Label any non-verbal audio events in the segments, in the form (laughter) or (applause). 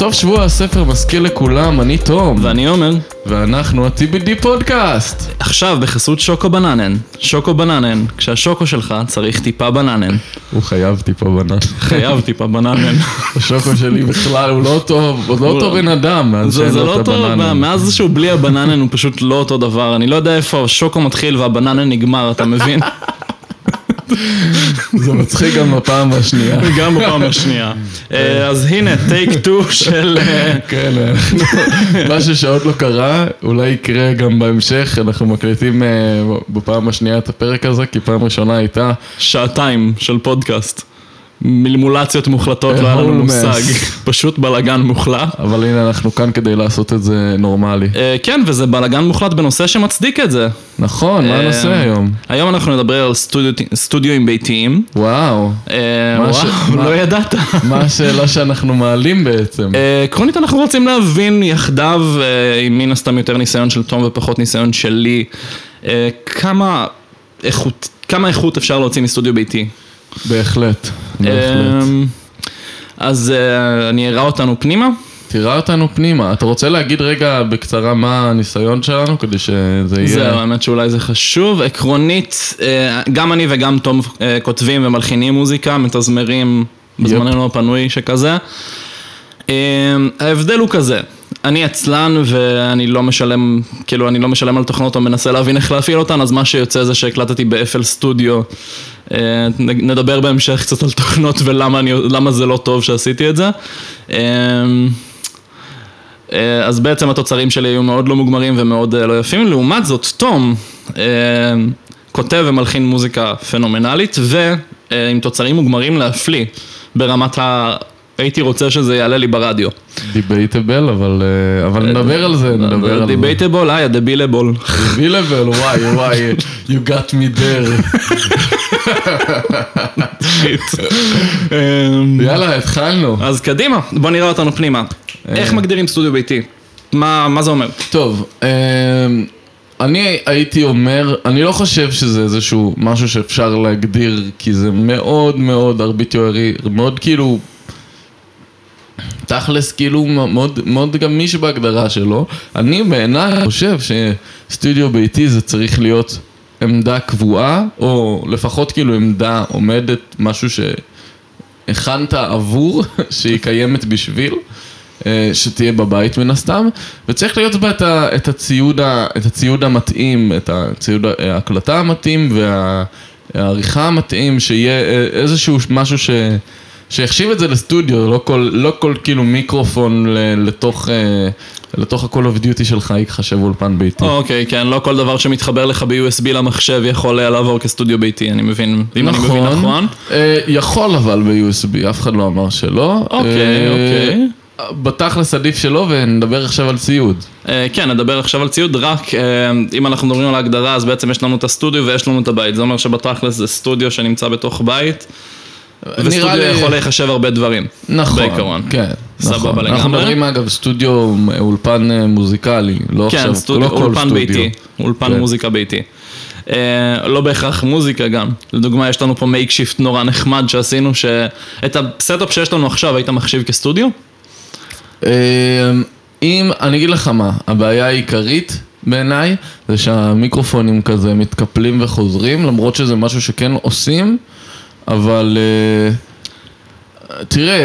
סוף שבוע הספר מזכיר לכולם, אני תום. ואני עומר. ואנחנו ה-TBD פודקאסט. עכשיו בחסות שוקו בננן. שוקו בננן, כשהשוקו שלך צריך טיפה בננן. הוא חייב טיפה בננן. חייב טיפה בננן. השוקו שלי בכלל הוא לא טוב, הוא לא אותו בן אדם מאז זה, שאין זה לו לא את טוב, הבננן. מאז שהוא בלי הבננן הוא פשוט לא אותו דבר. אני לא יודע איפה השוקו מתחיל והבננן נגמר, אתה מבין? זה מצחיק גם בפעם השנייה. גם בפעם השנייה. אה, אז הנה, טייק טו של... אה, כן, אנחנו- מה ששעוד לא קרה, אולי יקרה גם בהמשך, אנחנו מקליטים אה, בפעם השנייה את הפרק הזה, כי פעם ראשונה הייתה שעתיים של פודקאסט. מלמולציות מוחלטות, לא היה לנו מושג. (laughs) פשוט בלאגן מוחלט. אבל הנה אנחנו כאן כדי לעשות את זה נורמלי. אה, כן, וזה בלאגן מוחלט בנושא שמצדיק את זה. נכון, מה אה, הנושא היום? היום אנחנו נדבר על סטודיו- סטודיואים ביתיים. וואו, אה, וואו, (laughs) לא ידעת. מה השאלה שאנחנו מעלים בעצם? עקרונית אנחנו רוצים להבין יחדיו, עם מן הסתם יותר ניסיון של תום ופחות ניסיון שלי, כמה איכות אפשר להוציא מסטודיו ביתי. בהחלט, בהחלט. אה, אז אה, אני אראה אותנו פנימה. תראה אותנו פנימה. אתה רוצה להגיד רגע בקצרה מה הניסיון שלנו, כדי שזה יהיה... זהו, האמת שאולי זה חשוב. עקרונית, אה, גם אני וגם תום אה, כותבים ומלחינים מוזיקה, מתזמרים בזמננו הפנוי שכזה. אה, ההבדל הוא כזה, אני עצלן ואני לא משלם, כאילו אני לא משלם על תוכנות או מנסה להבין איך להפעיל אותן, אז מה שיוצא זה שהקלטתי ב-FL סטודיו. אה, נדבר בהמשך קצת על תוכנות ולמה אני, זה לא טוב שעשיתי את זה. אה, אה, אז בעצם התוצרים שלי היו מאוד לא מוגמרים ומאוד אה, לא יפים. לעומת זאת, תום כותב ומלחין מוזיקה פנומנלית ועם תוצרים מוגמרים להפליא ברמת ה... הייתי רוצה שזה יעלה לי ברדיו. debatable, אבל אה, אבל נדבר על זה, נדבר על זה. debatable, היי, הדבילבול. debatable, וואי, וואי, you got me there. (laughs) אמ, יאללה, התחלנו. אז קדימה, בוא נראה אותנו פנימה. איך מגדירים סטודיו ביתי? מה מה זה אומר? טוב, אמ, אני הייתי אומר, אני לא חושב שזה איזשהו משהו שאפשר להגדיר, כי זה מאוד מאוד ארביטוארי, מאוד כאילו, תכלס כאילו מאוד, מאוד גמיש בהגדרה שלו. אני בעיניי חושב שסטודיו ביתי זה צריך להיות עמדה קבועה, או לפחות כאילו עמדה עומדת, משהו שהכנת עבור, (laughs) שהיא קיימת בשביל. אה, שתהיה בבית מן הסתם, וצריך להיות בה את, ה, את, הציוד, ה, את הציוד המתאים, את הציוד ה- ההקלטה המתאים והעריכה המתאים, שיהיה אה, איזשהו משהו ש, שיחשיב את זה לסטודיו, לא כל, לא כל כאילו מיקרופון ל, לתוך, אה, לתוך ה-call of duty שלך יחשב אולפן ביתי. אוקיי, כן, לא כל דבר שמתחבר לך ב-USB למחשב יכול אה, לעבור כסטודיו ביתי, אני מבין, אם אני מבין נכון. אה, יכול אבל ב-USB, אף אחד לא אמר שלא. אוקיי, אה, אוקיי. בתכלס עדיף שלא, ונדבר עכשיו על ציוד. אה, כן, נדבר עכשיו על ציוד, רק אה, אם אנחנו מדברים על ההגדרה, אז בעצם יש לנו את הסטודיו ויש לנו את הבית. זה אומר שבתכלס זה סטודיו שנמצא בתוך בית, וסטודיו לי- יכול להיחשב הרבה דברים. נכון, בעיקרון. כן, סבבה נכון. לגמרי. אנחנו מדברים אגב סטודיו אולפן אה, מוזיקלי, לא כן, עכשיו, סטודיו, לא כל אולפן סטודיו. ביתי, אולפן כן. מוזיקה ביתי. אה, לא בהכרח מוזיקה גם. לדוגמה, יש לנו פה makeshift נורא נחמד שעשינו, שאת ה setup שיש לנו עכשיו היית מחשיב כסטודיו? אה, אם, אני אגיד לך מה, הבעיה העיקרית בעיניי, זה שהמיקרופונים כזה מתקפלים וחוזרים, למרות שזה משהו שכן עושים, אבל... אה, תראה,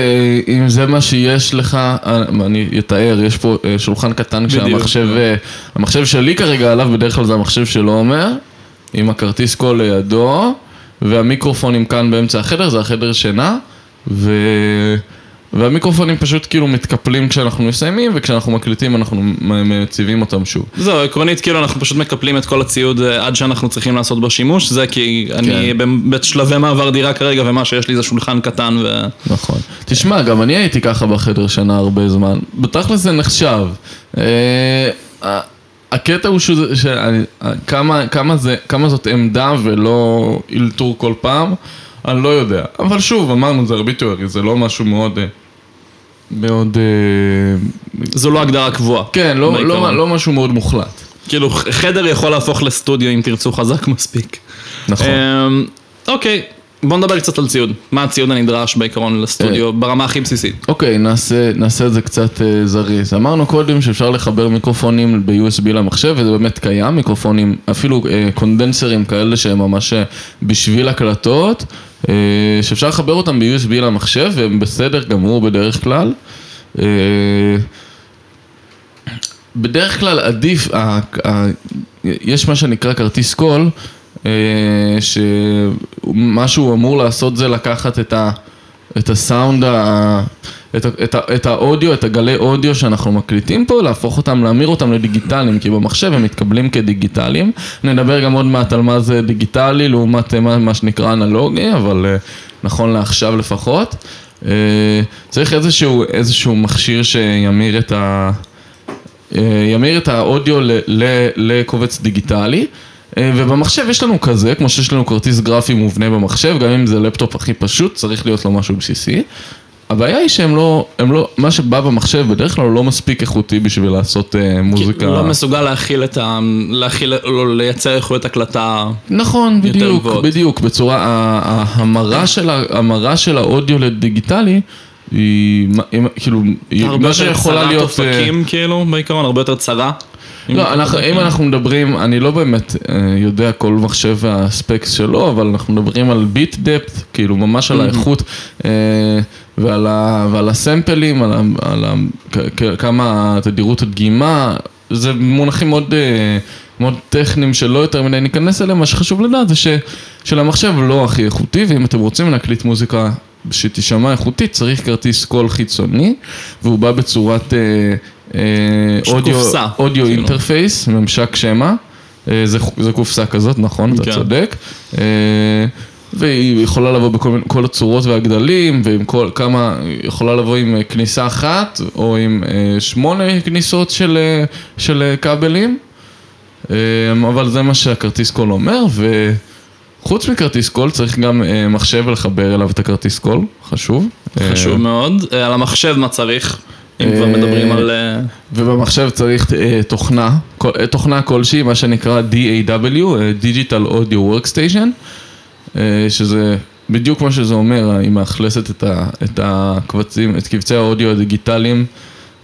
אם זה מה שיש לך, אה, אני אתאר, יש פה אה, שולחן קטן. כשהמחשב, המחשב שלי כרגע עליו, בדרך כלל זה המחשב של עומר, עם הכרטיס קול לידו, והמיקרופונים כאן באמצע החדר, זה החדר שינה, ו... והמיקרופונים פשוט כאילו מתקפלים כשאנחנו מסיימים, וכשאנחנו מקליטים אנחנו מציבים אותם שוב. זהו, עקרונית כאילו אנחנו פשוט מקפלים את כל הציוד אה, עד שאנחנו צריכים לעשות בו שימוש, זה כי אני ב- בשלבי מעבר דירה כרגע ומה שיש לי זה שולחן קטן ו... נכון. תשמע, גם אני הייתי ככה בחדר שינה הרבה זמן. בתכל'ס זה נחשב. אה, הקטע הוא שזה, שאני- כמה, כמה, זה, כמה זאת עמדה ולא אלתור כל פעם, אני לא יודע. אבל שוב, אמרנו, זה ארביטוארי, זה לא משהו מאוד... אה, מאוד... אה, זו לא הגדרה קבועה. כן, לא. לא, לא משהו מאוד מוחלט. כאילו, חדר יכול להפוך לסטודיו אם תרצו חזק (laughs) מספיק. נכון. אמ, אוקיי, בוא נדבר קצת על ציוד. מה הציוד הנדרש בעיקרון לסטודיו ברמה הכי בסיסית? אוקיי, נעשה, נעשה את זה קצת אה, זריז. אמרנו קודם שאפשר לחבר מיקרופונים ב-USB למחשב, וזה באמת קיים, מיקרופונים, אפילו אה, קונדנסרים כאלה שהם ממש אה, בשביל הקלטות, אה, שאפשר לחבר אותם ב-USB למחשב, והם בסדר גמור בדרך כלל. אה, בדרך כלל עדיף, יש מה שנקרא כרטיס קול, אה, שמה שהוא אמור לעשות זה לקחת את הסאונד, ה, את, את, את האודיו, את הגלי אודיו שאנחנו מקליטים פה, להפוך אותם, להמיר אותם לדיגיטליים, כי במחשב הם מתקבלים כדיגיטליים. נדבר גם עוד מעט על מה זה דיגיטלי לעומת אה, מה, מה שנקרא אנלוגי, אבל אה, נכון לעכשיו לפחות. אה, צריך איזשהו, איזשהו מכשיר שימיר את ה... ימיר את האודיו ל- ל- לקובץ דיגיטלי. ובמחשב יש לנו כזה, כמו שיש לנו כרטיס גרפי מובנה במחשב, גם אם זה לפטופ הכי פשוט, צריך להיות לו משהו בסיסי. הבעיה היא שהם לא, הם לא, מה שבא במחשב בדרך כלל הוא לא מספיק איכותי בשביל לעשות אה, מוזיקה. לא מסוגל להכיל את ה... להכיל... לא, לייצר איכות הקלטה. נכון, בדיוק, גבוהות. בדיוק, בצורה, ההמרה של, ההמרה של האודיו לדיגיטלי, היא, כאילו, היא הרבה מה יותר שיכולה צרת להיות... אה, אופקים כאילו, בעיקרון, הרבה יותר צרה. לא, אנחנו, אם אנחנו מדברים, אני לא באמת אה, יודע כל מחשב והספקס שלו, אבל אנחנו מדברים על ביט דפט, כאילו ממש על האיכות אה, ועל, ה, ועל הסמפלים, על, ה, על ה, כמה תדירות הדגימה, זה מונחים מאוד, אה, מאוד טכניים שלא יותר מדי ניכנס אליהם, מה שחשוב לדעת זה ש, שלמחשב לא הכי איכותי, ואם אתם רוצים להקליט מוזיקה שתישמע איכותית, צריך כרטיס קול חיצוני, והוא בא בצורת... אה, אה, אודיו, כאילו. interface, ממשק שמע, אה, זה, זה קופסה כזאת, נכון, אתה כן. צודק. אה, והיא יכולה לבוא בכל הצורות והגדלים, ועם כל, כמה, היא יכולה לבוא עם כניסה אחת, או עם שמונה כניסות של, של כבלים, אבל זה מה שהכרטיס קול אומר, וחוץ מכרטיס קול צריך גם אה, מחשב לחבר אליו את הכרטיס קול, חשוב. אה, חשוב מאוד. אה, על המחשב מה צריך? אם כבר אה, מדברים על... אה, ובמחשב צריך אה, תוכנה, אה, תוכנה כלשהי, מה שנקרא DAW, אה, Digital Audio Workstation, אה, שזה בדיוק מה שזה אומר, היא מאכלסת את, ה, את הקבצים, את קבצי האודיו הדיגיטליים,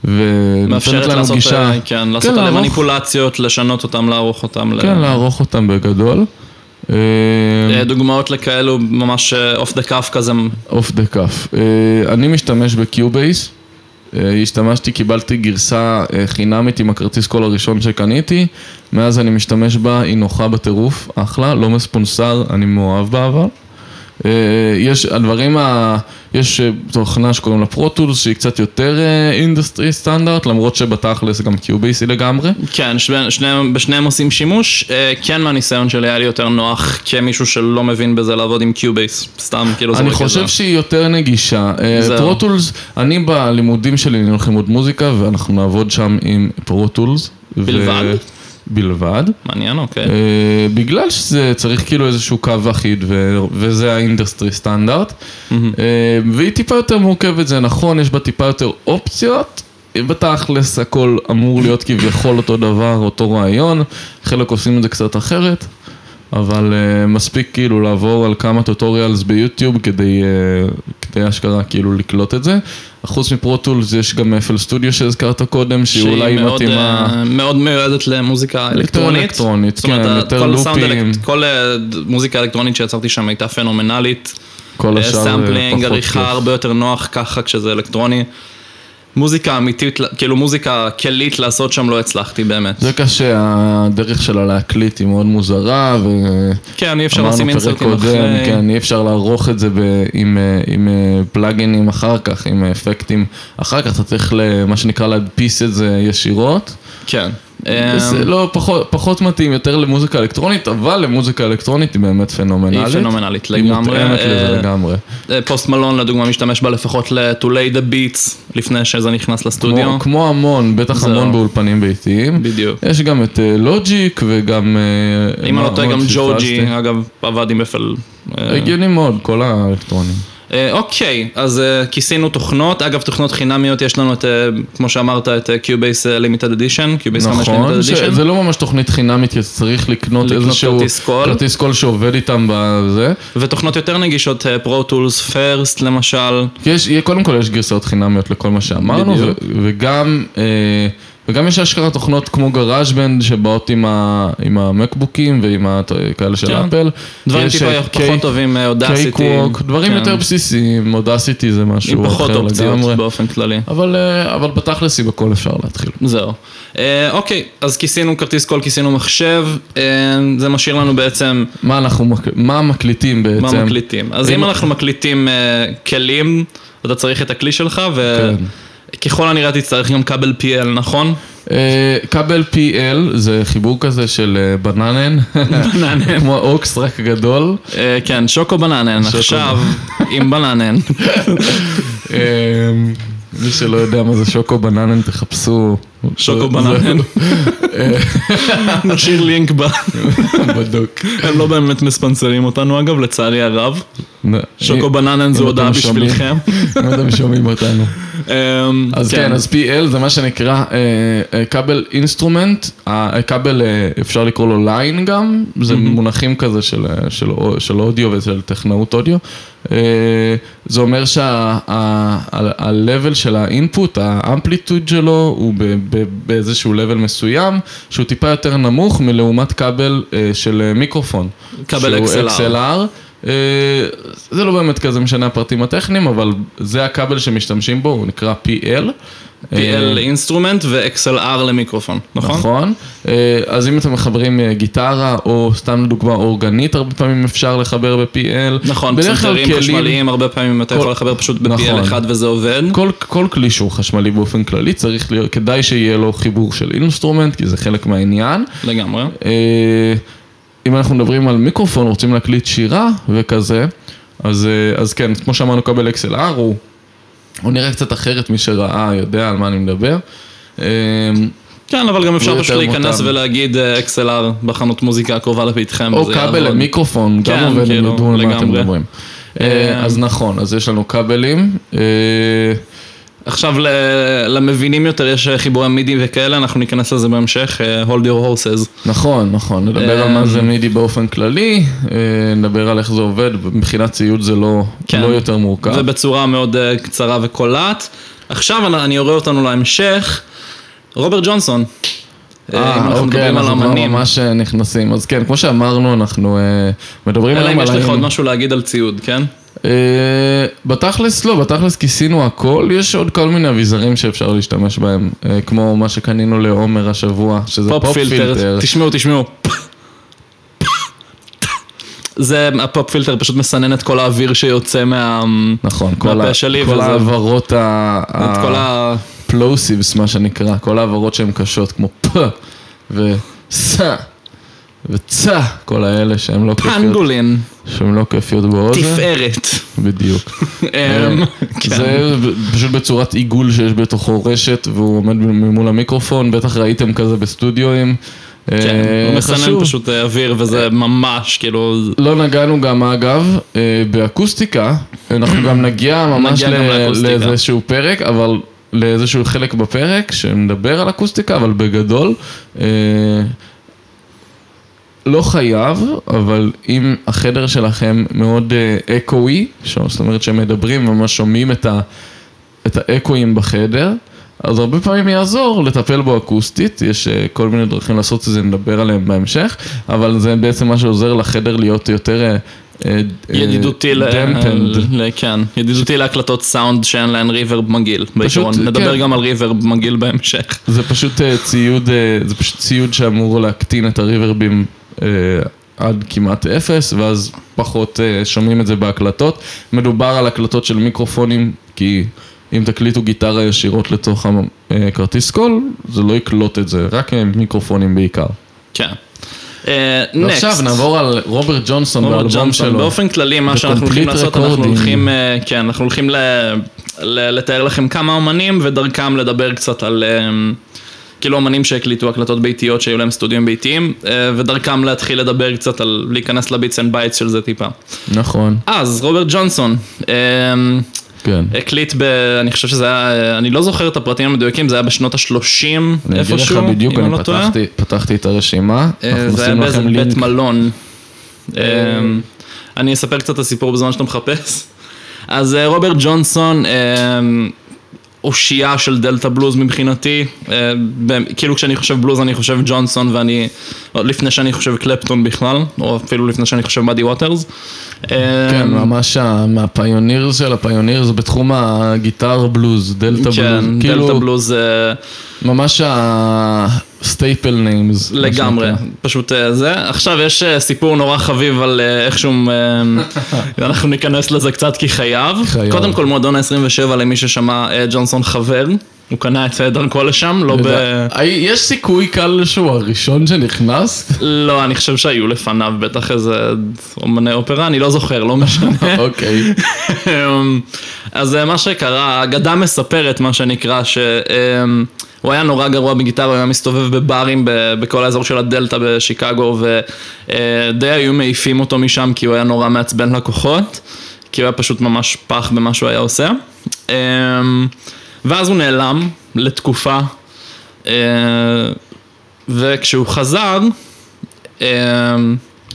ונותנת מאפשרת לנו לעשות, גישה, אה, כן, לעשות עליהם לערוך- מניפולציות, לשנות אותם, לערוך אותם. ל- כן, לערוך אותם בגדול. אה, דוגמאות לכאלו ממש off the cuff כזה. off the cuff. אני משתמש ב Cubase. אה, השתמשתי, קיבלתי גרסה אה, חינמית עם הכרטיס קול הראשון שקניתי, מאז אני משתמש בה, היא נוחה בטירוף, אחלה, לא מספונסר, אני מאוהב בה אבל. אה, יש הדברים, ה... יש אה, תוכנה שקוראים לה Pro Tools שהיא קצת יותר industry standard, למרות שבתכלס גם היא לגמרי. כן, שני, שני, בשניהם עושים שימוש. אה, כן מהניסיון שלי היה לי יותר נוח כמישהו שלא מבין בזה לעבוד עם Cubase. סתם, כאילו זה אני לא חושב. שהיא יותר נגישה. Pro Tools, אני בלימודים שלי, אני הולך ללמוד מוזיקה ואנחנו נעבוד שם עם Pro Tools. בלבד? בלבד. מעניין, אוקיי. אה, בגלל שזה צריך כאילו איזשהו קו אחיד ו- וזה ה industry standard. אה, והיא טיפה יותר מורכבת, זה נכון, יש בה טיפה יותר אופציות. בתכלס הכל אמור להיות כביכול אותו דבר, אותו רעיון, חלק עושים את זה קצת אחרת, אבל אה, מספיק כאילו לעבור על כמה tutorials ביוטיוב כדי, אה, כדי אשכרה כאילו לקלוט את זה. חוץ מ Pro Tools יש גם FL Studio שהזכרת קודם, שהיא אולי מאוד, מתאימה... אה, מאוד מיועדת למוזיקה אלקטרונית. אלקטרונית, זאת אומרת, כן, יותר כל לופים. אלק- כל מוזיקה אלקטרונית שיצרתי שם הייתה פנומנלית. כל השאר אה, sampling, פחות עריכה כיף. הרבה יותר נוח ככה כשזה אלקטרוני. מוזיקה אמיתית, כאילו מוזיקה כלית לעשות שם לא הצלחתי באמת. זה קשה, הדרך שלה להקליט היא מאוד מוזרה, ו... כן, אי אפשר לשים אינסרטים אחרי. כן, אי אפשר לערוך את זה ב, עם, אה, עם אה, פלאגינים אחר כך, עם אפקטים אחר כך, אתה צריך למה שנקרא להדפיס את זה ישירות. כן. זה לא, פחות, פחות מתאים יותר למוזיקה אלקטרונית, אבל למוזיקה אלקטרונית היא באמת פנומנלית. היא פנומנלית היא לגמרי. מותאמת לזה אה, לגמרי. אה, פוסט מלון לדוגמה משתמש בה לפחות ל-to lay the beats לפני שזה נכנס לסטודיו. כמו, כמו המון, בטח. המון באולפנים ביתיים. בדיוק. יש גם את לוג'יק וגם... אה, אם אני לא טועה גם ג'וג'י? אגב, עבד עם אפל. הגיוני מאוד, כל האלקטרונים. אה, אוקיי, אז אה, כיסינו תוכנות, אגב תוכנות חינמיות יש לנו את, אה, כמו שאמרת, את אה, Limited Edition, Cubase 5 נכון, Limited Edition. שזה לא ממש תוכנית חינמית, צריך לקנות איזשהו כרטיס קול. שעובד איתם בזה. ותוכנות יותר נגישות, Tools First למשל, יש, קודם כל יש גרסאות חינמיות לכל מה שאמרנו, וגם, וגם יש אשכרה תוכנות כמו GarageBand שבאות עם, ה, עם המקבוקים ועם ה, כאלה של כן. אפל. דברים טיפה אה, פחות Cake- טובים, אה, Audacity. Cakewalk, דברים כן. יותר בסיסיים, Audacity זה עם משהו פחות אחר אופציות לגמרי. באופן כללי. אבל, אה, אבל בתכלס היא בכל אפשר להתחיל. זהו. אה, אוקיי, אז כיסינו כרטיס קול, כיסינו מחשב, אה, זה משאיר לנו בעצם מה אנחנו, מק- מה מקליטים בעצם? מה מקליטים. אז אם- אם אנחנו מקליטים אה, כלים, אתה צריך את הכלי שלך, כן. וככל הנראה תצטרך גם כבל PL, נכון? אה, כבל PL זה חיבור כזה של אה, בננן, בננן. (laughs) כמו אוקס רק גדול. אה, כן, שוקו בננן, עכשיו עם בננן. (laughs) מי שלא יודע מה זה שוקו בננן, תחפשו. שוקו בננן. נשאיר לינק ב... בדוק. הם לא באמת מספנסרים אותנו אגב, לצערי הרב. שוקו בננן זו הודעה בשבילכם. אם אתם שומעים אותנו. אמ, אז כן, אז PL זה מה שנקרא אה, אה, כבל instrument, הכבל אה, אפשר לקרוא לו line גם, זה מונחים כזה של, אה, של, או- של אודיו ושל טכנאות אודיו. אה, זה אומר שה-level של ה input, ה amplitude שלו הוא באיזשהו level מסוים, שהוא טיפה יותר נמוך מלעומת כבל אה, של אה, מיקרופון. כבל XLR. XLR. אה, זה לא באמת כזה משנה הפרטים הטכניים, אבל זה הכבל שמשתמשים בו, הוא נקרא PL. PL instrument ו-XLR למיקרופון, נכון? נכון. אה, אז אם אתם מחברים אה, גיטרה, או סתם לדוגמה אורגנית, הרבה פעמים אפשר לחבר ב-PL. נכון, פסנתרים כלים- חשמליים, הרבה פעמים אתה כל- יכול לחבר פשוט נכון. ב-PL אחד וזה עובד. כל, כל כלי שהוא חשמלי באופן כללי, צריך להיות, כדאי שיהיה לו חיבור של instrument, כי זה חלק מהעניין. לגמרי. אה, אם אנחנו מדברים על מיקרופון, רוצים להקליט שירה וכזה, אז, אז כן, כמו שאמרנו, כבל XLR הוא, הוא נראה קצת אחרת, מי שראה יודע על מה אני מדבר. אה, כן, אבל גם אפשר פשוט להיכנס. ולהגיד אה, XLR בחנות מוזיקה הקרובה לביתכם. או כבל. למיקרופון, כן, גם עובד, הם כאילו, ידעו על מה אתם. מדברים. אה, אז נכון, אז יש לנו כבלים. אה, עכשיו למבינים יותר יש אה, חיבורי מידי וכאלה, אנחנו ניכנס לזה בהמשך, אה, hold your horses. נכון, נכון, נדבר על מה זה מידי באופן כללי, אה, נדבר על איך זה עובד, מבחינת ציוד זה לא כן. לא יותר מורכב. ובצורה מאוד אה, קצרה וקולעת. עכשיו אני- אני אורה אותנו להמשך, רוברט ג'ונסון. אה, אם אנחנו אוקיי, מדברים על אנחנו כבר אמנים. ממש אה, נכנסים. אז כן, כמו שאמרנו, אנחנו אה, מדברים אלא היום אם על... יש לך עוד משהו להגיד על ציוד, כן? אה, בתכלס לא, בתכלס כיסינו הכל, יש עוד כל מיני אביזרים שאפשר להשתמש בהם, אה, כמו מה שקנינו לעומר השבוע, שזה pop pop filter, filter. תשמעו, תשמעו. זה, ה pop filter פשוט מסנן את כל האוויר שיוצא מה... נכון, כל מהפה ה- שלי, כל וזה- העברות ה... את כל ה... הפלוסיבס, מה שנקרא, כל העברות שהן קשות, כמו פ וסע וצה, כל האלה שהן לא כיפיות, פנגולין, שהן לא כיפיות באוזן. תפארת. בדיוק. (laughs) אמ, כן. זה פשוט בצורת עיגול שיש בתוכו רשת והוא עומד ממול המיקרופון, בטח ראיתם כזה בסטודיואים. כן, אה, הוא מסנן. פשוט אה, אוויר וזה ממש כאילו... לא נגענו גם אגב אה, באקוסטיקה, אנחנו גם (clears throat) נגיע ממש. לאיזשהו פרק, אבל לאיזשהו חלק בפרק שמדבר על אקוסטיקה, אבל בגדול, אה, לא חייב, אבל אם החדר שלכם מאוד אה, אקואי, ש- זאת אומרת שהם מדברים וממש שומעים את, ה, את האקואים בחדר, אז הרבה פעמים יעזור לטפל בו אקוסטית, יש אה, כל מיני דרכים לעשות את זה, נדבר עליהם בהמשך, אבל זה בעצם מה שעוזר לחדר להיות יותר... אה, אה, ידידותי, ל... ל... כן, ידידותי להקלטות סאונד שאין להן ריברב מגעיל. בעיקרון, כן. נדבר גם על ריברב מגעיל בהמשך. זה פשוט אה, ציוד, אה, זה פשוט ציוד שאמור להקטין את הריברבים אה, עד כמעט אפס, ואז פחות אה, שומעים את זה בהקלטות. מדובר על הקלטות של מיקרופונים, כי אם תקליטו גיטרה ישירות לתוך אה, כרטיס קול, זה לא יקלוט את זה, רק אה, מיקרופונים בעיקר. כן. ועכשיו נעבור על רוברט ג'ונסון באלבום ג'ונסון, שלו. באופן כללי מה שאנחנו הולכים לעשות, אנחנו. הולכים, אה, כן, אנחנו הולכים לתאר לכם כמה אומנים ודרכם לדבר קצת על, אה, כאילו אומנים שהקליטו הקלטות ביתיות שהיו להם סטודיו ביתיים, אה, ודרכם להתחיל לדבר קצת על להיכנס ל bits and bytes של זה טיפה. נכון, אז רוברט ג'ונסון, אה, כן. הקליט ב... אני חושב שזה היה, אני לא זוכר את הפרטים המדויקים, זה היה בשנות ה-30 אני אגיד לך איפשהו, בדיוק, אם אני אני לא טועה. פתחתי- פתחתי את הרשימה, אה, זה היה באיזה בית. מלון. אה, אני אספר קצת את הסיפור בזמן שאתה מחפש. אז רוברט ג'ונסון, אה, אושייה של דלתא בלוז מבחינתי, אה, כאילו כשאני חושב בלוז אני חושב ג'ונסון ואני, לפני שאני חושב קלפטון בכלל, או אפילו לפני שאני חושב מאדי ווטרס. אה, כן, ממש ה- מהפיוניר של הפיוניר, זה בתחום הגיטר בלוז, דלתא בלוז. כן, כאילו, דלתא בלוז אה, ממש ה staple names. לגמרי, פשוט אה, זה. עכשיו יש אה, סיפור נורא חביב על אה, איך שהוא, (laughs) אנחנו ניכנס לזה קצת כי חייב. חייב. קודם כל מועדון ה-27 למי ששמע ג'ונסון חבר, הוא קנה את דרכו לשם, לא ב... יש סיכוי קל שהוא הראשון שנכנס? לא, אני חושב שהיו לפניו בטח איזה אומני אופרה, אני לא זוכר, לא משנה. (laughs) אוקיי. (laughs) אז אה, מה שקרה, האגדה מספרת מה שנקרא, שהוא היה נורא גרוע בגיטרה, הוא היה מסתובב בברים בכל האזור של הדלתא בשיקגו, ודי היו מעיפים אותו משם כי הוא היה נורא מעצבן לקוחות, כי הוא היה פשוט ממש פח במה שהוא היה עושה. אה, ואז הוא נעלם לתקופה, אה, וכשהוא חזר, אה,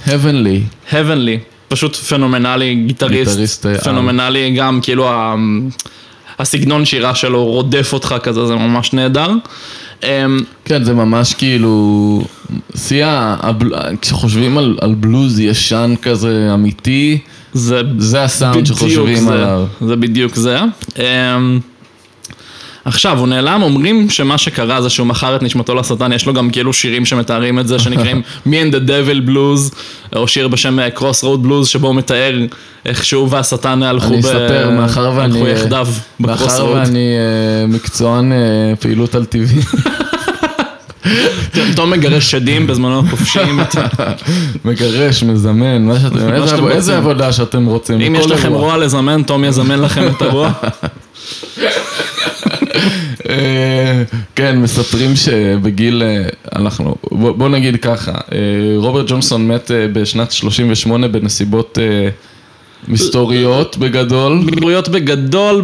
Heavenly. Heavenly, פשוט פנומנלי, גיטריסט, גיטריסט, אה, פנומנלי, גם כאילו הסגנון שירה שלו רודף אותך כזה, זה ממש נהדר. אמ, כן, זה ממש כאילו... שיא, כשחושבים על, על בלוז ישן כזה אמיתי, זה זה הסאונד שחושבים זה, עליו. זה בדיוק זה. עכשיו, הוא נעלם, אומרים שמה שקרה זה שהוא מכר את נשמתו לשטן, יש לו גם כאילו שירים שמתארים את זה, שנקראים (laughs) Me and the Devil Blues, או שיר בשם אה, Crossroad Blues, שבו הוא מתאר איך שהוא והשטן הלכו אני ב- אספר, מאחר ואני... הלכו יחדיו מאחר בקרוסרוד. ואני אה, מקצוען אה, פעילות על טבעי. (laughs) תום מגרש שדים בזמנו החופשי. (laughs) מגרש, מזמן, מה שאתם... איזה. עבודה שאתם רוצים. אם יש לכם. רוע לזמן, תום יזמן לכם את הרוע. כן, מספרים שבגיל, אה, אנחנו, בוא בוא נגיד ככה, אה, רוברט ג'ונסון מת אה, בשנת 38 בנסיבות מסתוריות בגדול. בגרויות בגדול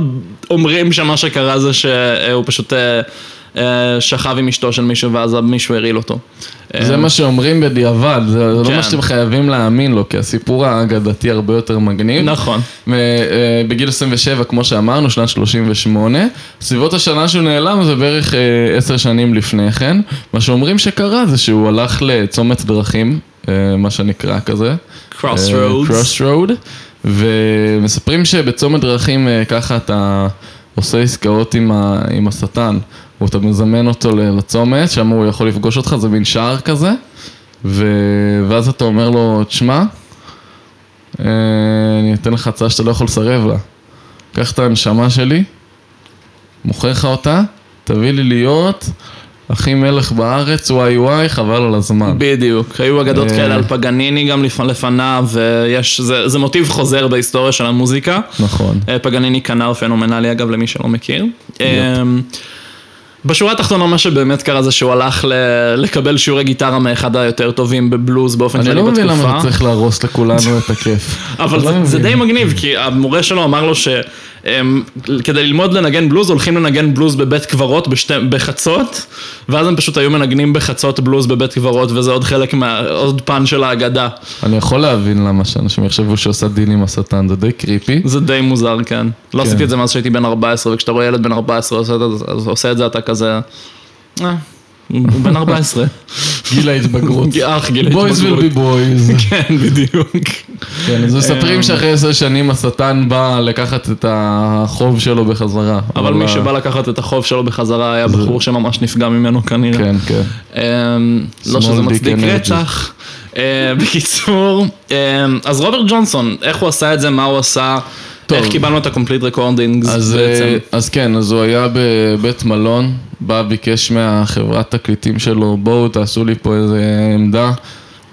אומרים שמה שקרה זה שהוא פשוט שכב עם אשתו של מישהו ואז מישהו הרעיל אותו. זה מה שאומרים בדיעבד, זה לא כן. מה שאתם חייבים להאמין לו, כי הסיפור האגדתי הרבה יותר מגניב. נכון. בגיל 27, כמו שאמרנו, שנת 38, סביבות השנה שהוא נעלם זה בערך אה, עשר שנים לפני כן. מה שאומרים שקרה זה שהוא הלך לצומת דרכים, אה, מה שנקרא כזה. Crossroads. Crossroad, ומספרים שבצומת דרכים אה, ככה אתה עושה עסקאות עם, ה, עם השטן, או אתה מזמן אותו לצומת, שם הוא יכול לפגוש אותך, זה מין שער כזה, ו... ואז אתה אומר לו, תשמע, אה, אני אתן לך הצעה שאתה לא יכול לסרב לה. קח את הנשמה שלי, מוכר לך אותה, תביא לי להיות הכי מלך בארץ, וואי וואי, חבל על הזמן. בדיוק, היו אגדות אה. כאלה על פגניני גם לפ- לפניו, ויש, זה, זה מוטיב חוזר בהיסטוריה של המוזיקה. נכון. אה, פגניני כנר פנומנלי אגב למי שלא מכיר. אה, בשורה התחתונה מה שבאמת קרה זה שהוא הלך ל- לקבל שיעורי גיטרה מאחד היותר טובים בבלוז באופן אני כללי לא בתקופה. מבין למה צריך להרוס לכולנו את הכיף. (laughs) אבל אני לא זה, זה. די מגניב, כי המורה שלו אמר לו שכדי ללמוד לנגן בלוז הולכים לנגן בלוז בבית קברות בשתי, בחצות, ואז הם פשוט היו מנגנים בחצות בלוז בבית קברות, וזה עוד חלק מה... עוד פן של האגדה. אני יכול להבין למה שאנשים יחשבו שעושה דיל עם השטן, זה די קריפי. זה די מוזר, כן. לא כן. עשיתי את זה מאז שהייתי בן 14, וכשאתה רואה ילד בן 14 עושה את זה, אז עושה את זה אתה כזה... אה, הוא בן 14. (laughs) גיל ההתבגרות. אח גיל בויז ההתבגרות. will be boys. (laughs) כן, בדיוק. כן, אז אמ. מספרים שאחרי עשר שנים השטן בא לקחת את החוב שלו בחזרה. אבל מי שבא לקחת את החוב שלו בחזרה היה בחור שממש נפגע ממנו כנראה. כן, כן. אמ, לא שזה מצדיק. רצח. אה, בקיצור, אמ, אז רוברט ג'ונסון, איך הוא עשה את זה, מה הוא עשה, טוב. איך קיבלנו את ה-complete recordings אז, בעצם? אה, אז כן, אז הוא היה בבית מלון, בא, ביקש מהחברת תקליטים שלו, בואו תעשו לי פה איזה עמדה,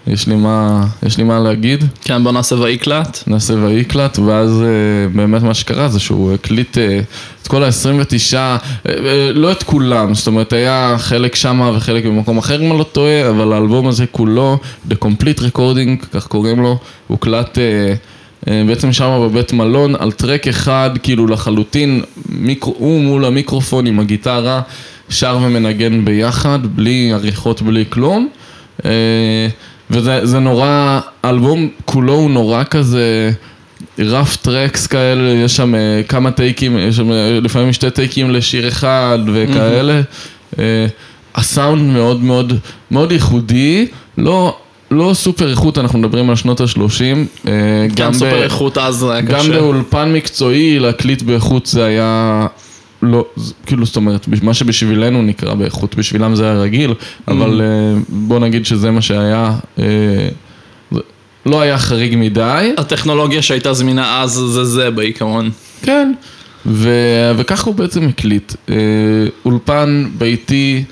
יש לי מה, יש לי מה להגיד. כן, בוא נעשה ויקלט. נעשה ויקלט, ואז אה, באמת מה שקרה זה שהוא הקליט אה, את כל ה-29, אה, אה, לא את כולם, זאת אומרת היה חלק שמה וחלק במקום אחר אם אני לא טועה, אבל האלבום הזה כולו, The Complete Recording, כך קוראים לו, הוקלט בעצם שמה בבית מלון על טרק אחד, כאילו לחלוטין, מיקרו, הוא מול המיקרופון עם הגיטרה, שר ומנגן ביחד, בלי עריכות, בלי כלום. אה, וזה זה נורא, האלבום כולו הוא נורא כזה רף טרקס כאלה, יש שם אה, כמה טייקים, יש שם אה, לפעמים שתי טייקים לשיר אחד וכאלה. אה, הסאונד מאוד מאוד מאוד ייחודי, לא, לא סופר איכות, אנחנו מדברים על שנות ה-30. גם סופר איכות אז היה גם קשה. באולפן מקצועי להקליט באיכות זה היה... לא, כאילו, זאת אומרת, מה שבשבילנו נקרא באיכות, בשבילם זה היה רגיל, אבל אה, בוא נגיד שזה מה שהיה, אה, לא היה חריג מדי. הטכנולוגיה שהייתה זמינה אז זה זה בעיקרון. כן. ו... וככה הוא בעצם הקליט. אה, אולפן ביתי,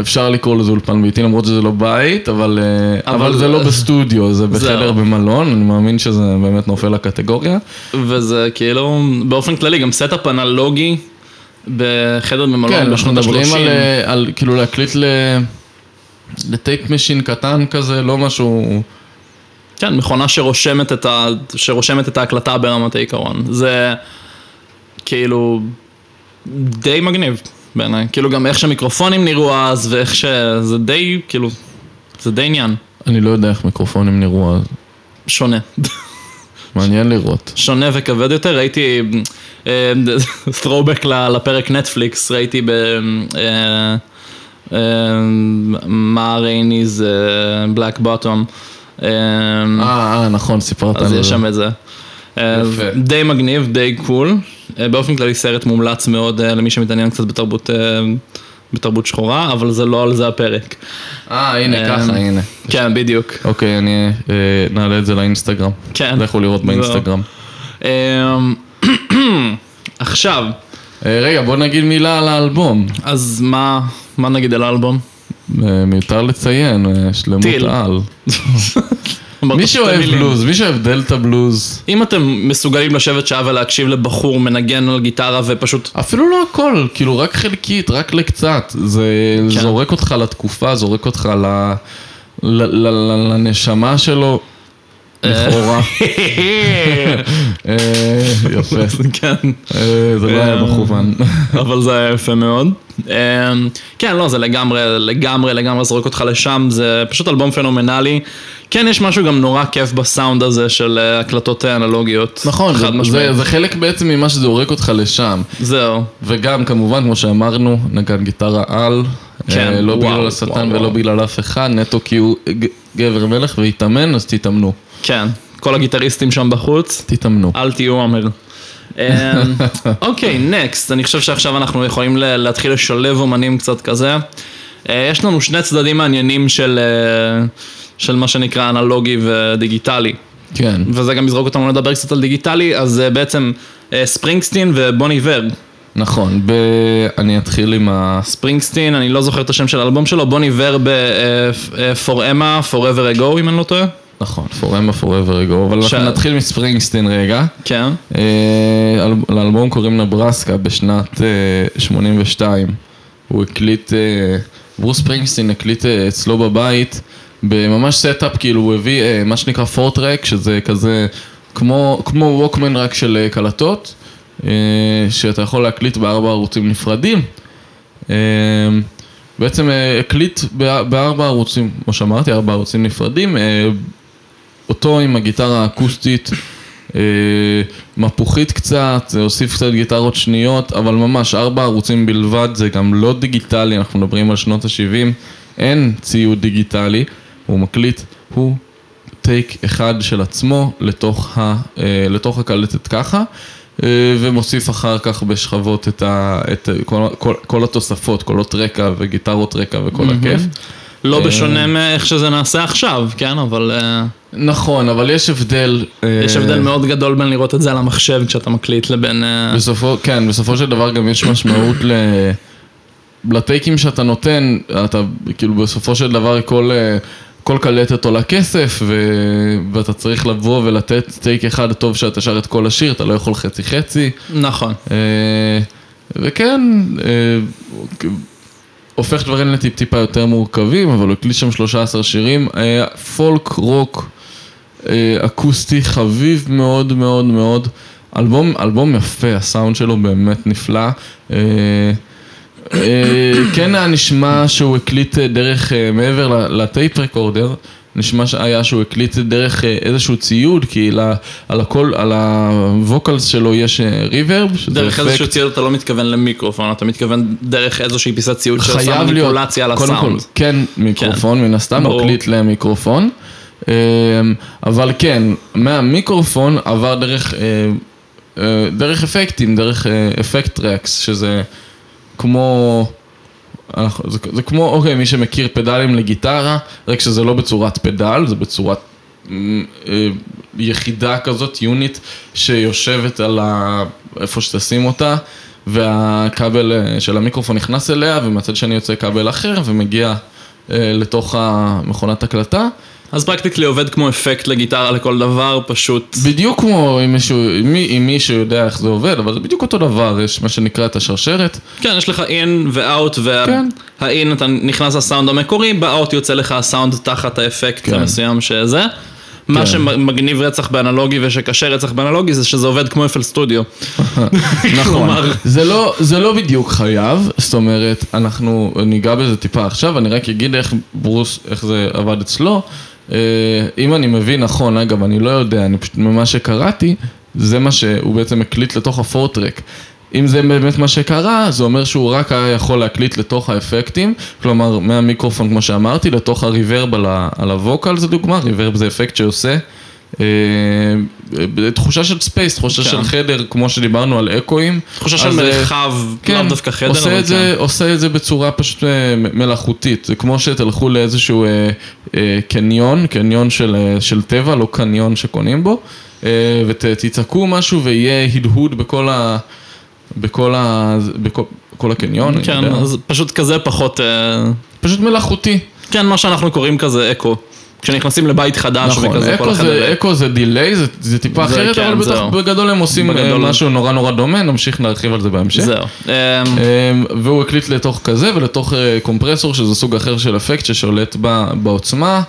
אפשר לקרוא לזה אולפן ביתי, למרות שזה לא בית, אבל, אה, אבל אבל, זה זה- לא בסטודיו, זה בחדר זהו. במלון, אני מאמין שזה באמת נופל לקטגוריה. וזה כאילו, באופן כללי, גם setup אנלוגי בחדר במלון כן, אנחנו בשנות מדברים ה-30. על, אה, על כאילו להקליט ל... ל tape machine קטן כזה, לא משהו... כן, מכונה שרושמת את, ה... שרושמת את ההקלטה ברמת העיקרון. זה כאילו די מגניב בעיניי. כאילו גם איך שהמיקרופונים נראו אז ואיך ש... זה די, כאילו, זה די עניין. אני לא יודע איך מיקרופונים נראו אז, שונה. מעניין לראות. שונה וכבד יותר, ראיתי אה, throwback לפרק נטפליקס, ראיתי ב... אה, אה, מה רייניז בלק בוטום. אה, אה, נכון, סיפרת אז על יש זה. שם את זה. יפה. די מגניב, די קול. אה, באופן כללי סרט מומלץ מאוד אה, למי שמתעניין קצת בתרבות, אה, בתרבות שחורה, אבל זה לא על זה הפרק. אה, הנה, ככה, הנה. כן, בדיוק. אוקיי, אני נעלה את זה לאינסטגרם. כן. לכו לראות באינסטגרם. אה, (clears throat) עכשיו, רגע, בוא נגיד מילה על האלבום. אז מה, מה נגיד על האלבום? מיותר לציין, שלמות. על. (laughs) מי שאוהב. בלוז, מי שאוהב דלתא בלוז, אם אתם מסוגלים לשבת שעה ולהקשיב לבחור מנגן על גיטרה ופשוט... אפילו לא הכל, כאילו רק חלקית, רק לקצת. זה כן. זורק אותך לתקופה, זורק אותך ל... ל- ל- ל- לנשמה שלו, לכאורה. (laughs) אה, יפה. כן, אה, זה לא היה אה, מכוון. (laughs) אבל זה היה יפה מאוד. כן, לא, זה לגמרי, לגמרי, לגמרי זורק אותך לשם, זה פשוט אלבום פנומנלי. כן, יש משהו גם נורא כיף בסאונד הזה של אה, הקלטות אנלוגיות. נכון, חד זה- משמעית. זה- זה חלק בעצם ממה שזורק אותך לשם. זהו. וגם כמובן, כמו שאמרנו, נגן גיטרה על, כן, אה, לא וואו, בגלל השטן וואו, ולא וואו. בגלל אף אחד, נטו כי הוא גבר מלך והתאמן, אז תתאמנו. כן, כל הגיטריסטים שם בחוץ. תתאמנו. אל תהיו עמר. אמ, (laughs) אוקיי, נקסט, אני חושב שעכשיו אנחנו יכולים להתחיל לשלב אומנים קצת כזה. אה, יש לנו שני צדדים מעניינים של, אה, של מה שנקרא אנלוגי ודיגיטלי. כן. וזה גם יזרוק אותנו לדבר קצת על דיגיטלי, אז אה, בעצם אה, ספרינגסטין ובוני ור. נכון, ב... אני אתחיל עם ה... ספרינגסטין, אני לא זוכר את השם של האלבום שלו, בוני ור ב-For Emma, Forever Ago, אם אני לא טועה. נכון, Forever Forever Ago, אבל ש- אנחנו נתחיל מספרינגסטין רגע. כן. אה, אל- לאלבום קוראים נברסקה בשנת אה, 82. הוא הקליט, אה, ברוס ספרינגסטין הקליט אה, אצלו בבית, בממש setup, כאילו הוא הביא אה, מה שנקרא four-track, שזה כזה כמו, כמו ווקמן רק של אה, קלטות, אה, שאתה יכול להקליט בארבע ערוצים נפרדים. בעצם הקליט בא- בארבע ערוצים, כמו שאמרתי, ארבע ערוצים נפרדים, אותו עם הגיטרה האקוסטית, מפוחית קצת, זה הוסיף קצת גיטרות שניות, אבל ממש ארבע ערוצים בלבד, זה גם לא דיגיטלי, אנחנו מדברים על שנות ה-70, אין ציוד דיגיטלי, הוא מקליט, הוא טייק אחד של עצמו לתוך, ה, אה, לתוך הקלטת ככה. אה, ומוסיף אחר כך בשכבות את, ה, את כל, כל, כל התוספות, קולות רקע וגיטרות רקע וכל הכיף. לא אה, בשונה מאיך שזה נעשה עכשיו, כן, אבל... אה, נכון, אבל יש הבדל. יש הבדל מאוד גדול בין לראות את זה על המחשב כשאתה מקליט לבין... בסופו, כן, בסופו של דבר גם יש משמעות ל... לטייקים שאתה נותן, אתה כאילו בסופו של דבר כל, כל קלטת עולה כסף ו... ואתה צריך לבוא ולתת טייק אחד טוב שאתה שר את כל השיר, אתה לא יכול חצי חצי. נכון. אה, וכן, אה, הופך דברים לטיפ-טיפה יותר מורכבים, אבל הוא הקליט שם 13 שירים. אה, פולק, רוק, אקוסטי, חביב מאוד מאוד מאוד. אלבום, אלבום יפה, הסאונד שלו באמת נפלא. אה, כן היה נשמע שהוא הקליט אה, דרך, אה, מעבר ל tape recorder, נשמע שהיה שהוא הקליט דרך איזשהו ציוד, כי על הכל, על ה vocals שלו יש reverb, דרך. איזשהו ציוד אתה לא מתכוון למיקרופון, אתה מתכוון דרך איזושהי פיסת ציוד שעושה מניפולציה על קודם הסאונד. כל, כן מיקרופון, מן הסתם. מקליט למיקרופון, אבל כן, מהמיקרופון עבר דרך, דרך אפקטים, דרך effect racks, שזה כמו, זה, זה כמו, אוקיי, מי שמכיר פדלים לגיטרה, רק שזה לא בצורת פדל, זה בצורת אה, יחידה כזאת, יוניט, שיושבת על ה... איפה שתשים אותה, והכבל אה, של המיקרופון נכנס אליה, ומהצד שני יוצא כבל אחר, ומגיע אה, לתוך המכונת הקלטה. אז פרקטיקלי עובד כמו אפקט לגיטרה לכל דבר, פשוט... בדיוק כמו אם מישהו, מי- אם מישהו יודע איך זה עובד, אבל זה בדיוק אותו דבר, יש מה שנקרא את השרשרת. כן, יש לך אין ואאוט. והאין אתה נכנס לסאונד המקורי, באאוט יוצא לך הסאונד תחת האפקט כן. המסוים שזה. מה כן. שמגניב רצח באנלוגי ושקשה רצח באנלוגי זה שזה עובד כמו אפל סטודיו. (laughs) נכון, זה לא, זה לא בדיוק חייב, זאת אומרת, אנחנו ניגע בזה טיפה עכשיו, אני רק אגיד איך ברוס, איך זה עבד אצלו. אה, אם אני מבין נכון, אגב, אני לא יודע, אני פשוט, ממה שקראתי, זה מה שהוא בעצם הקליט לתוך ה four-track. אם זה באמת מה שקרה, זה אומר שהוא רק היה יכול להקליט לתוך האפקטים, כלומר מהמיקרופון כמו שאמרתי, לתוך ה reverb על, ה vocal זה דוגמה, reverb זה אפקט שעושה תחושה של space, תחושה כן. של חדר, כמו שדיברנו על echoים. תחושה של אה, מרחב, לאו דווקא חדר, עושה את זה, עושה את זה בצורה פשוט אה, מלאכותית, זה כמו שתלכו לאיזשהו אה, אה, קניון, קניון של, אה, של טבע, לא קניון שקונים בו, אה, ותצעקו משהו ויהיה הדהוד בכל ה... בכל ה... בכל, בכל הקניון, כן. אז פשוט כזה פחות... אה, פשוט מלאכותי. כן, מה שאנחנו קוראים כזה אקו. כשנכנסים לבית חדש נכון, וכזה כל. זה, אקו זה דיליי, זה, זה טיפה זה אחרת, כן, אבל בטח. בגדול הם עושים אה, בגדול. משהו נורא נורא דומה, נמשיך להרחיב על זה בהמשך. זהו. אמ, והוא הקליט לתוך כזה ולתוך אה, קומפרסור שזה סוג אחר של אפקט ששולט ב- בעוצמה.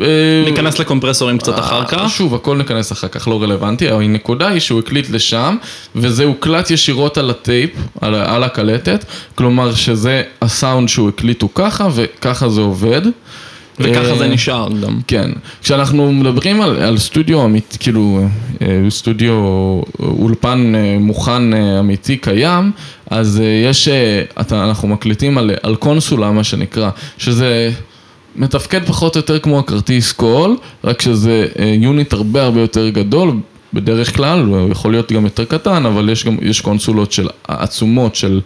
אה, ניכנס לקומפרסורים קצת אחר כך. שוב, הכל ניכנס אחר כך, לא רלוונטי, הנקודה היא שהוא הקליט לשם, וזה הוקלט ישירות על הטייפ, על, על הקלטת, כלומר שזה הסאונד שהוא הקליט הוא ככה, וככה זה עובד. וככה זה אה, נשאר גם. כן, כשאנחנו מדברים על, על סטודיו אמיתי, כאילו אה, סטודיו אולפן אה, מוכן אמיתי קיים, אז יש, אתה, אנחנו מקליטים על, על קונסולה מה שנקרא, שזה מתפקד פחות או יותר כמו הכרטיס קול, רק שזה יוניט הרבה הרבה יותר גדול. בדרך כלל, הוא יכול להיות גם יותר קטן, אבל יש גם, יש קונסולות של עצומות של,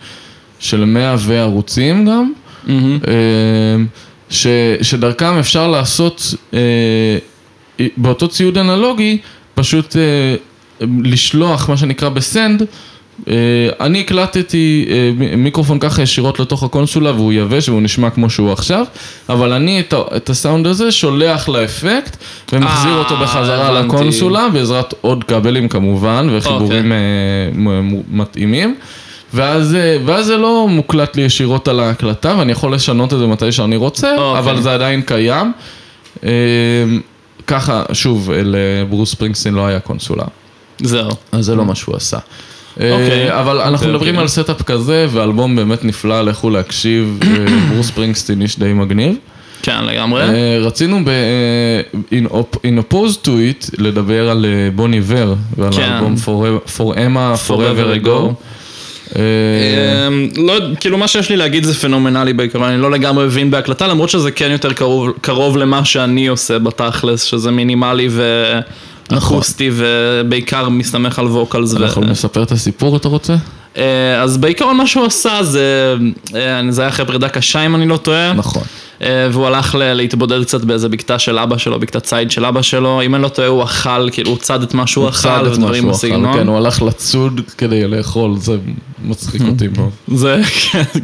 של 100 וערוצים גם. מהמם. אה, ש, שדרכם אפשר לעשות אה, באותו ציוד אנלוגי, פשוט אה, לשלוח מה שנקרא בסנד. אה, אני הקלטתי אה, מיקרופון ככה ישירות לתוך הקונסולה והוא יבש והוא נשמע כמו שהוא עכשיו, אבל אני את, את הסאונד הזה שולח לאפקט ומחזיר אה, אותו בחזרה הבנתי. לקונסולה בעזרת עוד כבלים כמובן וחיבורים אה, מ- מ- מתאימים. ואז, אה, ואז זה לא מוקלט לי ישירות על ההקלטה, ואני יכול לשנות את זה מתי שאני רוצה, אוקיי. אבל זה עדיין קיים. אה, ככה, שוב, לברוס ספרינגסטין לא היה קונסולה, זהו. אז זה לא מה שהוא עשה. אה, אוקיי. אבל אנחנו מדברים. על setup כזה, ואלבום באמת נפלא, לכו להקשיב, אה, ברוס ספרינגסטין איש די מגניב. כן, לגמרי. אה, רצינו ב- אה, in op- in opposed to it לדבר על אה, בוני ור, ועל כן. האלבום For- For Emma Forever Ago. אמ, לא, כאילו מה שיש לי להגיד זה פנומנלי בעיקרון, אני לא לגמרי מבין בהקלטה, למרות שזה כן יותר קרוב, קרוב למה שאני עושה בתכלס, שזה מינימלי ואקוסטי ובעיקר מסתמך על ווקלס. אנחנו יכולים לספר את הסיפור, אתה רוצה? אה, אז בעיקרון מה שהוא עשה זה, אה, זה היה אחרי פרידה קשה אם אני לא טועה. נכון. אה, והוא הלך להתבודד קצת באיזה בקתה של אבא שלו, בקתת ציד של אבא שלו, אם אני לא טועה הוא אכל, כאילו הוא צד את מה שהוא אכל ודברים בסגנון. כן, הוא הלך לצוד כדי לאכול, זה מצחיק אותי (laughs) מאוד. זה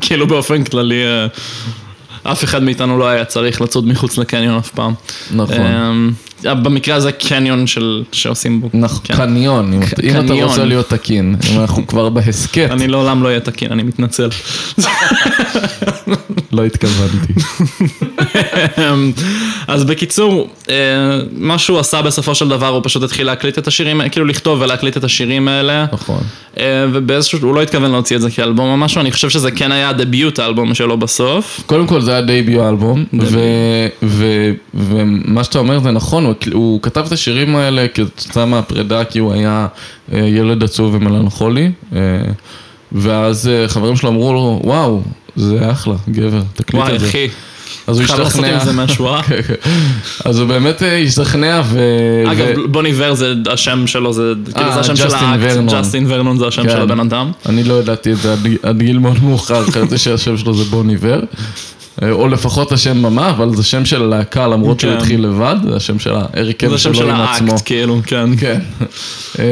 כאילו באופן כללי, אה, אף אחד מאיתנו לא היה צריך לצוד מחוץ לקניון אף פעם. נכון. אה, במקרה הזה קניון של, שעושים בו. נכון, כן. קניון, אם אתה- אם אתה קניון. רוצה להיות תקין, אם אנחנו כבר בהסכת, אני לעולם לא אהיה תקין, אני מתנצל. (laughs) לא התכוונתי. (laughs) אז בקיצור, אה, מה שהוא עשה בסופו של דבר, הוא פשוט התחיל להקליט את השירים, כאילו לכתוב ולהקליט את השירים האלה. נכון. אה, ובאיזשהו, הוא לא התכוון להוציא את זה כאלבום או משהו, אני חושב שזה כן היה הדביוט האלבום שלו בסוף. קודם כל זה היה דייביו אלבום, ו- ו- ומה שאתה אומר זה נכון, הוא, הוא כתב את השירים האלה כתוצאה מהפרידה כי הוא היה אה, ילד עצוב ומלנכולי, ואז חברים שלו אמרו לו, וואו, זה אחלה, גבר, תקליט וואי את זה. אחי, אז הוא חייב לעשות השתכנע. עם זה משהו, אה? (laughs) אז הוא באמת אה, השתכנע ו... אגב, בוני ור זה השם שלו, זה כאילו זה השם של האקט. ג'סטין ורנון זה השם כן. של הבן אדם. אני לא ידעתי את זה עד, גיל מאוד מאוחר, (laughs) חשבתי שהשם שלו זה בוני ור. אה, או לפחות השם במה, אבל זה שם של להקה למרות שהוא כן. התחיל לבד, זה השם של זה השם שלו של עם עצמו. האקט, כאילו, כן. כן. אה,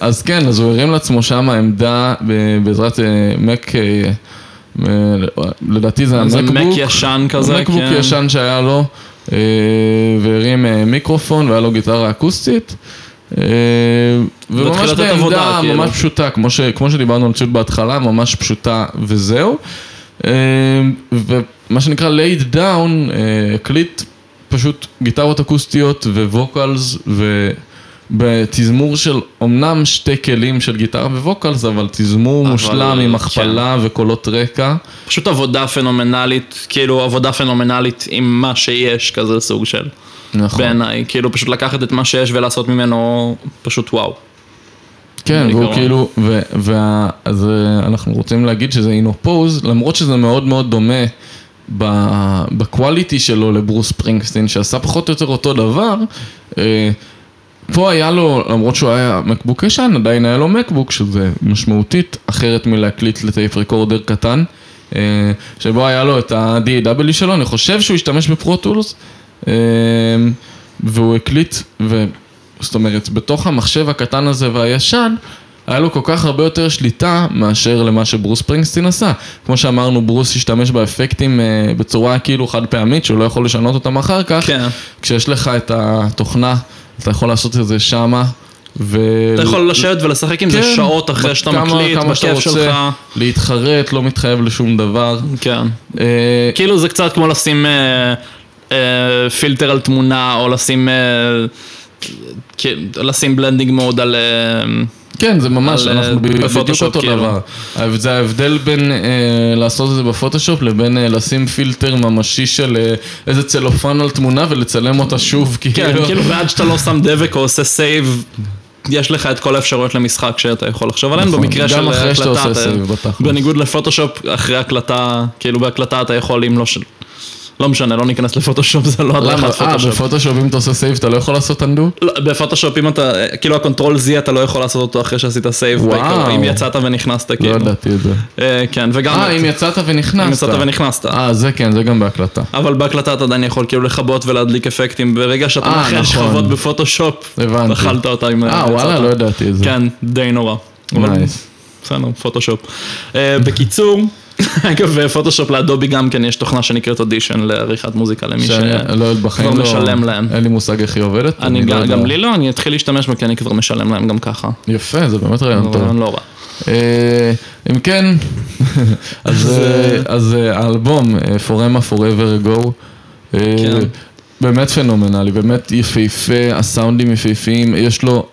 אז כן, אז הוא הרים לעצמו שם עמדה בעזרת אה, מק, אה, אה, לדעתי זה זה המקבוק. מק ישן כזה, מקבוק כן. ישן שהיה לו, אה, והרים אה, מיקרופון והיה לו גיטרה אקוסטית. אה, וממש בעמדה כאילו. ממש פשוטה, כמו, ש, כמו שדיברנו על ציוד בהתחלה, ממש פשוטה וזהו. ומה שנקרא laid down, הקליט פשוט גיטרות אקוסטיות ו vocals ובתזמור של אומנם שתי כלים של גיטרה ו vocals, אבל תזמור אבל, מושלם עם כן. הכפלה וקולות רקע. פשוט עבודה פנומנלית, כאילו עבודה פנומנלית עם מה שיש, כזה סוג של, נכון. בעיניי, כאילו פשוט לקחת את מה שיש ולעשות ממנו פשוט וואו. כן, והוא בעיקרון. כאילו, ו- וה- אז אה, אנחנו רוצים להגיד שזה אינופוז, למרות שזה מאוד מאוד דומה בקואליטי שלו לברוס פרינגסטין, שעשה פחות או יותר אותו דבר. פה היה לו, למרות שהוא היה מקבוק ישן, עדיין היה לו מקבוק, שזה משמעותית אחרת מלהקליט לטייפ רקורדר קטן, אה, שבו היה לו את ה-DAW שלו, אני חושב שהוא השתמש בפרוטולס, אה, והוא הקליט, ו... זאת אומרת, בתוך המחשב הקטן הזה והישן, היה לו כל כך הרבה יותר שליטה מאשר למה שברוס פרינגסטין עשה. כמו שאמרנו, ברוס השתמש באפקטים אה, בצורה כאילו חד פעמית, שהוא לא יכול לשנות אותם אחר כך. כן. כשיש לך את התוכנה, אתה יכול לעשות את זה שמה. ו... אתה יכול לשבת ולשחק עם זה כן, שעות אחרי שאתה כמה- מקליט, כמה שאתה בכיף רוצה, שלך. להתחרט, לא מתחייב לשום דבר. כן. אה, כאילו זה קצת כמו לשים אה, אה, פילטר על תמונה, או לשים, אה, לשים blending mode על... אה, כן, זה ממש, על, אנחנו אה, בדיוק בפוטושופ, אותו כאילו. דבר. זה ההבדל בין אה, לעשות את זה בפוטושופ לבין אה, לשים פילטר ממשי של איזה צלופן על תמונה ולצלם אותה שוב, כן, כאילו. כאילו ועד שאתה לא שם דבק או עושה save, יש לך את כל האפשרויות למשחק שאתה יכול לחשוב עליהן, נכון, במקרה של הקלטה, אתה-. בניגוד לפוטושופ, אחרי הקלטה, כאילו בהקלטה אתה יכול, אם לא. לא משנה, לא ניכנס לפוטושופ, זה לא? הדרכת אה, פוטושופ. בפוטושופ אם אתה עושה save אתה לא יכול לעשות undo? לא, בפוטושופ אם אתה, כאילו ה control Z אתה לא יכול לעשות אותו אחרי שעשית save, וואו. בעיקר, אם יצאת ונכנסת לא כאילו. ידעתי את זה. אה, כן, וגם... אה, אם יצאת ונכנסת. אם יצאת ונכנסת. אה, זה כן, זה גם בהקלטה. אבל בהקלטה אתה עדיין יכול כאילו לכבות ולהדליק אפקטים, ברגע שאתה אה, מאחד נכון. שכבות בפוטושופ. אכלת אותה עם... אה, וואלה. לא ידעתי את זה. כן, די נורא. nice. בסדר, פוטושופ. אה, בקיצור, אגב, בפוטושופ לאדובי גם כן יש תוכנה שנקראת אודישן לעריכת מוזיקה למי שאני לא לא... משלם להם. אין לי מושג איך היא עובדת. אני לא גם. גם לי לא, אני אתחיל להשתמש בה כי אני כבר משלם להם גם ככה. יפה, זה באמת רעיון טוב. רעיון לא רע. אה, אם כן, (laughs) (laughs) אז, אה, אה, האלבום, Forever Ago, אה, כן. באמת פנומנלי, באמת יפהפה, הסאונדים יפהפיים, יש לו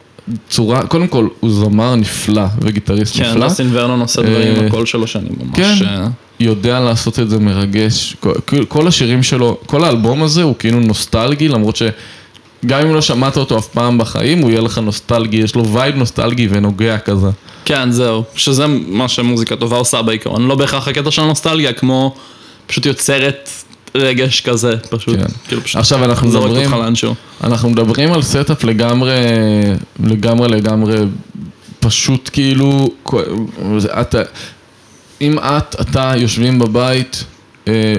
צורה, קודם כל הוא זמר נפלא וגיטריסט כן, נפלא, ג'סטין ורנון עושה דברים עם אה, הקול שלו שאני ממש... כן. אה, יודע לעשות את זה מרגש, כל, כל השירים שלו, כל האלבום הזה הוא כאילו נוסטלגי, למרות שגם אם לא שמעת אותו אף פעם בחיים, הוא יהיה לך נוסטלגי, יש לו vibe נוסטלגי ונוגע כזה. כן, זהו. שזה מה שמוזיקה טובה עושה בעיקרון. לא בהכרח הקטע של הנוסטלגיה, כמו פשוט יוצרת רגש כזה, פשוט. כן. כאילו פשוט עכשיו אנחנו מדברים. אנחנו מדברים על setup לגמרי, לגמרי לגמרי פשוט כאילו, את, אם את, אתה יושבים בבית אה,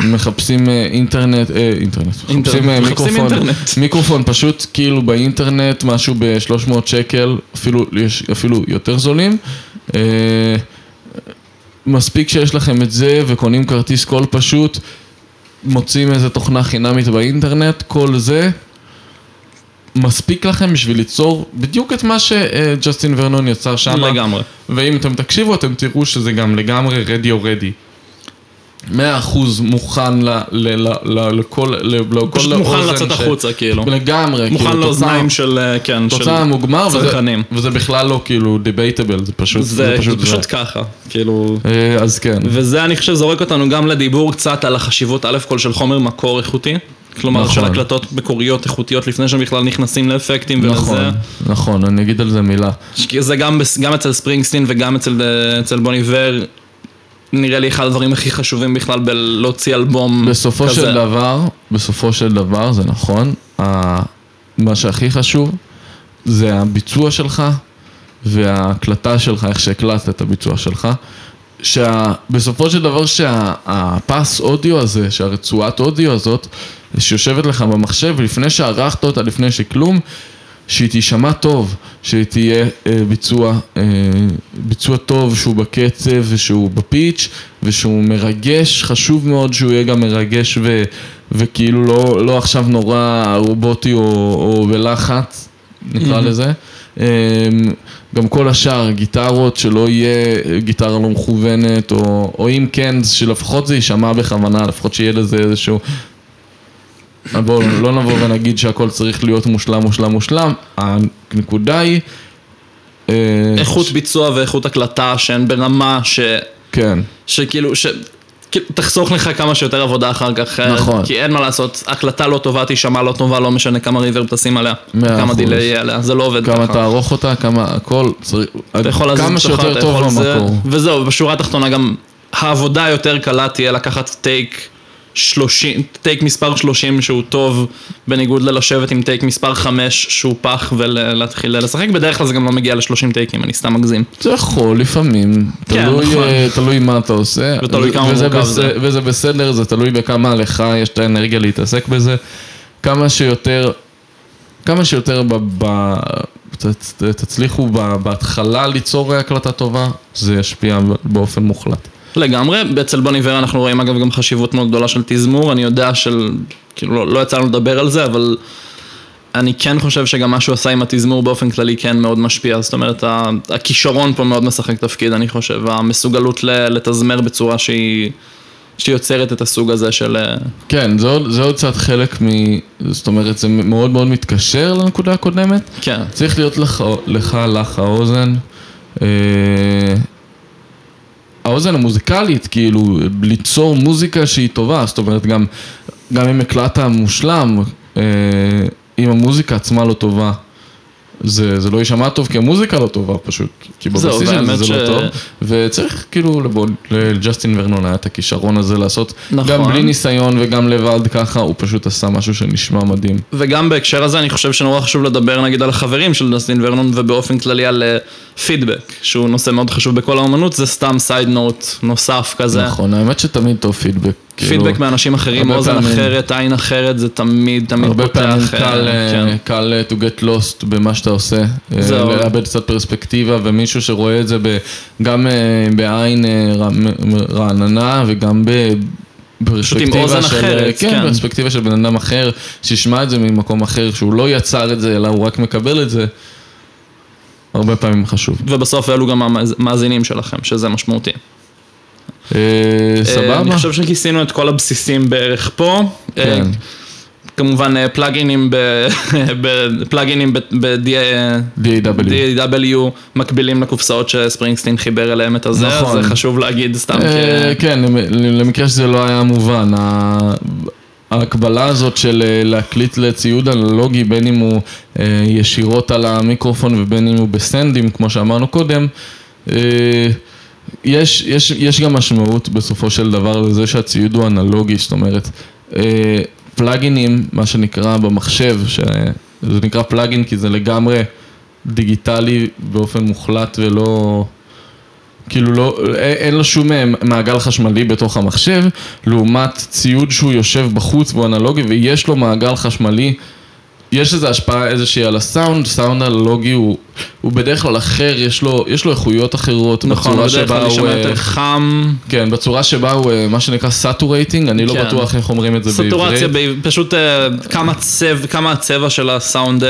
ומחפשים אה, אינטרנט, אה, אינטרנט, מחפשים אה, מחפשים מיקרופון. (laughs) מיקרופון פשוט כאילו באינטרנט, משהו ב-300 שקל, אפילו, יש אפילו יותר זולים. מספיק שיש לכם את זה וקונים כרטיס קול פשוט, מוצאים איזה תוכנה חינמית באינטרנט, כל זה מספיק לכם בשביל ליצור בדיוק את מה שג'סטין ורנון יצר שם. לגמרי. ואם אתם תקשיבו אתם תראו שזה גם לגמרי רדי או רדי. מאה אחוז מוכן ל, ל, ל, ל, לכל, פשוט מוכן לצאת החוצה, כאילו. לגמרי, מוכן כאילו, לאוזניים של, אה, כן, של צרכנים. וזה בכלל לא כאילו דיבייטבל, זה פשוט, זה פשוט פשוט זה. ככה, כאילו... אה, אז כן, וזה אני חושב זורק אותנו גם לדיבור קצת על החשיבות א' כל של חומר מקור איכותי. כלומר נכון. של הקלטות מקוריות איכותיות לפני שהם בכלל נכנסים לאפקטים נכון, ולזה. נכון, אני אגיד על זה מילה. זה גם, גם אצל ספרינגסטין וגם אצל, אה, אצל בוני ור. נראה לי אחד הדברים הכי חשובים בכלל בלהוציא אלבום בסופו כזה. של דבר, בסופו של דבר, זה נכון, מה שהכי חשוב זה הביצוע שלך וההקלטה שלך, איך שהקלטת את הביצוע שלך. שבסופו של דבר שהפס אודיו הזה, שהרצועת אודיו הזאת, שיושבת לך במחשב, לפני שערכת אותה, לפני שכלום, שהיא תישמע טוב, שהיא תהיה אה, ביצוע, אה, ביצוע טוב, שהוא בקצב ושהוא בפיץ' ושהוא מרגש, חשוב מאוד שהוא יהיה גם מרגש ו, וכאילו לא, לא עכשיו נורא רובוטי או, או בלחץ, נקרא לזה. אה, גם כל השאר, גיטרות, שלא יהיה גיטרה לא מכוונת, או, או אם כן, שלפחות זה יישמע בכוונה, לפחות שיהיה לזה איזשהו... בואו לא נבוא ונגיד שהכל צריך להיות מושלם, מושלם, מושלם, הנקודה היא... אה, איכות ש- ביצוע ואיכות הקלטה שהן ברמה ש... כן, שכאילו, ש... כאילו, תחסוך לך כמה שיותר עבודה אחר כך, אה, נכון. כי אין מה לעשות, הקלטה לא טובה תישמע לא טובה, לא משנה כמה reverb תשים עליה, כמה. delay יהיה עליה, זה לא עובד כמה ככה. תערוך אותה, כמה הכל צריך... כמה שיותר טוב במקור. וזהו, בשורה התחתונה גם העבודה היותר קלה תהיה לקחת take 30, take מספר 30 שהוא טוב, בניגוד ללשבת עם take מספר 5 שהוא פח ולהתחיל לשחק, בדרך כלל זה גם לא מגיע ל-30 טייקים, אני סתם מגזים. זה יכול לפעמים, כן, תלוי, נכון. אה, תלוי מה אתה עושה, ותלוי כמה מורכב בס- זה. וזה בסדר, זה תלוי בכמה לך יש את האנרגיה להתעסק בזה, כמה שיותר, כמה שיותר ב, תצליחו בהתחלה ליצור הקלטה טובה, זה ישפיע באופן מוחלט. לגמרי, אצל בוני ור אנחנו רואים אגב גם חשיבות מאוד גדולה של תזמור, אני יודע של, כאילו לא, לא יצא לנו לדבר על זה, אבל אני כן חושב שגם מה שהוא עשה עם התזמור באופן כללי כן מאוד משפיע, זאת אומרת הכישרון פה מאוד משחק תפקיד אני חושב, המסוגלות לתזמר בצורה שהיא, שיוצרת את הסוג הזה של, אה, כן, זה עוד, זה עוד קצת חלק מ... זאת אומרת, זה מאוד מאוד מתקשר לנקודה הקודמת. כן, צריך להיות לך, לך, לך האוזן. אה, האוזן המוזיקלית, כאילו, ליצור מוזיקה שהיא טובה, זאת אומרת, גם, גם אם הקלטת מושלם, אה, אם המוזיקה עצמה לא טובה, זה, זה לא יישמע טוב, כי המוזיקה לא טובה פשוט, כי בבסיס של זה זה לא ש- טוב, וצריך כאילו, לבוא- לג'סטין ורנון היה את הכישרון הזה לעשות, נכון. גם בלי ניסיון וגם לבד ככה, הוא פשוט עשה משהו שנשמע מדהים. וגם בהקשר הזה אני חושב שנורא חשוב לדבר נגיד על החברים של דסטין ורנון ובאופן כללי על פידבק, שהוא נושא מאוד חשוב בכל האמנות, זה סתם סייד נוט נוסף כזה. נכון, האמת שתמיד טוב פידבק. כאילו, פידבק מאנשים אחרים, הרבה אוזן פעמים- אחרת, עין אחרת, זה תמיד תמיד הרבה פותח. פעמים אה, קל, אה, כן. קל אה, to get lost במה שאתה עושה, זהו. לאבד קצת פרספקטיבה ומישהו שרואה את זה ב, גם בעין רע- רעננה וגם ב... פרספקטיבה אוזן של, אחרת, כן, כן. פרספקטיבה של בן אדם אחר, שישמע את זה ממקום אחר, שהוא לא יצר את זה, אלא הוא רק מקבל את זה, הרבה פעמים חשוב. ובסוף אלו גם המאזינים שלכם, שזה משמעותי. אה, אה, סבבה? אני חושב שכיסינו את כל הבסיסים בערך פה. אה, כן. כמובן פלאגינים ב- (laughs) פלאגינים ב-DAW DAW. מקבילים לקופסאות שספרינגסטין חיבר אליהם את הזה, אז נכון. זה חשוב להגיד סתם כ... כן, למ- למקרה שזה לא היה מובן, ההקבלה הזאת של להקליט לציוד אנלוגי, בין אם הוא ישירות על המיקרופון ובין אם הוא בסטנדים, כמו שאמרנו קודם, יש, יש, יש גם משמעות בסופו של דבר לזה שהציוד הוא אנלוגי, זאת אומרת, אה, פלאגינים, מה שנקרא במחשב, שזה נקרא פלאגין כי זה לגמרי דיגיטלי באופן מוחלט ולא... כאילו לא, א- אין לו שום אה, מעגל חשמלי בתוך המחשב, לעומת ציוד שהוא יושב בחוץ והוא אנלוגי ויש לו מעגל חשמלי. יש איזו השפעה איזושהי על הסאונד, סאונד אנלוגי הוא, הוא בדרך כלל אחר, יש לו, יש לו איכויות אחרות, נכון, בצורה בדרך שבה כלל הוא... להישמע אה, יותר חם, כן, בצורה שבה הוא אה, מה שנקרא saturating, אני לא כן. בטוח איך אומרים את זה בעברית. סטורציה, ב- פשוט אה, כמה צבע, כמה הצבע של הסאונד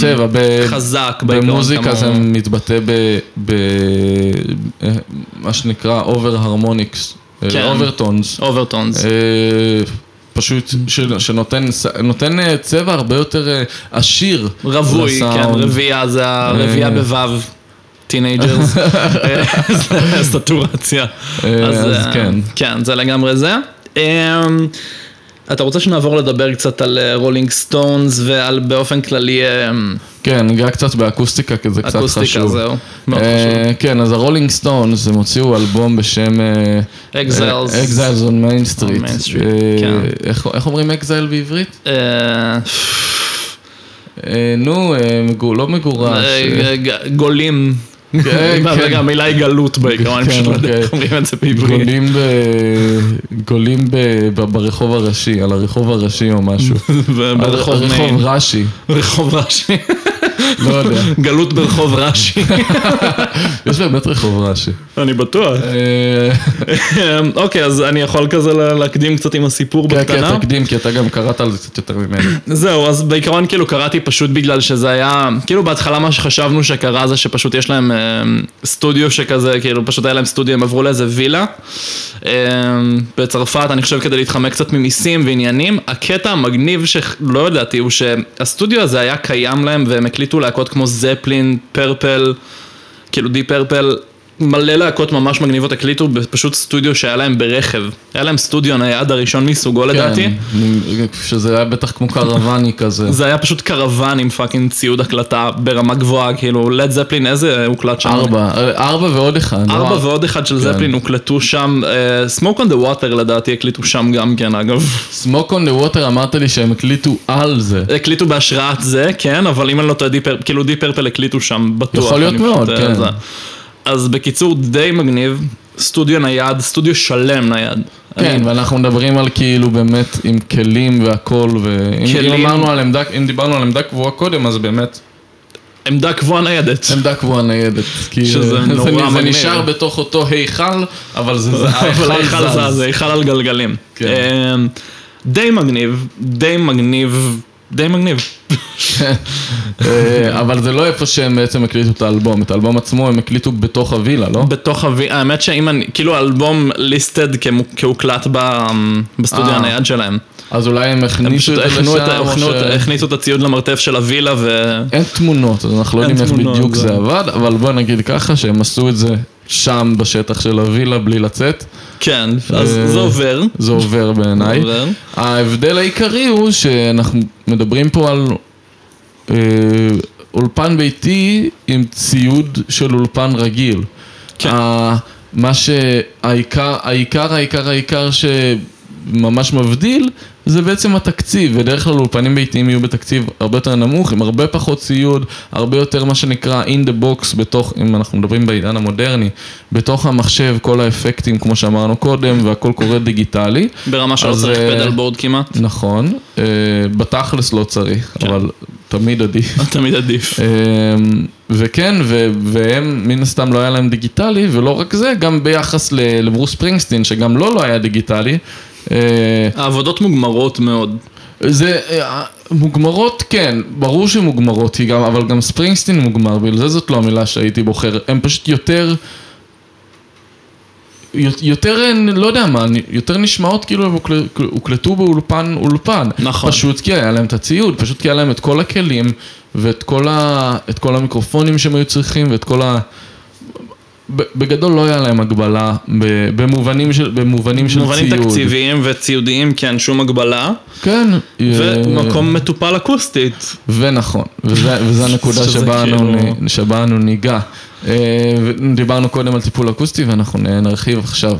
צבע, ב- חזק במוזיקה כמה זה הוא- מתבטא ב... ב... מה שנקרא over harmonics. Overtones. Overtones. פשוט שנותן נותן אה, צבע הרבה יותר אה, עשיר רווי, כן. רביעייה זה הרביעייה אה. בוו. טינג'רס, (laughs) (laughs) סטורציה. אה, אז כן. כן, זה לגמרי זה. אתה רוצה שנעבור לדבר קצת על רולינג סטונס ועל באופן כללי אמ, כן, ניגע קצת באקוסטיקה, כי זה קצת חשוב. אקוסטיקה, זהו. מאוד אה, חשוב. כן, אז הרולינג סטונס, הם הוציאו אלבום בשם... Exiles. Exiles on Main Street. On Main Street. איך אומרים exile בעברית? אה, אה, נו, אה, לא מגורש. אה, אה, גולים. כן, כן. המילה היא גלות בעיקרון, אני כן, פשוט לא יודע אוקיי. איך אומרים את זה בעברית. גולים. ברחוב הראשי, על הרחוב הראשי או משהו. (laughs) ברחוב Main. רש"י, רחוב רש"י. לא יודע. גלות ברחוב רש"י. (laughs) יש באמת רחוב רש"י. אני בטוח. אה, (laughs) אוקיי, אז אני יכול כזה לה- להקדים קצת עם הסיפור כן, בקטנה? כן, תקדים, כי אתה גם קראת על זה קצת יותר ממני. זהו, אז בעיקרון כאילו קראתי פשוט בגלל שזה היה, כאילו בהתחלה מה שחשבנו שקרה זה שפשוט יש להם אה, סטודיו שכזה, כאילו פשוט היה להם סטודיו, הם עברו לאיזה וילה אה, בצרפת, אני חושב כדי להתחמק קצת ממיסים ועניינים. הקטע המגניב שלא ידעתי הוא שהסטודיו הזה היה קיים להם והם הקליטו להקות כמו זפלין, פרפל, כאילו דיפ פרפל. מלא להקות ממש מגניבות הקליטו בפשוט סטודיו שהיה להם ברכב. היה להם סטודיו נייד הראשון מסוגו לדעתי. כן, שזה היה בטח כמו קרוואני (laughs) כזה. זה היה פשוט קרוון עם fucking ציוד הקלטה ברמה גבוהה, כאילו לד זפלין איזה הוקלט שם? ארבע, ארבע ועוד אחד. לא? ארבע ועוד אחד של זפלין הוקלטו שם, Smoke on the Water לדעתי הקליטו שם גם כן אגב. Smoke on the Water אמרת לי שהם הקליטו על זה. הקליטו בהשראת זה, כן, אבל אם אני לא טועה, כאילו דיפ פרפל הקליטו שם בטוח. יכול להיות מאוד, כן. זה. אז בקיצור די מגניב, סטודיו נייד, סטודיו שלם נייד. כן, אני- ואנחנו מדברים על כאילו באמת עם כלים והכל, ועם כלים. אמרנו על עמדה, אם דיברנו על עמדה קבועה קודם, אז באמת עמדה קבועה ניידת. עמדה קבועה ניידת. שזה זה- נורא זה- זה מגניב. נשאר בתוך אותו היכל, אבל זה זה- ההיכל זז. זז, היכל על גלגלים. כן. אמ, די מגניב, די מגניב, די מגניב. אה, אבל זה לא איפה שהם בעצם הקליטו את האלבום, את האלבום עצמו הם הקליטו בתוך הווילה, לא? בתוך הווי... האמת שאם אני... כאילו האלבום ליסטד כהוקלט בסטודיו אה. הנייד שלהם. אז אולי הם הכניסו את זה לשם. הכניסו את הציוד למרתף של הווילה ו... אין תמונות, אז אנחנו לא יודעים איך בדיוק זה עבד, אבל בוא נגיד ככה שהם עשו את זה שם בשטח של הווילה בלי לצאת, כן, אז אה, זה עובר. זה עובר בעיניי. עובר. ההבדל העיקרי הוא שאנחנו מדברים פה על אה, אולפן ביתי עם ציוד של אולפן רגיל. כן. ה- מה שהעיקר, העיקר, העיקר, העיקר שממש מבדיל זה בעצם התקציב, בדרך כלל אולפנים ביתיים יהיו בתקציב הרבה יותר נמוך, עם הרבה פחות ציוד, הרבה יותר מה שנקרא in the box בתוך, אם אנחנו מדברים בעידן המודרני, בתוך המחשב, כל האפקטים כמו שאמרנו קודם, והכל קורה דיגיטלי. ברמה שלא צריך אה, פדל בורד כמעט. נכון, אה, בתכלס לא צריך, כן. אבל תמיד עדיף. (laughs) תמיד עדיף. אה, וכן, ו- והם מן הסתם לא היה להם דיגיטלי, ולא רק זה, גם ביחס לברוס פרינגסטין, שגם לו לא היה דיגיטלי. אה, העבודות מוגמרות מאוד. זה, אה, מוגמרות כן, ברור שמוגמרות היא גם, אבל גם ספרינגסטין מוגמר, בגלל זה זאת לא המילה שהייתי בוחר, הם פשוט יותר, יותר, אה, לא יודע מה, יותר נשמעות כאילו הם הוקל- הוקלטו באולפן אולפן. נכון. פשוט כי היה להם את הציוד, פשוט כי היה להם את כל הכלים, ואת כל, ה, את כל המיקרופונים שהם היו צריכים, ואת כל ה... בגדול לא היה להם הגבלה במובנים של, במובנים של במובנים ציוד. תקציביים וציודיים, כן, שום הגבלה. כן. ומקום מטופל אקוסטית. ונכון, וזה, וזה הנקודה שבה כאילו- שבה אנו ניגע. אה, דיברנו קודם על טיפול אקוסטי ואנחנו נרחיב עכשיו.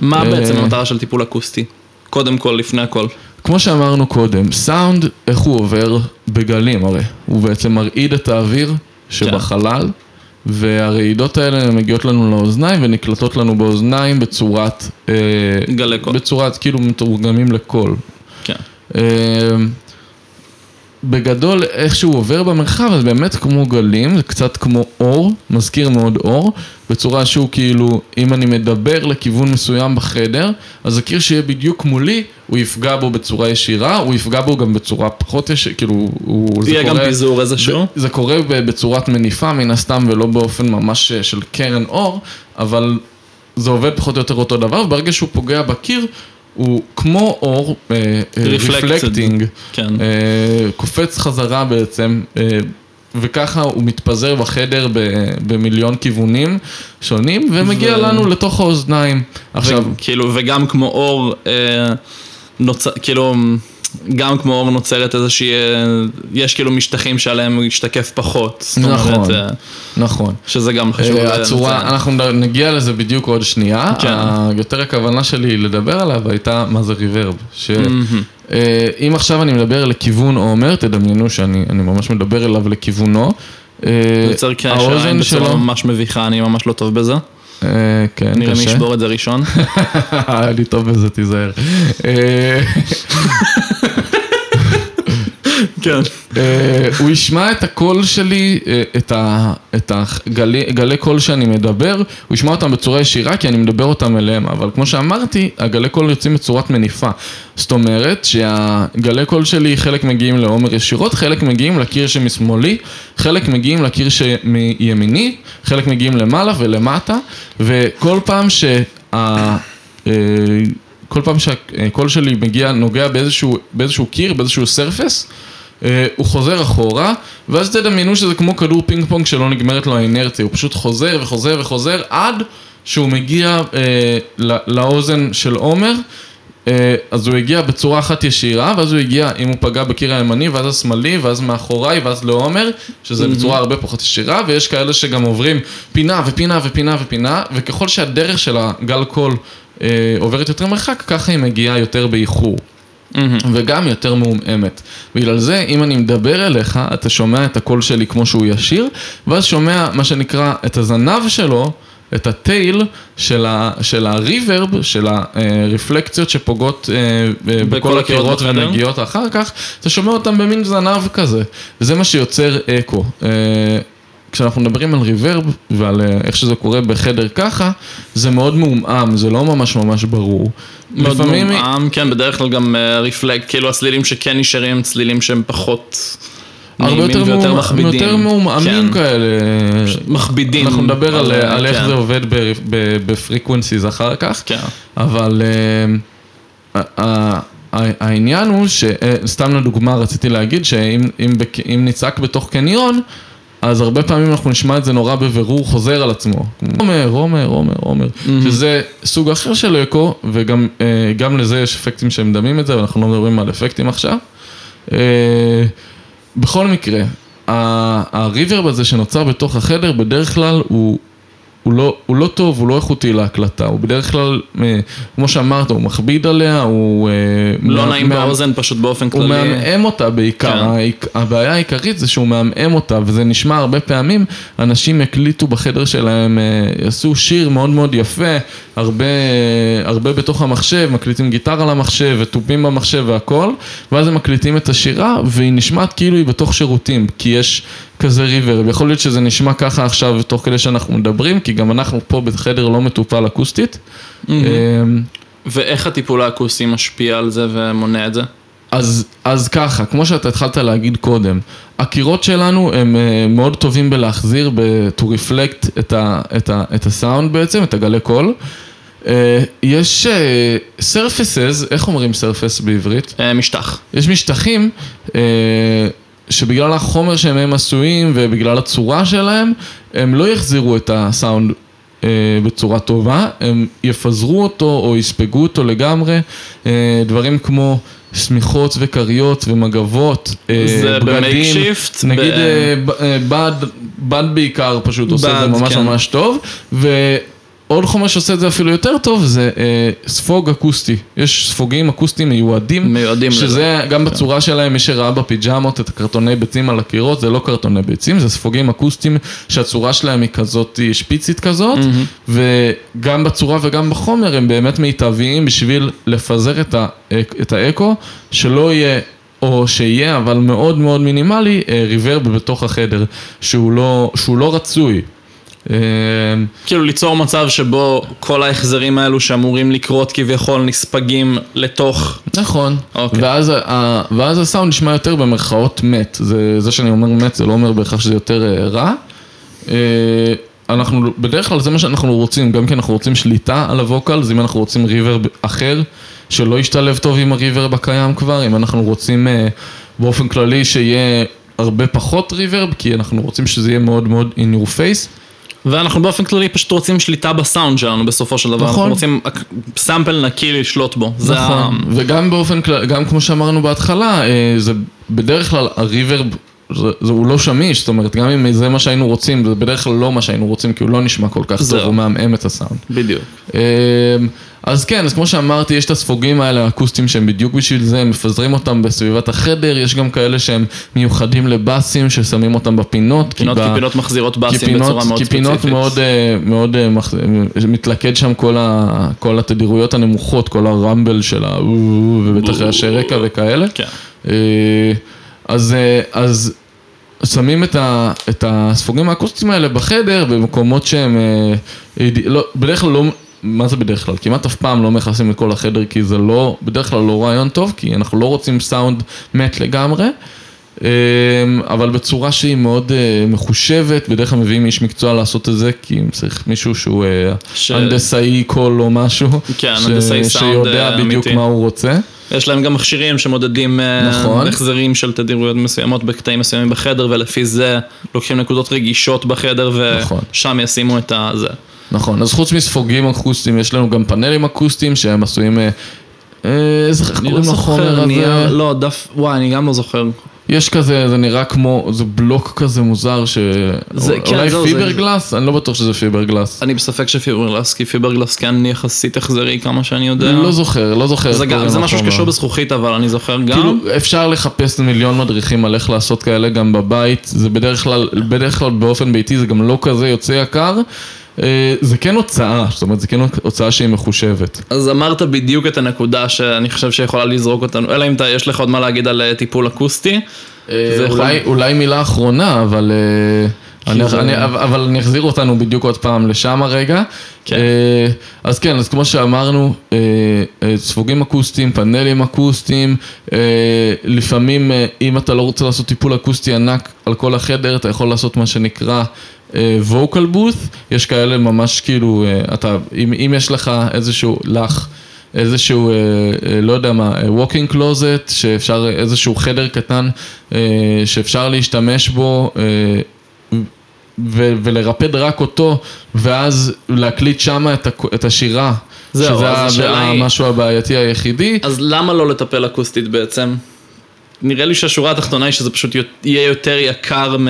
מה אה, בעצם המטרה של טיפול אקוסטי? קודם כל, לפני הכל. כמו שאמרנו קודם, סאונד, איך הוא עובר בגלים הרי. הוא בעצם מרעיד את האוויר שבחלל, והרעידות האלה מגיעות לנו לאוזניים ונקלטות לנו באוזניים בצורת... אה, גלי קול. בצורת כאילו מתורגמים לקול. כן. בגדול, איך שהוא עובר במרחב, אז באמת כמו גלים, זה קצת כמו אור, מזכיר מאוד אור, בצורה שהוא כאילו, אם אני מדבר לכיוון מסוים בחדר, אז הקיר שיהיה בדיוק מולי, הוא יפגע בו בצורה ישירה, הוא יפגע בו גם בצורה פחות ישירה, כאילו, הוא... זה יהיה גם קורה- פיזור איזשהו. זה קורה בצורת מניפה מן הסתם ולא באופן ממש אה, של קרן אור, אבל זה עובד פחות או יותר אותו דבר, וברגע שהוא פוגע בקיר, הוא כמו אור. רפלקטינג, כן. אה, קופץ חזרה בעצם, אה, וככה הוא מתפזר בחדר במיליון כיוונים שונים, ומגיע ו- לנו לתוך האוזניים. עכשיו, כאילו, וגם כמו אור, אה, נוצ... כאילו, גם כמו אור נוצרת איזושהי, אה, יש כאילו משטחים שעליהם הוא ישתקף פחות. זאת אומרת, נכון, אה, נכון. שזה גם חשוב. אה, הצורה, לציין. אנחנו נגיע לזה בדיוק עוד שנייה. כן. יותר הכוונה שלי לדבר עליו הייתה מה זה ריברב. שאם עכשיו אני מדבר לכיוון עומר, תדמיינו שאני אני ממש מדבר אליו לכיוונו. יוצר קשר האוזן עין בצורה ממש מביכה, אני ממש לא טוב בזה. אה, כן, נראה מי קשה. ישבור את זה ראשון. (laughs) אני טוב בזה, תיזהר. כן. אה, הוא ישמע את הקול שלי, אה, את הגלי גלי קול שאני מדבר, הוא ישמע אותם בצורה ישירה כי אני מדבר אותם אליהם, אבל כמו שאמרתי, הגלי קול יוצאים בצורת מניפה. זאת אומרת שהגלי קול שלי, חלק מגיעים לעומר ישירות, חלק מגיעים לקיר שמשמאלי, חלק מגיעים לקיר שמימיני, חלק מגיעים למעלה ולמטה, וכל פעם שה... אה, כל פעם שהקול שלי מגיע, נוגע באיזשהו, באיזשהו קיר, באיזשהו surface, הוא חוזר אחורה, ואז תדמיינו שזה כמו כדור פינג פונג שלא נגמרת לו האינרציה, הוא פשוט חוזר וחוזר וחוזר עד שהוא מגיע אה, לא- לאוזן של עומר, אה, אז הוא הגיע בצורה אחת ישירה, ואז הוא הגיע, אם הוא פגע בקיר הימני, ואז השמאלי, ואז מאחוריי, ואז לעומר, שזה בצורה הרבה פחות ישירה, ויש כאלה שגם עוברים פינה ופינה ופינה ופינה, וככל שהדרך של הגל קול אה, עוברת יותר מרחק, ככה היא מגיעה יותר באיחור. וגם יותר מעומעמת. בגלל זה, אם אני מדבר אליך, אתה שומע את הקול שלי כמו שהוא ישיר, ואז שומע מה שנקרא את הזנב שלו, את הטייל של, ה, של הריברב, של הרפלקציות שפוגעות אה, ב- בכל בכל הקירות? ומגיעות אחר כך, אתה שומע אותם במין זנב כזה, וזה מה שיוצר אקו. אה, כשאנחנו מדברים על ריברב ועל אה, איך שזה קורה בחדר ככה, זה מאוד מעומעם, זה לא ממש ממש ברור. מאוד מעומעם, כן, בדרך כלל גם reflect, כאילו הצלילים שכן נשארים הם צלילים שהם פחות הרבה יותר, ויותר. מכבידים. יותר מעומעמים כן. כאלה. מכבידים. אנחנו נדבר על, אבל, על איך כן. זה עובד ב frequencies אחר כך, כן. אבל אה, ה- ה- ה- העניין הוא שסתם לדוגמה רציתי להגיד שאם אם, אם נצעק בתוך קניון, אז הרבה פעמים אנחנו נשמע את זה נורא בבירור חוזר על עצמו. עומר, עומר, עומר, עומר, שזה סוג אחר של אקו, וגם אה, לזה יש אפקטים שהם דמים את זה, ואנחנו לא מדברים על אפקטים עכשיו. אה, בכל מקרה, הריברב הזה שנוצר בתוך החדר, בדרך כלל הוא, הוא, לא, הוא לא טוב, הוא לא איכותי להקלטה, הוא בדרך כלל, אה, כמו שאמרת, הוא מכביד עליה, הוא... אה, לא מה- נעים מה- באוזן פשוט באופן הוא כללי. מעמעם אותה בעיקר, כן. הבעיה העיקרית זה שהוא מעמעם אותה וזה נשמע הרבה פעמים, אנשים הקליטו בחדר שלהם, אה, עשו שיר מאוד מאוד יפה, הרבה, הרבה בתוך המחשב, מקליטים גיטרה למחשב ותופים במחשב והכל, ואז הם מקליטים את השירה והיא נשמעת כאילו היא בתוך שירותים, כי יש כזה ריברב, יכול להיות שזה נשמע ככה עכשיו תוך כדי שאנחנו מדברים, כי גם אנחנו פה בחדר לא מטופל אקוסטית. אה, ואיך הטיפול האקוסטי משפיע על זה ומונע את זה? אז, אז ככה, כמו שאתה התחלת להגיד קודם, הקירות שלנו הם אה, מאוד טובים בלהחזיר, ב- to reflect את, ה, את, ה, את הסאונד בעצם, את הגלי קול. אה, יש אה, surfaces, איך אומרים surface בעברית? משטח. יש משטחים שבגלל החומר שהם עשויים ובגלל הצורה שלהם, הם לא יחזירו את הסאונד אה, בצורה טובה, הם יפזרו אותו או יספגו אותו לגמרי, אה, דברים כמו שמיכות וכריות ומגבות, אה, זה בגדים, ב makeshift, נגיד ב- אה, אה, בד, בד בעיקר פשוט עושה את זה בד, ממש כן. ממש טוב, ו... עוד חומר שעושה את זה אפילו יותר טוב זה אה, ספוג אקוסטי. יש ספוגים אקוסטיים מיועדים. מיועדים שזה לזה. גם בצורה שלהם, מי שראה בפיג'מות את הקרטוני ביצים על הקירות, זה לא קרטוני ביצים, זה ספוגים אקוסטיים שהצורה שלהם היא כזאת שפיצית כזאת, וגם בצורה וגם בחומר הם באמת מיטביים בשביל לפזר את, ה, את האקו, שלא יהיה... או שיהיה, אבל מאוד מאוד מינימלי, אה, ריברב בתוך החדר, שהוא לא, שהוא לא רצוי. אה, כאילו ליצור מצב שבו כל ההחזרים האלו שאמורים לקרות כביכול נספגים לתוך... נכון, אוקיי. ואז, ה- ואז הסאונד נשמע יותר במרכאות מת, זה, זה שאני אומר מת זה לא אומר בהכרח שזה יותר אה, רע. אה, אנחנו, בדרך כלל זה מה שאנחנו רוצים, גם כי אנחנו רוצים שליטה על הווקל, אז אם אנחנו רוצים ריברב אחר, שלא ישתלב טוב עם הריברב הקיים כבר, אם אנחנו רוצים אה, באופן כללי שיהיה הרבה פחות ריברב, כי אנחנו רוצים שזה יהיה מאוד מאוד in your face. ואנחנו באופן כללי פשוט רוצים שליטה בסאונד שלנו בסופו של דבר. נכון. אנחנו רוצים סאמפל נקי לשלוט בו. זה ה- נכון, וגם באופן כלל, גם כמו שאמרנו בהתחלה, אה, זה בדרך כלל הריברב, זה, זה, הוא לא שמיש, זאת אומרת, גם אם זה מה שהיינו רוצים, זה בדרך כלל לא מה שהיינו רוצים, כי הוא לא נשמע כל כך. טוב, הוא מעמעם את הסאונד. בדיוק. אה, אז כן, אז כמו שאמרתי, יש את הספוגים האלה האקוסטיים שהם בדיוק בשביל זה, הם מפזרים אותם בסביבת החדר, יש גם כאלה שהם מיוחדים לבאסים, ששמים אותם בפינות. כי פינות, ב- כי פינות מחזירות כי באסים פינות- בצורה מאוד כי ספציפית. פינות מאוד, אה, מאוד אה, מח- אה, מתלכד שם כל, ה, כל התדירויות הנמוכות, כל הרמבל של ה... ובטח רעשי רקע וכאלה. כן. אז, אה, אז שמים את, ה, את הספוגים האקוסטיים האלה בחדר במקומות שהם, אה, לא, בדרך כלל לא, מה זה בדרך כלל? כמעט אף פעם לא מכסים כל החדר כי זה לא, בדרך כלל לא רעיון טוב, כי אנחנו לא רוצים סאונד מת לגמרי. אה, אבל בצורה שהיא מאוד אה, מחושבת, בדרך כלל מביאים איש מקצוע לעשות את זה, כי אם צריך מישהו שהוא אה, ש- הנדסאי קול או משהו, כן, ש- הנדסאי סאונד, שיודע אה, בדיוק אמיתי. מה הוא רוצה. יש להם גם מכשירים שמודדים נכון. החזרים של תדירויות מסוימות בקטעים מסוימים בחדר, ולפי זה לוקחים נקודות רגישות בחדר, נכון. ושם ישימו את הזה. נכון, אז חוץ מספוגים אקוסטיים, יש לנו גם פאנלים אקוסטיים שהם עשויים... איזה, איך אני לא קוראים לחומר הזה? לא, דף, וואי, אני גם לא זוכר. יש כזה, זה נראה כמו, זה בלוק כזה מוזר ש... זה- כן, אולי זהו, זה- פיברגלס? אני לא בטוח שזה פיברגלס. אני בספק שפיברגלס, כי פיברגלס כן יחסית החזרי כמה שאני יודע. לא זוכר, לא זוכר. זה גם- זה משהו. שקשור בזכוכית, אבל אני זוכר גם. כאילו, אפשר לחפש מיליון מדריכים על איך לעשות כאלה גם בבית, זה בדרך כלל, בדרך כלל באופן ביתי זה גם לא כזה יוצא יקר. אה, זה כן הוצאה, זאת אומרת, זה כן הוצאה שהיא מחושבת. אז אמרת בדיוק את הנקודה שאני חושב שיכולה לזרוק אותנו, אלא אם אתה- יש לך עוד מה להגיד על אה, טיפול אקוסטי. זה יכול- אולי, אולי מילה אחרונה, אבל, אה, אני, זה- אני, אבל אני אחזיר אותנו בדיוק עוד פעם לשם הרגע. כן. אה, אז כן, אז כמו שאמרנו, אה, אה, ספוגים אקוסטיים, פאנלים אקוסטיים, אה, לפעמים אה, אם אתה לא רוצה לעשות טיפול אקוסטי ענק על כל החדר, אתה יכול לעשות מה שנקרא vocal booth, יש כאלה ממש כאילו, אה, אתה, אם, אם יש לך איזשהו, לך, איזשהו, אה, אה, לא יודע מה, walk-in closet, שאפשר, איזשהו חדר קטן אה, שאפשר להשתמש בו אה, ו- ולרפד רק אותו, ואז להקליט שמה את, את השירה. זהו, שזה אז ה- השאלה היא- המשהו הבעייתי היחידי. אז למה לא לטפל אקוסטית בעצם? נראה לי שהשורה התחתונה היא שזה פשוט יהיה יותר יקר מ...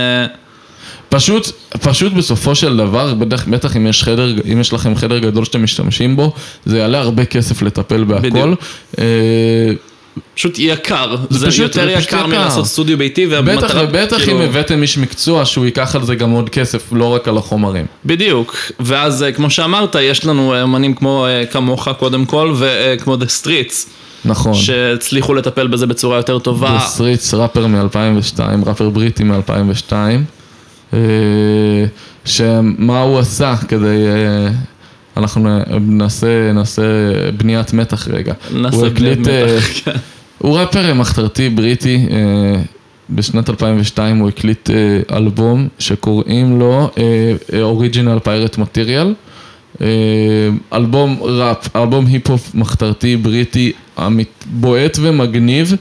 פשוט, פשוט בסופו של דבר, בטח, בטח אם יש חדר, אם יש לכם חדר גדול שאתם משתמשים בו, זה יעלה הרבה כסף לטפל בהכל. בדיוק. אה, פשוט יקר. זה זה, פשוט- יותר יקר יקר. מלעשות סטודיו ביתי, בטח והמטרה... ובטח כאילו- אם הבאתם איש מקצוע שהוא ייקח על זה גם עוד כסף, לא רק על החומרים. בדיוק, ואז אה, כמו שאמרת, יש לנו אה, אמנים כמו כמוך קודם כל, וכמו The Streets, נכון. שהצליחו לטפל בזה בצורה יותר טובה. Streets, ראפר מ-2002, ראפר בריטי מ-2002, שמה הוא עשה כדי, אה, אנחנו נעשה, נעשה בניית מתח רגע. נעשה הוא בניית הקליט, אה, מתח, (laughs) כן. הוא ראפר מחתרתי בריטי, אה, בשנת 2002 הוא הקליט אה, אלבום שקוראים לו Original Pirate Material. אלבום ראפ, אלבום היפ-הופ מחתרתי בריטי בועט ומגניב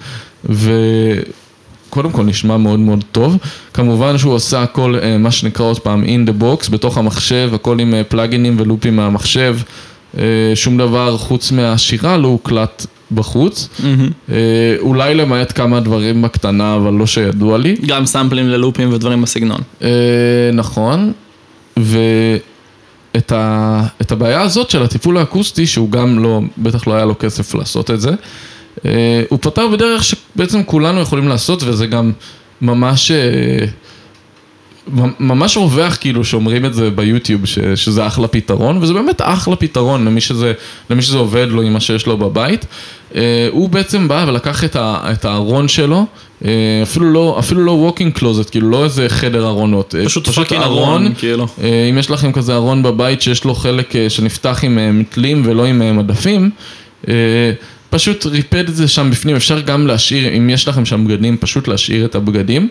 וקודם כל נשמע מאוד מאוד טוב. כמובן שהוא עושה הכל אה, מה שנקרא עוד פעם in the box בתוך המחשב, הכל עם אה, פלאגינים ולופים מהמחשב. אה, שום דבר חוץ מהשירה לא הוקלט בחוץ. אה, אולי למעט כמה דברים בקטנה אבל לא שידוע לי. גם סאמפלים ללופים ודברים בסגנון. אה, נכון, ו... את, ה, את הבעיה הזאת של הטיפול האקוסטי, שהוא גם לא, בטח לא היה לו כסף לעשות את זה, הוא פתר בדרך שבעצם כולנו יכולים לעשות, וזה גם ממש... אה, ממש רווח כאילו שאומרים את זה ביוטיוב ש, שזה אחלה פתרון וזה באמת אחלה פתרון למי שזה, למי שזה עובד לו עם מה שיש לו בבית. Uh, הוא בעצם בא ולקח את, ה, את הארון שלו, אה, אפילו לא, אפילו לא walk-in closet, כאילו לא איזה חדר ארונות. פשוט, פשוט fucking ארון, כאילו. אה, אם יש לכם כזה ארון בבית שיש לו חלק אה, שנפתח עם אה, מתלים ולא עם אה, מדפים, אה, פשוט ריפד את זה שם בפנים, אפשר גם להשאיר, אם יש לכם שם בגדים, פשוט להשאיר את הבגדים.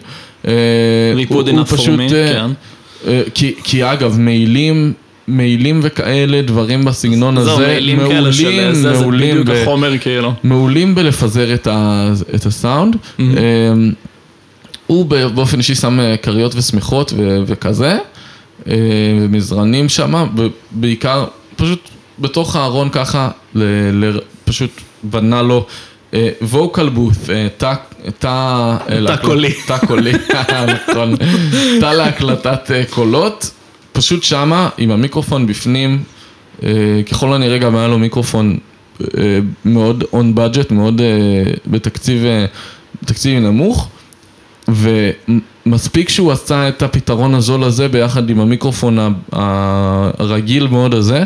ריפוד אין הפורמי, כן. אה, כי, כי אגב, מעילים, מעילים וכאלה, דברים בסגנון הזה, מעילים כאלה של זה, זה בדיוק החומר כאילו. מעולים בלפזר את, ה, את הסאונד. Mm-hmm. הוא באופן אישי שם אה, כריות ושמיכות וכזה, ומזרנים שם, ובעיקר, פשוט בתוך הארון ככה, ל, ל, פשוט בנה לו ווקל בות, תא... תא קולי. תא קולי, (laughs) נכון. תא להקלטת אה, קולות, פשוט שמה עם המיקרופון בפנים, אה, ככל הנראה גם היה לו מיקרופון אה, מאוד און בדג'ט, מאוד בתקציב, בתקציב נמוך. ומספיק שהוא עשה את הפתרון הזול הזה ביחד עם המיקרופון הרגיל מאוד הזה,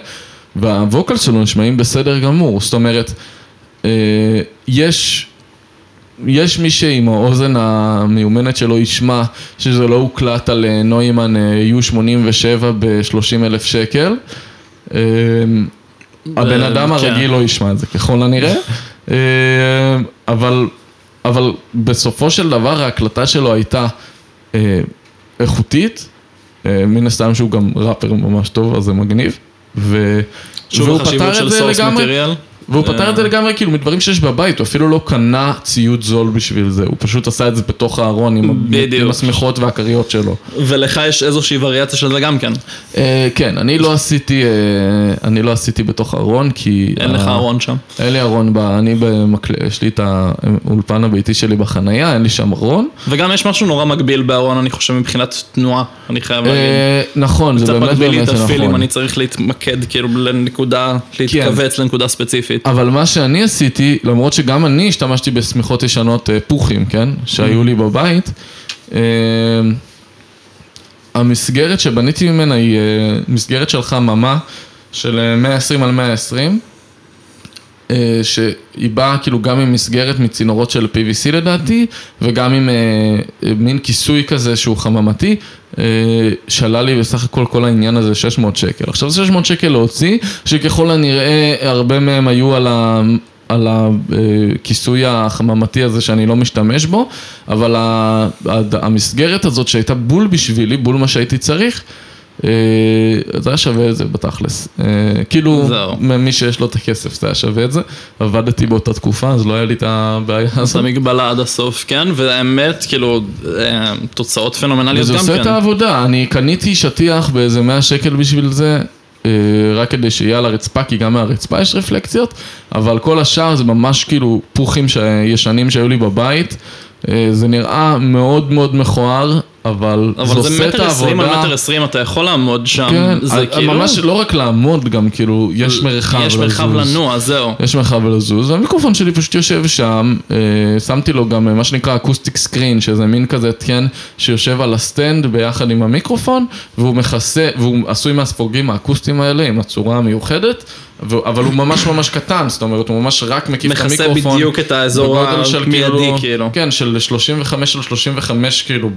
והווקל שלו נשמעים בסדר גמור, זאת אומרת, אה, יש, יש מי שעם האוזן המיומנת שלו ישמע שזה לא הוקלט על אה, נוימן U87 ב-30 אלף שקל. אה, הבן אדם כן. הרגיל לא ישמע את זה ככל הנראה, אבל, אבל בסופו של דבר ההקלטה שלו הייתה איכותית, מן הסתם שהוא גם ראפר ממש טוב, אז זה מגניב. ו... שוב החשיבות של source material. והוא פתר את זה לגמרי כאילו מדברים שיש בבית, הוא אפילו לא קנה ציוד זול בשביל זה, הוא פשוט עשה את זה בתוך הארון עם השמיכות והכריות שלו. ולך יש איזושהי וריאציה של זה גם כן? אה, כן, אני לא עשיתי, אה, אני לא עשיתי בתוך הארון כי... אין לך ארון שם? אין לי ארון, אני במקל... יש לי את האולפן הביתי שלי בחנייה, אין לי שם ארון. וגם יש משהו נורא מגביל בארון, אני חושב, מבחינת תנועה, אני חייב להגיד. אה, נכון, זה באמת באמת נכון. אני צריך להתמקד כאילו לנקודה, להתכווץ לנקודה ספציפית. ספציפית. אבל מה שאני עשיתי, למרות שגם אני השתמשתי בשמיכות ישנות אה, פוחים, כן? שהיו לי בבית, אה, המסגרת שבניתי ממנה היא אה, מסגרת של חממה של 120 על 120. שהיא באה כאילו גם עם מסגרת מצינורות של PVC לדעתי, וגם עם מין כיסוי כזה שהוא חממתי, שעלה לי בסך הכל כל העניין הזה 600 שקל. עכשיו זה 600 שקל להוציא, שככל הנראה הרבה מהם היו על ה... על הכיסוי החממתי הזה שאני לא משתמש בו, אבל המסגרת הזאת שהייתה בול בשבילי, בול מה שהייתי צריך, אה, זה היה שווה את זה בתכלס. אה, כאילו, מי שיש לו את הכסף זה היה שווה את זה. עבדתי באותה תקופה, אז לא היה לי את הבעיה הזאת. את המגבלה עד הסוף, כן, והאמת, כאילו, אה, תוצאות פנומנליות גם כן. וזה עושה את העבודה, אני קניתי שטיח באיזה 100 שקל בשביל זה. רק כדי שיהיה על הרצפה, כי גם מהרצפה יש רפלקציות, אבל כל השאר זה ממש כאילו פוכים ישנים שהיו לי בבית. זה נראה מאוד מאוד מכוער, אבל, אבל זה עושה את העבודה. אבל זה מטר עשרים על מטר עשרים, אתה יכול לעמוד שם, כן, זה כאילו... ממש לא רק לעמוד, גם כאילו, יש מרחב לזוז. יש מרחב לנוע, זהו. יש מרחב לזוז, והמיקרופון שלי פשוט יושב שם, אה, שמתי לו גם אה, מה שנקרא acoustic screen, שזה מין כזה כן, שיושב על הסטנד ביחד עם המיקרופון, והוא מכסה, והוא עשוי מהספוגים האקוסטיים האלה, עם הצורה המיוחדת. אבל הוא ממש ממש קטן, זאת אומרת, הוא ממש רק מקיף את המיקרופון. מכסה בדיוק את האזור המיידי, כאילו. כן, של 35 על 35, כאילו,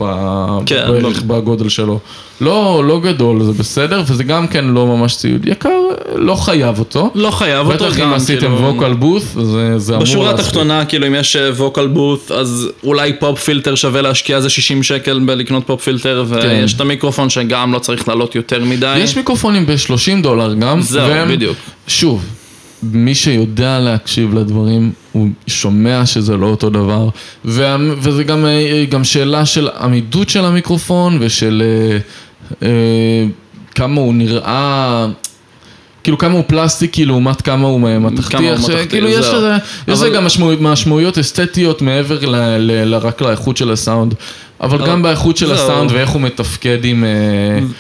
כן, בערך לא. בגודל שלו. לא, לא גדול, זה בסדר, וזה גם כן לא ממש ציוד יקר, לא חייב אותו. לא חייב אותו גם, כאילו. בטח אם עשיתם vocal booth, זה, זה אמור. בשורה התחתונה, כאילו, אם יש vocal booth, אז אולי pop filter שווה להשקיע איזה 60 שקל בלקנות pop filter, ויש כן. את המיקרופון שגם לא צריך לעלות יותר מדי. יש מיקרופונים ב-30 דולר גם. זהו, בדיוק. שוב, מי שיודע להקשיב לדברים, הוא שומע שזה לא אותו דבר, וה, וזה גם, אה, גם שאלה של עמידות של המיקרופון ושל אה, אה, כמה הוא נראה... כאילו כמה הוא פלסטיקי לעומת כמה הוא מתכתי, כאילו יש לזה, לזה גם משמעויות אסתטיות מעבר רק לאיכות של הסאונד. אבל גם באיכות של הסאונד ואיך הוא מתפקד עם...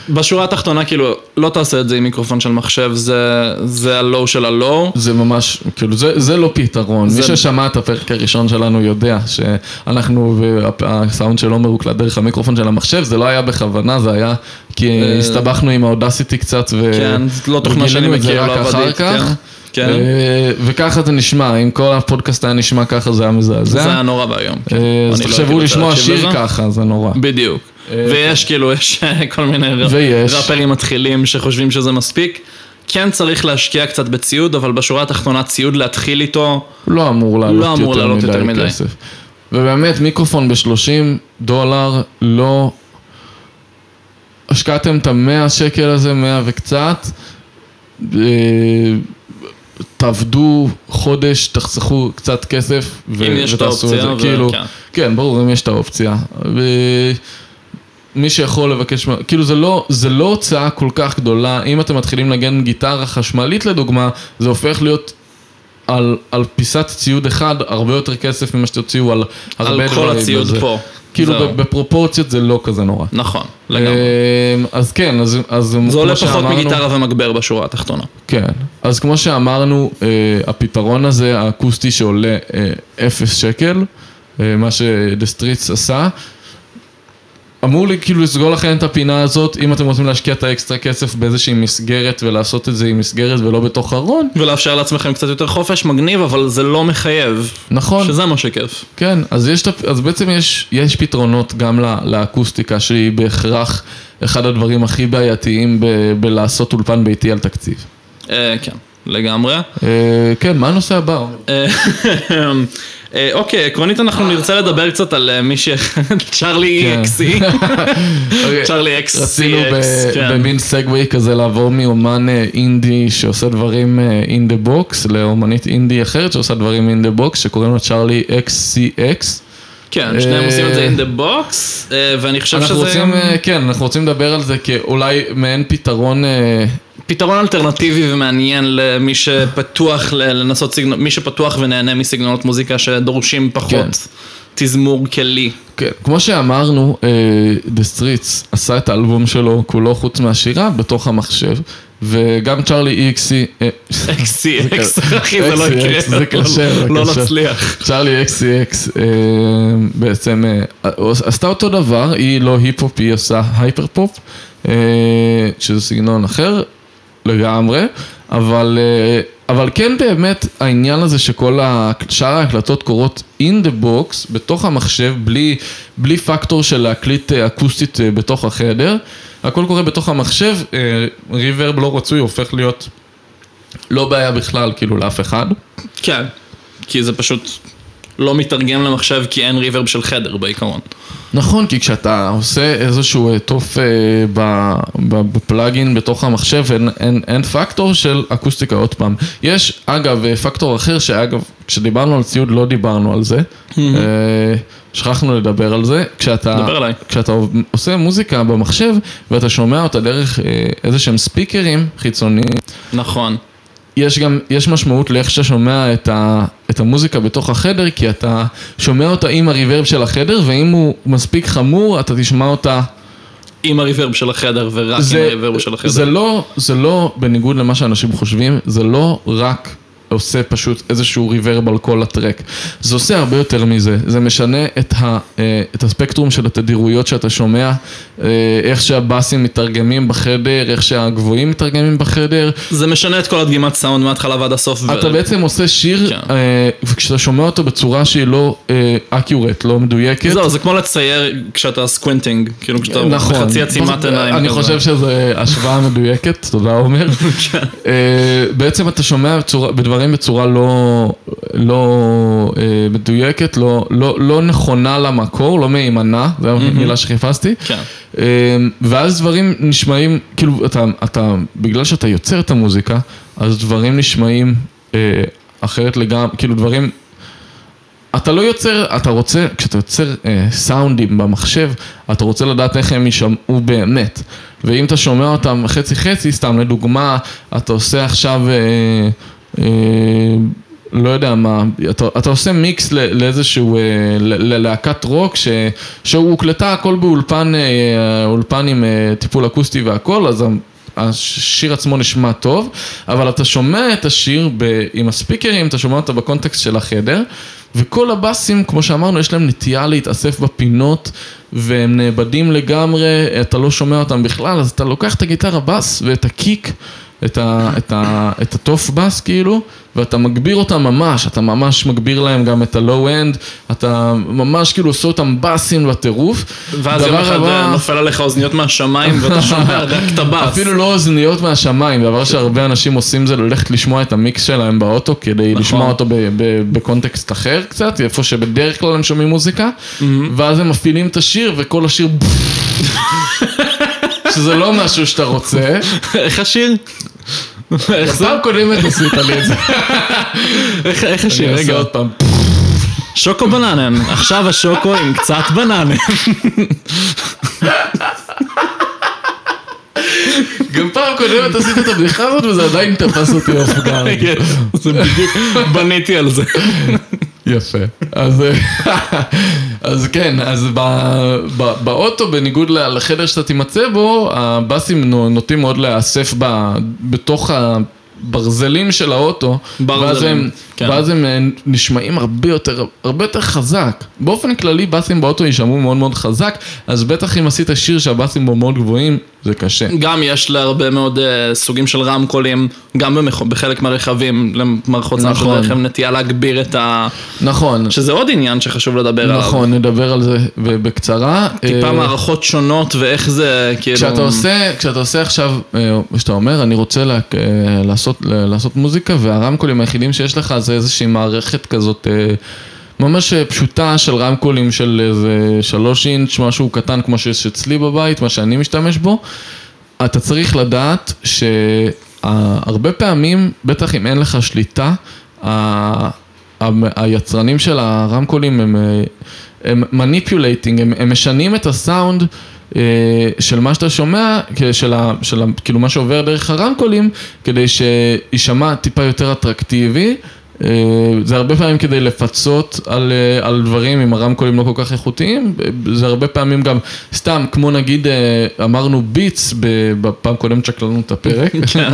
בשורה התחתונה, כאילו, לא תעשה את זה עם מיקרופון של מחשב, זה, הלואו של הלואו. זה ממש, כאילו, זה, לא פתרון. מי ששמע את הפרק הראשון שלנו יודע שאנחנו, והסאונד של עומר הוקלט דרך המיקרופון של המחשב, זה לא היה בכוונה, זה היה כי הסתבכנו עם האודסיטי קצת, ו... כן, לא תוכנה שאני מכיר, לא כך. כן. כן. אה, וככה זה נשמע, אם כל הפודקאסט היה נשמע ככה, זה היה מזעזע. זה היה נורא ואיום. אה, אז לא תחשבו הייתי רוצה לשמוע שיר. ככה, זה נורא. בדיוק. ויש כאילו, יש (laughs) כל מיני. ראפרים מתחילים שחושבים שזה מספיק. כן צריך להשקיע קצת בציוד, אבל בשורה התחתונה ציוד להתחיל איתו, לא אמור לעלות, לא אמור לעלות יותר מדי. כסף. ובאמת, מיקרופון ב-30 דולר, לא... השקעתם את המאה שקל הזה, מאה וקצת, אה, תעבדו חודש, תחסכו קצת כסף, ו- אם יש את האופציה. ו- כאילו, כן. כן, ברור, אם יש את האופציה. ו- מי שיכול לבקש, כאילו זה לא, זה לא הוצאה כל כך גדולה, אם אתם מתחילים לנגן גיטרה חשמלית לדוגמה, זה הופך להיות על, על פיסת ציוד אחד הרבה יותר כסף ממה שתוציאו על הרבה על דברים. כל הציוד בזה. פה. כאילו זהו. בפרופורציות זה לא כזה נורא. נכון, לגמרי. אמ, אז כן, אז, אז זה עולה פחות שאמרנו- מגיטרה ומגבר בשורה התחתונה. כן, אז כמו שאמרנו, אה, הפתרון הזה, האקוסטי שעולה אה, אפס שקל, אה, מה ש The Streets עשה, אמור לי כאילו לסגור לכם את הפינה הזאת, אם אתם רוצים להשקיע את האקסטרה כסף באיזושהי מסגרת ולעשות את זה עם מסגרת ולא בתוך ארון, ולאפשר לעצמכם קצת יותר חופש, מגניב, אבל זה לא מחייב. נכון, שזה מה שכיף. כן, אז, יש, אז בעצם יש, יש פתרונות גם ל- לאקוסטיקה שהיא בהכרח אחד הדברים הכי בעייתיים ב- בלעשות אולפן ביתי על תקציב. אה, כן, לגמרי. אה, כן, מה הנושא הבא? (laughs) אה, אוקיי, עקרונית אנחנו נרצה לדבר קצת על אה, מי ש... (laughs) Charli כן. XC. (laughs) אוקיי, Charli X רצינו כן. במין segue כזה לעבור מאומן אה, אינדי שעושה דברים in the box לאומנית אינדי אחרת שעושה דברים in the box שקוראים לה Charli XCX. כן, שניהם עושים את זה in the box, ואני חושב שזה רוצים, כן, אנחנו רוצים לדבר על זה כאולי מעין פתרון, פתרון אלטרנטיבי ומעניין למי שפתוח לנסות סגנון, מי שפתוח ונהנה מסגנונות מוזיקה שדורשים כן. פחות תזמור כלי. כן, כמו שאמרנו, The Streets עשה את האלבום שלו כולו חוץ מהשירה בתוך המחשב, וגם Charli XC, אה, XC, (laughs) זה X, ק- אחי, זה לא יקרה. זה קשה, לא קשה. נצליח. Charli XCX אה, בעצם אה, עשתה אותו דבר, היא לא היפ-הופ, היא עושה hyperpop, אה, שזה סגנון אחר לגמרי, אבל, אה, אבל כן באמת העניין הזה שכל שאר ההקלטות קורות in the box, בתוך המחשב, בלי, בלי פקטור של להקליט אה, אקוסטית אה, בתוך החדר, הכל קורה בתוך המחשב, reverb לא רצוי הופך להיות לא בעיה בכלל, כאילו לאף אחד. כן, כי זה פשוט לא מתרגם למחשב כי אין ריברב של חדר בעיקרון. נכון, כי כשאתה עושה איזשהו אה, תוף אה, ב- בפלאגין בתוך המחשב, אין, אין, אין פקטור של אקוסטיקה עוד פעם. יש, אגב, אה, פקטור אחר, שאגב, כשדיברנו על ציוד לא דיברנו על זה. אה, שכחנו לדבר על זה. כשאתה. כשאתה עושה מוזיקה במחשב, ואתה שומע אותה דרך אה, איזה שהם ספיקרים חיצוניים, נכון. יש גם, יש משמעות לאיך שאתה שומע את, ה, את המוזיקה בתוך החדר, כי אתה שומע אותה עם הריברב של החדר, ואם הוא מספיק חמור, אתה תשמע אותה... עם הריברב של החדר ורק עם זה, הריברב של החדר. זה לא, זה לא, בניגוד למה שאנשים חושבים, זה לא רק עושה פשוט איזשהו ריברב על כל הטרק. זה עושה הרבה יותר מזה, זה משנה את, ה, אה, את הספקטרום של התדירויות שאתה שומע, אה, איך שהבאסים מתרגמים בחדר, איך שהגבוהים מתרגמים בחדר. זה משנה את כל הדגימת סאונד מההתחלה ועד הסוף. ו- אתה בעצם עושה שיר, כן. אה, וכשאתה שומע אותו בצורה שהיא לא accurate, לא מדויקת. זהו, זה כמו לצייר כשאתה squinting, כאילו כשאתה נכון. בחצי עצימת עיניים. אני כזה. חושב שזו השוואה מדויקת, תודה עומר. (laughs) כן. בעצם אתה שומע בצורה- בדברים בצורה לא, לא אה, מדויקת, לא, לא, לא נכונה למקור, לא מהימנה, זו המילה שחיפשתי. כן. אה, ואז דברים נשמעים, כאילו, אתה, אתה, בגלל שאתה יוצר את המוזיקה, אז דברים נשמעים אה, אחרת לגמרי, כאילו דברים... אתה לא יוצר, אתה רוצה, כשאתה יוצר אה, סאונדים במחשב, אתה רוצה לדעת איך הם יישמעו באמת. ואם אתה שומע אותם חצי חצי, סתם לדוגמה, אתה עושה עכשיו, אה, לא יודע מה, אתה, אתה עושה מיקס לאיזשהו, אה, ללהקת רוק, ש, שהוא הוקלטה הכל באולפן, אה, אולפן עם אה, טיפול אקוסטי והכל, אז השיר עצמו נשמע טוב, אבל אתה שומע את השיר ב, עם הספיקרים, אתה שומע אותה בקונטקסט של החדר, וכל הבאסים, כמו שאמרנו, יש להם נטייה להתאסף בפינות, והם נאבדים לגמרי, אתה לא שומע אותם בכלל, אז אתה לוקח את הגיטרה בס ואת הקיק. את, ה, את, ה, את הטוף בס כאילו, ואתה מגביר אותם ממש, אתה ממש מגביר להם גם את ה low end, אתה ממש כאילו עושה אותם באסים לטירוף. ואז יום אחד הבא... נופל עליך אוזניות מהשמיים ואתה שומע (laughs) רק את הבאס. אפילו לא אוזניות מהשמיים, דבר שהרבה אנשים עושים זה ללכת לשמוע את ה mixes שלהם באוטו כדי נכון. לשמוע אותו בקונטקסט אחר קצת, איפה שבדרך כלל הם שומעים מוזיקה, ואז הם מפעילים את השיר וכל השיר... (laughs) שזה לא משהו שאתה רוצה. איך השיר? איך זה? פעם קודמת עשית לי את זה. איך השיר? רגע. עוד פעם. שוקו בננן, עכשיו השוקו עם קצת בננן. גם פעם קודמת עשית את הבדיחה הזאת וזה עדיין תפס אותי off guard. כן, זה בדיוק, בניתי על זה. יפה. אז, אז כן, אז ב, ב, באוטו, בניגוד לחדר שאתה תימצא בו, הבאסים נוטים מאוד להיאסף בתוך ה... ברזלים של האוטו, ואז הם, כן. ואז הם אה, נשמעים הרבה יותר, הרבה יותר חזק. באופן כללי באסים באוטו יישמעו מאוד מאוד חזק, אז בטח אם עשית שיר שהבאסים בו מאוד גבוהים, זה קשה. גם יש להרבה מאוד uh, סוגים של רמקולים, גם במח... בחלק מהרכבים, למערכות נכון. סאונד של רכב נטייה להגביר את ה... נכון. שזה עוד עניין שחשוב לדבר נכון, עליו. נכון, נדבר על זה בקצרה. טיפה uh, מערכות שונות ואיך זה כאילו... כשאתה עושה, כשאתה עושה עכשיו, שאתה אומר, אני רוצה לה, לעשות, לעשות מוזיקה, והרמקולים היחידים שיש לך זה איזושהי מערכת כזאת... ממש פשוטה של רמקולים של איזה שלוש אינץ', משהו קטן כמו שיש אצלי בבית, מה שאני משתמש בו. אתה צריך לדעת שהרבה פעמים, בטח אם אין לך שליטה, היצרנים של הרמקולים הם, הם manipulating, הם, הם משנים את הסאונד אה, של מה שאתה שומע, של, ה, של ה, כאילו מה שעובר דרך הרמקולים, כדי שיישמע טיפה יותר אטרקטיבי. אה, זה הרבה פעמים כדי לפצות על, אה, על דברים עם הרמקולים לא כל כך איכותיים, זה הרבה פעמים גם, סתם, כמו נגיד אה, אמרנו ביטס, בפעם קודמת שקללנו את הפרק, (laughs) כן.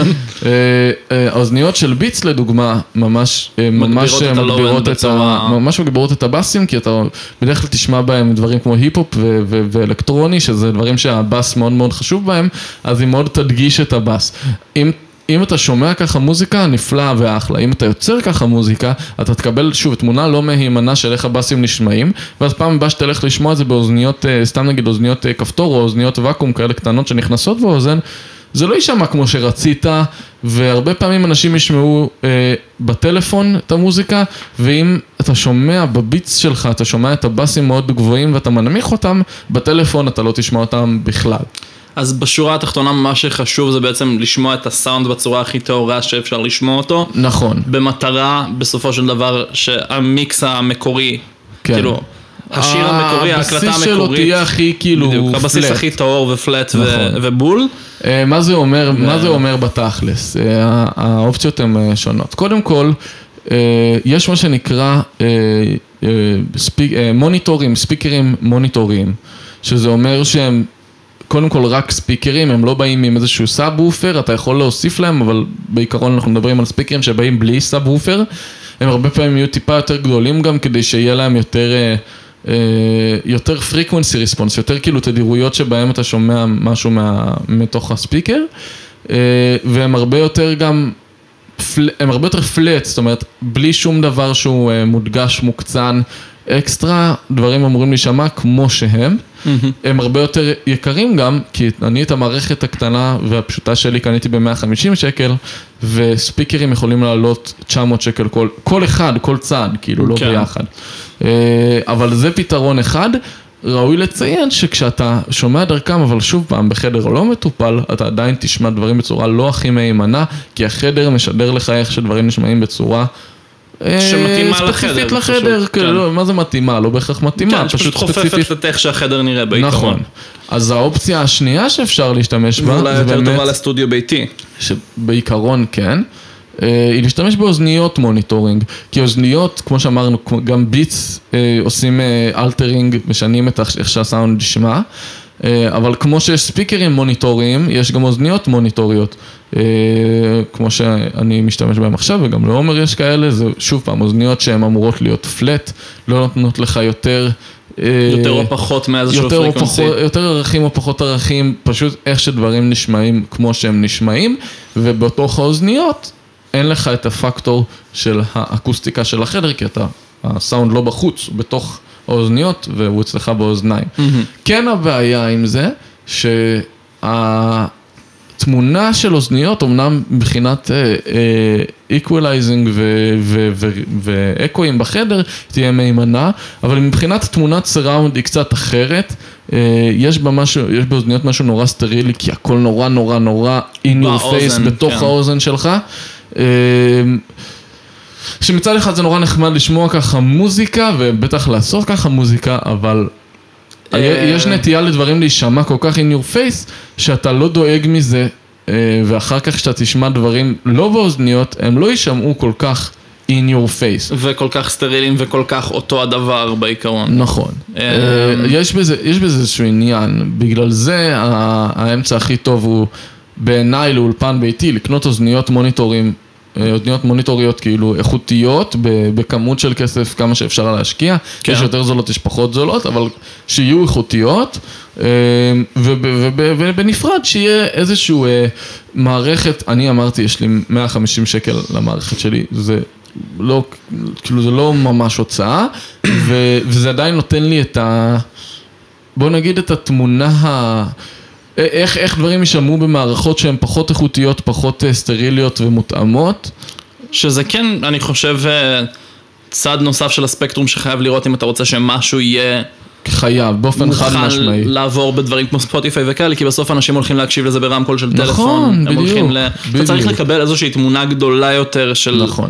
האוזניות של ביטס לדוגמה, ממש ממש מגבירות את, ה... ממש מגבירות את הבאסים, כי אתה בדרך כלל תשמע בהם דברים כמו היפ-הופ ואלקטרוני, שזה דברים שהבאס מאוד מאוד חשוב בהם, אז היא מאוד תדגיש את הבאס. אם אם אתה שומע ככה מוזיקה, נפלא ואחלה. אם אתה יוצר ככה מוזיקה, אתה תקבל שוב תמונה לא מהימנה של איך הבאסים נשמעים, ואז פעם הבאה שתלך לשמוע את זה באוזניות, אה, סתם נגיד אוזניות אה, כפתור או אוזניות ואקום כאלה קטנות שנכנסות באוזן, זה לא יישמע כמו שרצית, והרבה פעמים אנשים ישמעו אה, בטלפון את המוזיקה, ואם אתה שומע בביטס שלך, אתה שומע את הבאסים מאוד גבוהים ואתה מנמיך אותם, בטלפון אתה לא תשמע אותם בכלל. אז בשורה התחתונה מה שחשוב זה בעצם לשמוע את הסאונד בצורה הכי טהורה שאפשר לשמוע אותו. נכון. במטרה, בסופו של דבר, שהמיקס המקורי, כן. כאילו, השיר המקורי, ההקלטה המקורית. הבסיס שלו תהיה הכי כאילו בדיוק, flat. הבסיס הכי טהור ו flat נכון. ובול. אה, מה זה אומר, ו... מה זה אומר בתכלס? אה, האופציות הן שונות. קודם כל, אה, יש מה שנקרא speak, מוניטורים, speakers מוניטוריים, שזה אומר שהם קודם כל רק speakers, הם לא באים עם איזשהו סאב וופר, אתה יכול להוסיף להם, אבל בעיקרון אנחנו מדברים על speakers שבאים בלי סאב וופר, הם הרבה פעמים יהיו טיפה יותר גדולים גם כדי שיהיה להם יותר, אה, אה, יותר frequency response, יותר כאילו תדירויות שבהם אתה שומע משהו מה, מתוך הספיקר, אה, והם הרבה יותר גם, הם הרבה יותר פלט, זאת אומרת, בלי שום דבר שהוא מודגש, מוקצן. אקסטרה, דברים אמורים להישמע כמו שהם. הם הרבה יותר יקרים גם, כי אני את המערכת הקטנה והפשוטה שלי קניתי ב-150 שקל, וספיקרים יכולים לעלות 900 שקל כל, כל אחד, כל צעד, כאילו, לא כן. ביחד. אה, אבל זה פתרון אחד. ראוי לציין שכשאתה שומע דרכם, אבל שוב פעם, בחדר לא מטופל, אתה עדיין תשמע דברים בצורה לא הכי מהימנה, כי החדר משדר לך איך שדברים נשמעים בצורה שמתאימה לחדר. ספציפית לחדר, כן. לא, מה זה מתאימה? לא בהכרח מתאימה, כן, פשוט ספציפית. חופפת את איך שהחדר נראה בעיקרון. נכון. אז האופציה השנייה שאפשר להשתמש בה, זה באמת... ואולי יותר טובה לסטודיו ביתי. שבעיקרון כן. אה, היא להשתמש באוזניות monitoring, כי אוזניות, כמו שאמרנו, גם ביטס אה, עושים altering, אה, משנים את איך שהסאונד נשמע, אה, אבל כמו שיש speakers מוניטוריים, יש גם אוזניות מוניטוריות. אה, כמו שאני משתמש בהם עכשיו, וגם לעומר יש כאלה, זה שוב פעם אוזניות שהן אמורות להיות flat, לא נותנות לך יותר... אה, יותר או פחות מאיזשהו frequency. יותר ערכים או פחות ערכים, פשוט איך שדברים נשמעים כמו שהם נשמעים, ובתוך האוזניות אין לך את הפקטור של האקוסטיקה של החדר, כי אתה, הסאונד לא בחוץ, הוא בתוך האוזניות והוא אצלך באוזניים. כן הבעיה עם זה, שהתמונה של אוזניות, אמנם מבחינת equalizing ואקואים בחדר, תהיה מהימנה, אבל מבחינת תמונת surround היא קצת אחרת. אה, יש בה משהו, יש באוזניות משהו נורא סטרילי, כי הכל נורא נורא נורא in your face בתוך כן. האוזן שלך. שמצד אחד זה נורא נחמד לשמוע ככה מוזיקה, ובטח לעשות ככה מוזיקה, אבל אה, יש נטייה לדברים להישמע כל כך in your face, שאתה לא דואג מזה, אה, ואחר כך כשאתה תשמע דברים לא באוזניות, הם לא יישמעו כל כך in your face. וכל כך סטרילים וכל כך אותו הדבר בעיקרון. נכון. אה, יש בזה, יש בזה איזשהו עניין, בגלל זה האמצע הכי טוב הוא בעיניי לאולפן ביתי, לקנות אוזניות מוניטורים, אוזניות מוניטוריות כאילו איכותיות, בכמות של כסף כמה שאפשר להשקיע, כן. יש יותר זולות, יש פחות זולות, אבל שיהיו איכותיות, אה, וב- וב- ובנפרד שיהיה איזשהו אה, מערכת, אני אמרתי, יש לי 150 שקל למערכת שלי, זה לא, כאילו זה לא ממש הוצאה, וזה עדיין נותן לי את ה... בוא נגיד את התמונה ה... איך, איך דברים יישמעו במערכות שהן פחות איכותיות, פחות אה, סטריליות ומותאמות. שזה כן, אני חושב, אה, צד נוסף של הספקטרום שחייב לראות אם אתה רוצה שמשהו יהיה חייב, באופן חד מוכן משמעי. לעבור בדברים כמו ספוטיפיי וכאלה, כי בסוף אנשים הולכים להקשיב לזה ברמקול של נכון, טלפון. הם בדיוק, הולכים ל... אתה צריך בדיוק. לקבל איזושהי תמונה גדולה יותר של... נכון.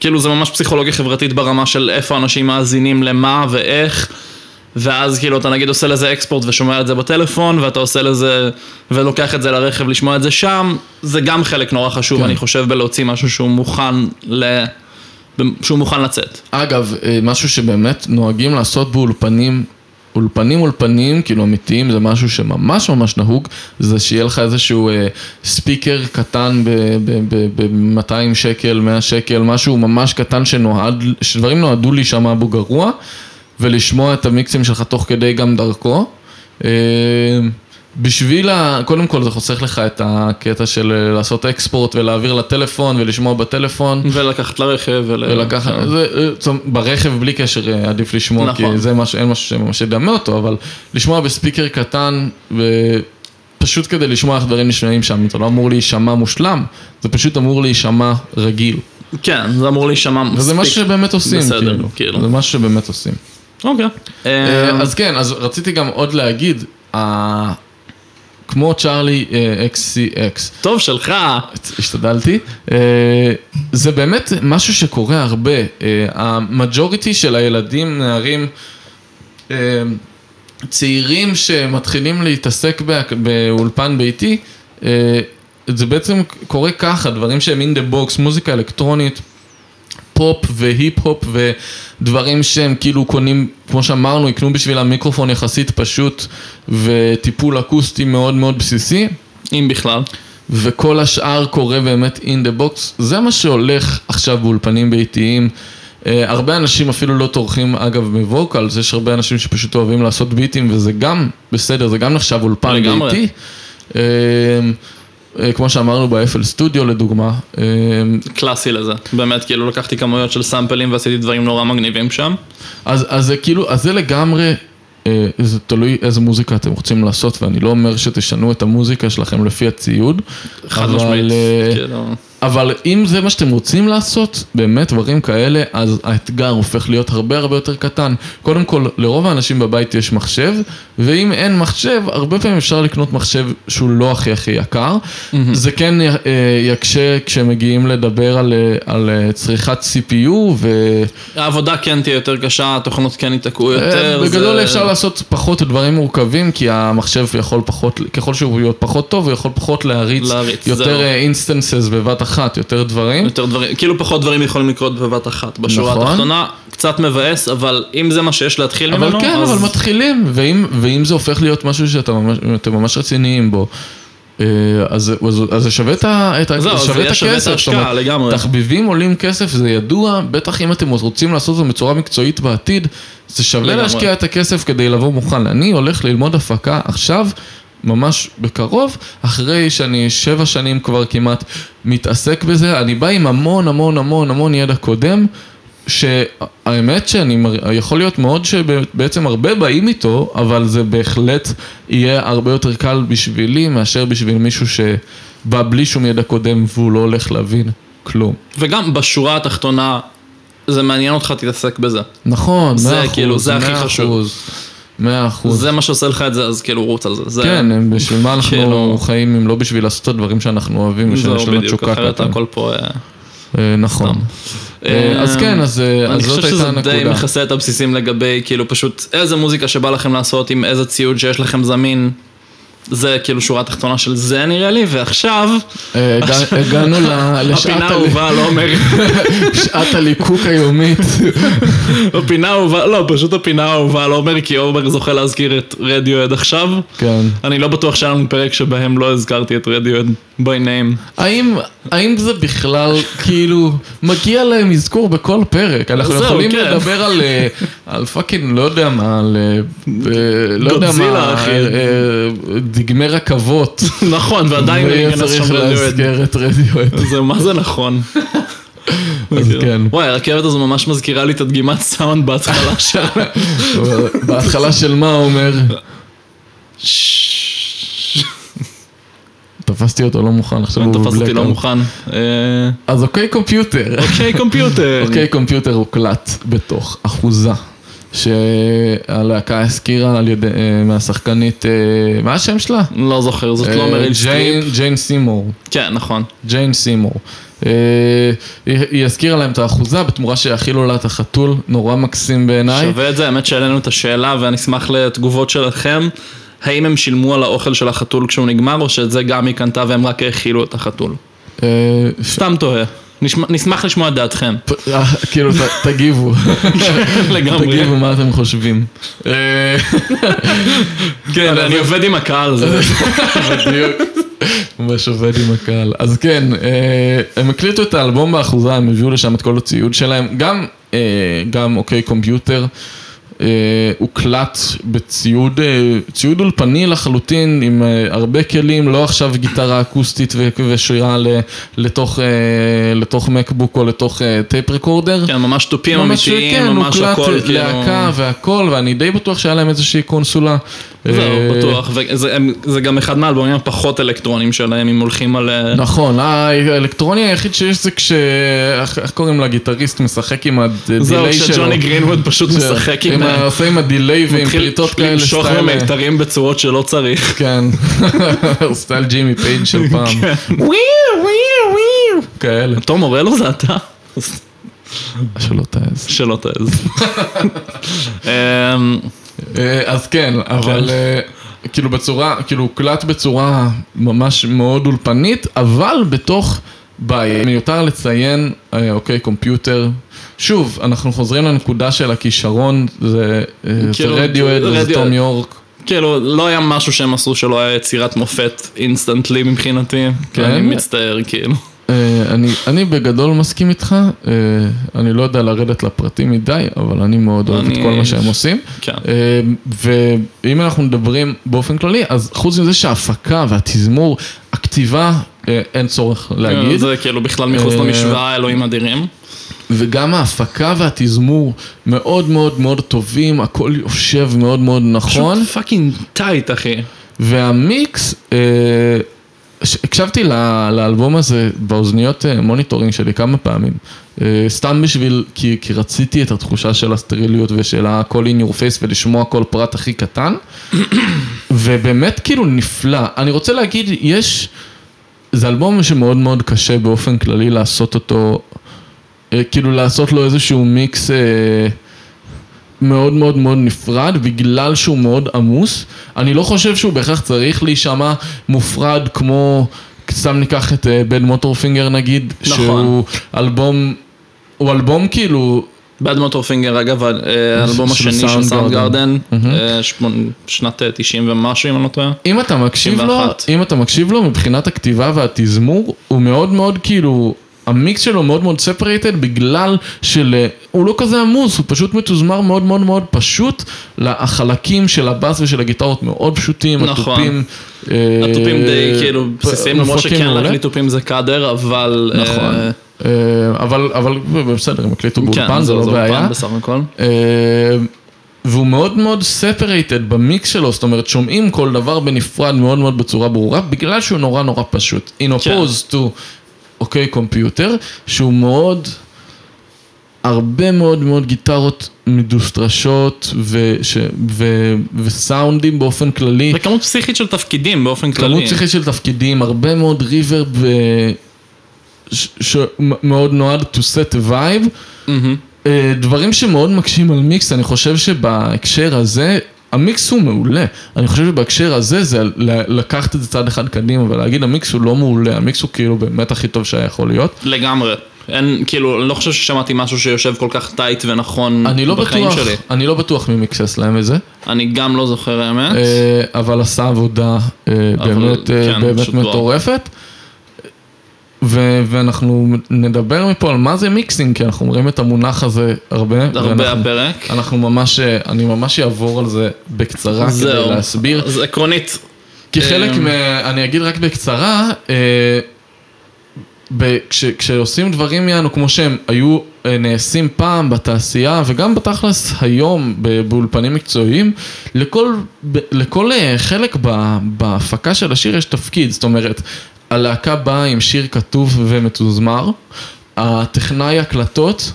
כאילו זה ממש פסיכולוגיה חברתית ברמה של איפה אנשים מאזינים למה ואיך. ואז כאילו אתה נגיד עושה לזה אקספורט ושומע את זה בטלפון, ואתה עושה לזה, ולוקח את זה לרכב לשמוע את זה שם, זה גם חלק נורא חשוב, כן. אני חושב, בלהוציא משהו שהוא מוכן ל... שהוא מוכן לצאת. אגב, אה, משהו שבאמת נוהגים לעשות באולפנים, אולפנים אולפנים, כאילו אמיתיים, זה משהו שממש ממש נהוג, זה שיהיה לך איזשהו אה, ספיקר קטן ב-200 שקל, 100 שקל, משהו ממש קטן שנועד, שדברים נועדו להישמע בו גרוע, ולשמוע את המיקסים שלך תוך כדי גם דרכו. אה, בשביל, ה... קודם כל זה חוסך לך את הקטע של אה, לעשות אקספורט ולהעביר לטלפון ולשמוע בטלפון. ולקחת לרכב ול... ולקחת, זה, אה, ברכב בלי קשר עדיף לשמוע, נכון. כי זה משהו, אין משהו שממש ידמה אותו, אבל לשמוע בספיקר קטן, ופשוט כדי לשמוע איך דברים נשמעים שם, זה לא אמור להישמע מושלם, זה פשוט אמור להישמע רגיל. כן, זה אמור להישמע מספיק. וזה משהו שבאמת עושים, בסדר, כאילו. כאילו. זה משהו שבאמת עושים. אוקיי. אה, אה, אז כן, אז רציתי גם עוד להגיד, כמו צ'ארלי אה, XCX, טוב שלך. השתדלתי. אה, זה באמת משהו שקורה הרבה. אה, המג'וריטי של הילדים, נערים אה, צעירים שמתחילים להתעסק בא- באולפן ביתי, אה, זה בעצם קורה ככה, דברים שהם in the box, מוזיקה אלקטרונית. פופ והיפ-הופ ודברים שהם כאילו קונים, כמו שאמרנו, יקנו בשביל המיקרופון יחסית פשוט וטיפול אקוסטי מאוד מאוד בסיסי. אם בכלל. וכל השאר קורה באמת in the box, זה מה שהולך עכשיו באולפנים ביתיים. אה, הרבה אנשים אפילו לא טורחים אגב ב vocals, יש הרבה אנשים שפשוט אוהבים לעשות ביטים וזה גם בסדר, זה גם נחשב אולפן לגמרי. ביתי. Uh, uh, כמו שאמרנו באפל סטודיו לדוגמה, uh, קלאסי לזה. באמת, כאילו לקחתי כמויות של סאמפלים ועשיתי דברים נורא מגניבים שם. אז, אז זה כאילו, אז זה לגמרי, אה, זה תלוי איזה מוזיקה אתם רוצים לעשות, ואני לא אומר שתשנו את המוזיקה שלכם לפי הציוד, חד משמעית. אה, כאילו... אבל אם זה מה שאתם רוצים לעשות, באמת דברים כאלה, אז האתגר הופך להיות הרבה הרבה יותר קטן. קודם כל, לרוב האנשים בבית יש מחשב, ואם אין מחשב, הרבה פעמים אפשר לקנות מחשב שהוא לא הכי הכי יקר. זה כן אה, יקשה כשמגיעים לדבר על, אה, על אה, צריכת CPU, ו... העבודה כן תהיה יותר קשה, התוכנות כן ייתקעו יותר. בגדול זה- אפשר לעשות פחות דברים מורכבים, כי המחשב יכול פחות, ככל שהוא יהיה פחות טוב, הוא יכול פחות להריץ להריץ, יותר. instances בבת אחת, יותר דברים. יותר דברים, כאילו פחות דברים יכולים לקרות בבת אחת. בשורה נכון. התחתונה, קצת מבאס, אבל אם זה מה שיש להתחיל אבל ממנו, כן, אז... אבל מתחילים, ואם, ואם זה הופך להיות משהו שאתם ממש, ממש רציניים בו, אה, אז, אז, אז זה שווה את, את, זהו, זה שווה את יהיה שווה את הכסף. אומרת, לגמרי. תחביבים עולים כסף, זה ידוע, בטח אם אתם רוצים לעשות את זה בצורה מקצועית בעתיד, זה שווה לגמרי. להשקיע את הכסף כדי לבוא מוכן. אני הולך ללמוד הפקה עכשיו. ממש בקרוב, אחרי שאני שבע שנים כבר כמעט מתעסק בזה, אני בא עם המון המון המון המון ידע קודם, שהאמת שאני מר- יכול להיות מאוד שבעצם הרבה באים איתו, אבל זה בהחלט יהיה הרבה יותר קל בשבילי מאשר בשביל מישהו שבא בלי שום ידע קודם והוא לא הולך להבין כלום. וגם בשורה התחתונה, זה מעניין אותך, תתעסק בזה. נכון, מאה אחוז, כאילו, זה הכי מאה חשוב. אחוז, מאה אחוז. זה מה שעושה לך את זה, אז כאילו רוץ על זה. זה כן, הם- בשביל מה אנחנו כאילו- חיים אם לא בשביל לעשות את הדברים שאנחנו אוהבים ושיש לנו בדיוק, תשוקה אחרת כלפיהם. הכל פה... אה, אה, נכון. אה, אז כן, אז אה, אני אז זאת חושב הייתה שזה די הנקודה. מכסה את הבסיסים לגבי כאילו פשוט איזה מוזיקה שבא לכם לעשות עם איזה ציוד שיש לכם זמין. זה כאילו שורה תחתונה של זה נראה לי, ועכשיו אה, הגע- הגענו (laughs) לשעת הפינה האהובה על עומר, (laughs) שעת הליקוק היומית. (laughs) הפינה האהובה, לא פשוט הפינה האהובה על עומר כי עומר זוכה להזכיר את רדיואד עכשיו. כן. אני לא בטוח שהיה לנו פרק שבהם לא הזכרתי את רדיואד by name. האם, זה בכלל, כאילו, מגיע להם אזכור בכל פרק? אנחנו יכולים כן. לדבר על, אה, על fucking, לא יודע מה, על, אה, ב- לא גודזילה, אחי. דגמי רכבות. (laughs) נכון, ועדיין ויהיה ניכנס שם. להזכיר את רדיוהד. זה מה זה נכון. (laughs) אז כן. וואי, הרכבת הזו ממש מזכירה לי את הדגימת סאונד בהתחלה (laughs) שלה. בהתחלה של מה אומר? תפסתי אותו לא מוכן, עכשיו הוא תפס אותי בבלאק לא. מוכן. אה, אז אוקיי קומפיוטר. אוקיי קומפיוטר. אוקיי קומפיוטר הוקלט בתוך אחוזה. שהלהקה הושכרה על ידי, אה, מהשחקנית, אה, מה השם שלה? לא זוכר, זאת לא אה, מריל סטריפ. ג'יין סימור. כן, נכון. ג'יין סימור. היא השכירה להם את האחוזה בתמורה שיאכילו לה את החתול, נורא מקסים בעיניי. שווה את זה, האמת שהעלינו את השאלה ואני אשמח לתגובות שלכם. האם הם שילמו על האוכל של החתול כשהוא נגמר, או שאת זה גם היא קנתה והם רק האכילו את החתול? סתם תוהה. נשמח לשמוע את דעתכם. אה, כאילו, תגיבו. לגמרי. תגיבו מה אתם חושבים. אה, כן, אני עובד עם הקהל, בדיוק. ממש עובד עם הקהל. אז כן, אה, הם הקליטו את האלבום באחוזה, הם הביאו לשם את כל הציוד שלהם. גם, גם אוקיי קומפיוטר. אה, הוקלט בציוד אה, ציוד אולפני לחלוטין, עם אה, הרבה כלים, לא עכשיו גיטרה אקוסטית ושירה לתוך, לתוך MacBook או לתוך tape recorder. כן, ממש תופים ממש, אמיתיים, כן, ממש הוקלט הכל, כאילו... להקה והכל, ואני די בטוח שהיה להם איזושהי קונסולה. זהו, אה, בטוח, וזה גם אחד מהאלבומים הפחות אלקטרונים שלהם, אם הולכים על... אה, נכון, האלקטרוני היחיד שיש זה כש... איך קוראים לגיטריסט משחק עם ה delay שלו. זהו, שג'וני גרינווד פשוט משחק עם... ה- עושה עם ה delay ועם מתחיל פליטות כאלה למשוך style... במיתרים בצורות שלא צריך. כן, (laughs) style ג'ימי פייג' של פעם. כן. וויו וויו וויו. כאלה. תום מורלו זה אתה? שלא תעז. שלא תעז. (laughs) אה, אז כן, אבל אה, כאילו בצורה, כאילו הוקלט בצורה ממש מאוד אולפנית, אבל בתוך בעיה. מיותר לציין, אה, OK Computer. שוב, אנחנו חוזרים לנקודה של הכישרון, זה זה כאילו, רדיואד וזה רדיואד. תום יורק. כאילו, לא היה משהו שהם עשו שלא היה יצירת מופת instantly מבחינתי. כן? אני מצטער, כאילו. אה, אני, אני בגדול מסכים איתך, אה, אני לא יודע לרדת לפרטים מדי, אבל אני מאוד אוהב את כל מה שהם עושים. כן. אה, ואם אנחנו מדברים באופן כללי, אז חוץ מזה שההפקה והתזמור, הכתיבה, אין צורך להגיד. זה כאילו בכלל מחוץ אה, למשוואה, אלוהים אדירים. וגם ההפקה והתזמור מאוד מאוד מאוד טובים, הכל יושב מאוד מאוד נכון. פשוט fucking tight, אחי. והמיקס, הקשבתי לאלבום הזה באוזניות אה, monitoring שלי כמה פעמים. אה, סתם בשביל, כי, כי רציתי את התחושה של הסטריליות ושל הכל in your face ולשמוע כל פרט הכי קטן. (coughs) ובאמת כאילו נפלא. אני רוצה להגיד, יש, זה אלבום שמאוד מאוד קשה באופן כללי לעשות אותו, אה, כאילו לעשות לו איזשהו מיקס אה, מאוד מאוד מאוד נפרד, בגלל שהוא מאוד עמוס. אני לא חושב שהוא בהכרח צריך להישמע מופרד כמו, סתם ניקח את בד מוטור פינגר נגיד, נכון. שהוא אלבום, הוא אלבום כאילו בד מוטורפינגר, אגב, אה, האלבום השני של סאונד אה, שמונ- שנת אה, 90 ומשהו, אם אני לא טועה. אם אתה מקשיב לו, 91. אם אתה מקשיב לו מבחינת הכתיבה והתזמור, הוא מאוד מאוד כאילו, המיקס שלו מאוד מאוד ספרייטד בגלל של, הוא לא כזה עמוס, הוא פשוט מתוזמר מאוד מאוד מאוד פשוט, החלקים של הבאס ושל הגיטרות מאוד פשוטים, נכון. התופים. אה, התופים די כאילו בסיסיים, למרות שכן. להקליט תופים זה קאדר, אבל... אה, נכון. אה, אבל, אבל בסדר, הם הקליטו כן, באולפן, זה לא אולפן בעיה. בסך הכל. אה, והוא מאוד מאוד ספרייטד במיקס שלו, זאת אומרת שומעים כל דבר בנפרד מאוד מאוד בצורה ברורה, בגלל שהוא נורא נורא פשוט. In כן. opposed to, אוקיי, קומפיוטר, שהוא מאוד, הרבה מאוד מאוד גיטרות מדוסטרשות וש, ו, וסאונדים באופן כללי. וכמות פסיכית של תפקידים באופן כללי. כמות פסיכית של תפקידים, הרבה מאוד ריברב שמאוד נועד to set a vibe. מהמם. אה, דברים שמאוד מקשים על מיקס, אני חושב שבהקשר הזה, המיקס הוא מעולה. אני חושב שבהקשר הזה זה לקחת את זה צעד אחד קדימה ולהגיד המיקס הוא לא מעולה, המיקס הוא כאילו באמת הכי טוב שהיה יכול להיות. לגמרי. אין, כאילו, אני לא חושב ששמעתי משהו שיושב כל כך טייט ונכון אני לא בחיים בטוח, שלי. אני לא בטוח מי מיקסס להם את זה, אני גם לא זוכר האמת. אה, אבל עשה עבודה אה, אבל באמת אה, כן, באמת וואו. מטורפת. ו- ואנחנו נדבר מפה על מה זה מיקסינג, כי אנחנו אומרים את המונח הזה הרבה. הרבה ואנחנו- הפרק. אנחנו ממש, אה, אני ממש אעבור על זה בקצרה כדי זהו. להסביר. אז עקרונית, כי חלק אמ, מ... אני אגיד רק בקצרה, אה, כש, כשעושים דברים יענו כמו שהם היו אה, נעשים פעם בתעשייה וגם בתכלס היום באולפנים מקצועיים, לכל, לכל אה, חלק בהפקה של השיר יש תפקיד, זאת אומרת, הלהקה באה עם שיר כתוב ומתוזמר, הטכנאי הקלטות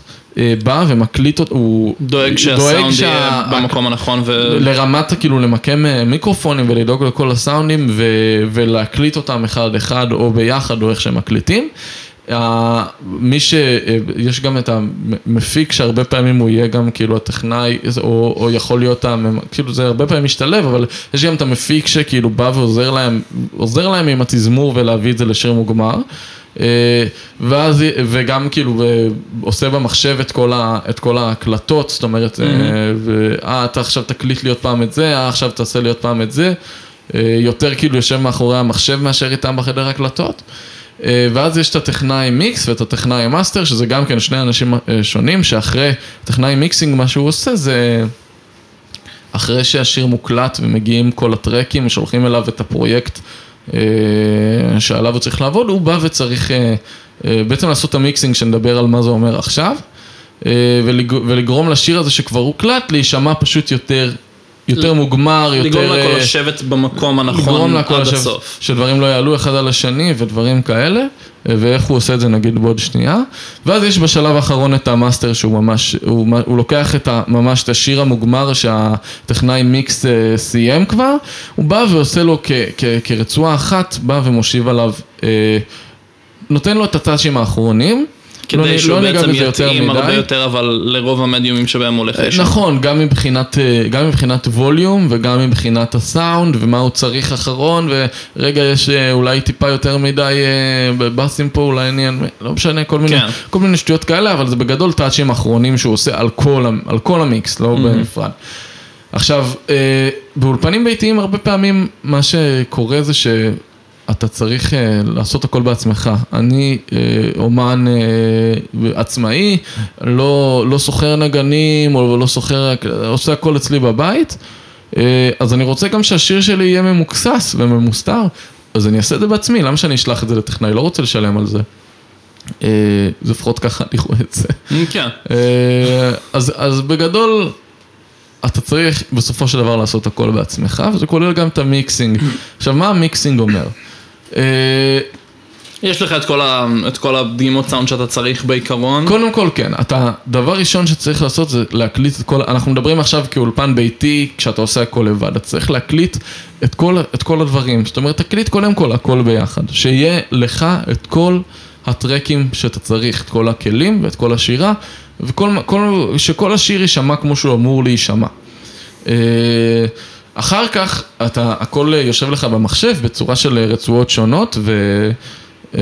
בא ומקליט אותו, הוא דואג שהסאונד יהיה במקום הנכון ו... לרמת כאילו למקם אה, מיקרופונים ולדאוג לכל הסאונדים ו- ולהקליט אותם אחד אחד או ביחד או איך שהם מקליטים. מי ש... אה, יש גם את המפיק שהרבה פעמים הוא יהיה גם כאילו הטכנאי או, או יכול להיות, הממ... כאילו זה הרבה פעמים משתלב אבל יש גם את המפיק שכאילו בא ועוזר להם, עוזר להם עם התזמור ולהביא את זה לשיר מוגמר. אה, ואז, וגם כאילו אה, עושה במחשב את כל, ה, את כל ההקלטות, זאת אומרת, אה, ואה, אתה עכשיו תקליט לי עוד פעם את זה, אה, עכשיו תעשה לי עוד פעם את זה, אה, יותר כאילו יושב מאחורי המחשב מאשר איתם בחדר הקלטות. אה, ואז יש את הטכנאי מיקס ואת הטכנאי מאסטר, שזה גם כן שני אנשים אה, שונים, שאחרי טכנאי מיקסינג מה שהוא עושה זה... אחרי שהשיר מוקלט ומגיעים כל הטרקים, שולחים אליו את הפרויקט אה, שעליו הוא צריך לעבוד, הוא בא וצריך אה, אה, בעצם לעשות את המיקסינג שנדבר על מה זה אומר עכשיו, אה, ולג, ולגרום לשיר הזה שכבר הוקלט להישמע פשוט יותר, יותר מוגמר, יותר... לגרום להכל אה, לשבת במקום הנכון עד לשבת, הסוף. שדברים לא יעלו אחד על השני ודברים כאלה, ואיך הוא עושה את זה נגיד בעוד שנייה. ואז יש בשלב האחרון את המאסטר שהוא ממש, הוא, הוא לוקח את ה, ממש את השיר המוגמר שהטכנאי מיקס אה, סיים כבר, הוא בא ועושה לו כ, כ, כרצועה אחת, בא ומושיב עליו, אה, נותן לו את הטאצ'ים האחרונים. לא, כדי נ- שהוא לא בעצם יתאים הרבה. יותר, אבל לרוב המדיומים שבהם הוא הולך לשם. נכון, גם מבחינת, אה, גם מבחינת ווליום וגם מבחינת הסאונד ומה הוא צריך אחרון ורגע יש אה, אולי טיפה יותר מדי אה, בבאסים פה, אולי עניין, לא משנה, כל מיני, כן. כל מיני שטויות כאלה, אבל זה בגדול טאצ'ים אחרונים שהוא עושה על כל, על כל המיקס, לא בנפרד. עכשיו, אה, באולפנים ביתיים הרבה פעמים מה שקורה זה שאתה צריך אה, לעשות הכל בעצמך. אני אה, אומן אה, עצמאי, לא, לא סוחר נגנים או לא סוחר, עושה הכל אצלי בבית, אה, אז אני רוצה גם שהשיר שלי יהיה ממוקסס וממוסתר, אז אני אעשה את זה בעצמי, למה שאני אשלח את זה לטכנאי? לא רוצה לשלם על זה. אה, זה לפחות ככה אני רואה את זה. כן. אה, אז, אז בגדול, אתה צריך בסופו של דבר לעשות הכל בעצמך, וזה כולל גם את המיקסינג. עכשיו, מה המיקסינג אומר? אה, יש לך את כל ה- את כל הדגימות סאונד שאתה צריך בעיקרון. קודם כל כן, אתה, דבר ראשון שצריך לעשות זה להקליט את כל, אנחנו מדברים עכשיו כאולפן ביתי, כשאתה עושה הכל לבד, אתה צריך להקליט את כל, את כל הדברים, זאת אומרת, תקליט קודם כל הכל ביחד, שיהיה לך את כל הטרקים שאתה צריך, את כל הכלים ואת כל השירה, וכל, כל, שכל השיר יישמע כמו שהוא אמור להישמע. אה, אחר כך אתה, הכל יושב לך במחשב בצורה של רצועות שונות ו... אה,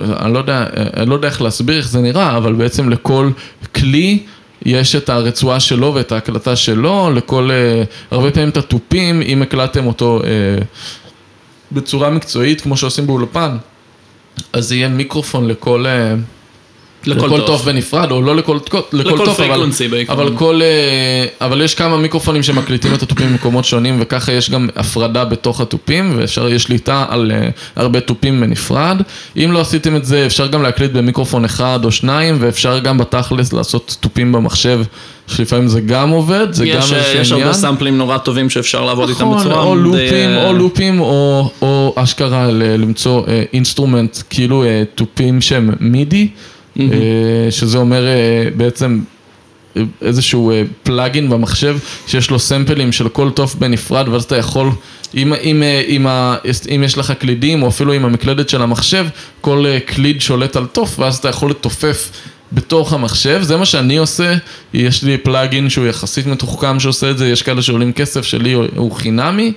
אני לא יודע, אני לא יודע איך להסביר איך זה נראה, אבל בעצם לכל כלי יש את הרצועה שלו ואת ההקלטה שלו, לכל, אה, הרבה פעמים את התופים, אם הקלטתם אותו אה, בצורה מקצועית, כמו שעושים באולפן, אז יהיה מיקרופון לכל... לכל תוף. בנפרד, או לא לכל, לכל, לכל תוף, אבל, פריקונסי בעיקרון. אבל, כל, אה, אבל יש כמה מיקרופונים שמקליטים את התופים במקומות שונים, וככה יש גם הפרדה בתוך התופים, ואפשר, יש שליטה על אה, הרבה תופים בנפרד. אם לא עשיתם את זה, אפשר גם להקליט במיקרופון אחד או שניים, ואפשר גם בתכלס לעשות תופים במחשב, שלפעמים זה גם עובד, זה גם יש, אה, איזשהו יש הרבה עניין. סמפלים נורא טובים שאפשר לעבוד איתם נכון, בצורה או די, לופים, אה, או לופים, או, או אשכרה למצוא אה, instrument, כאילו אה, תופים שהם MIDI, שזה אומר אה, בעצם אה, איזשהו אה, plugin במחשב, שיש לו סמפלים של כל תוף בנפרד, ואז אתה יכול, אם, אם, אה, אם, אם יש לך קלידים, או אפילו עם המקלדת של המחשב, כל אה, קליד שולט על תוף, ואז אתה יכול לתופף. בתוך המחשב, זה מה שאני עושה, יש לי פלאגין שהוא יחסית מתוחכם שעושה את זה, יש כאלה שעולים כסף, שלי הוא- חינמי, אה,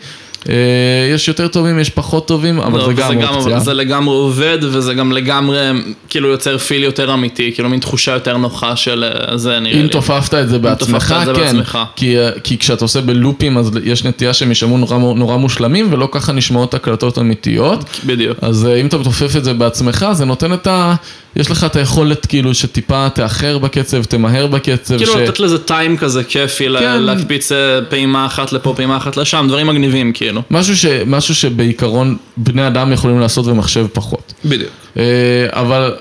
יש יותר טובים, יש פחות טובים, אבל לא, זה גם אופציה. אבל זה לגמרי עובד, וזה גם לגמרי כאילו יוצר פיל יותר אמיתי, כאילו מין תחושה יותר נוחה של אה, זה נראה לי. אם תופפת את זה בעצמך, את זה כן, בעצמך. כי, כי כשאתה עושה בלופים אז יש נטייה שהם יישמעו נורא, נורא מושלמים ולא ככה נשמעות הקלטות אמיתיות. בדיוק. אז אה, אם אתה מתופף את זה בעצמך, זה נותן את ה... יש לך את היכולת כאילו שטיפה תאחר בקצב, תמהר בקצב. כאילו ש... לתת לזה טיים כזה כיפי, כן. להקפיץ אה, פעימה אחת לפה, פעימה אחת לשם, דברים מגניבים כאילו. משהו, ש... משהו שבעיקרון בני אדם יכולים לעשות ומחשב פחות. בדיוק. אה, אבל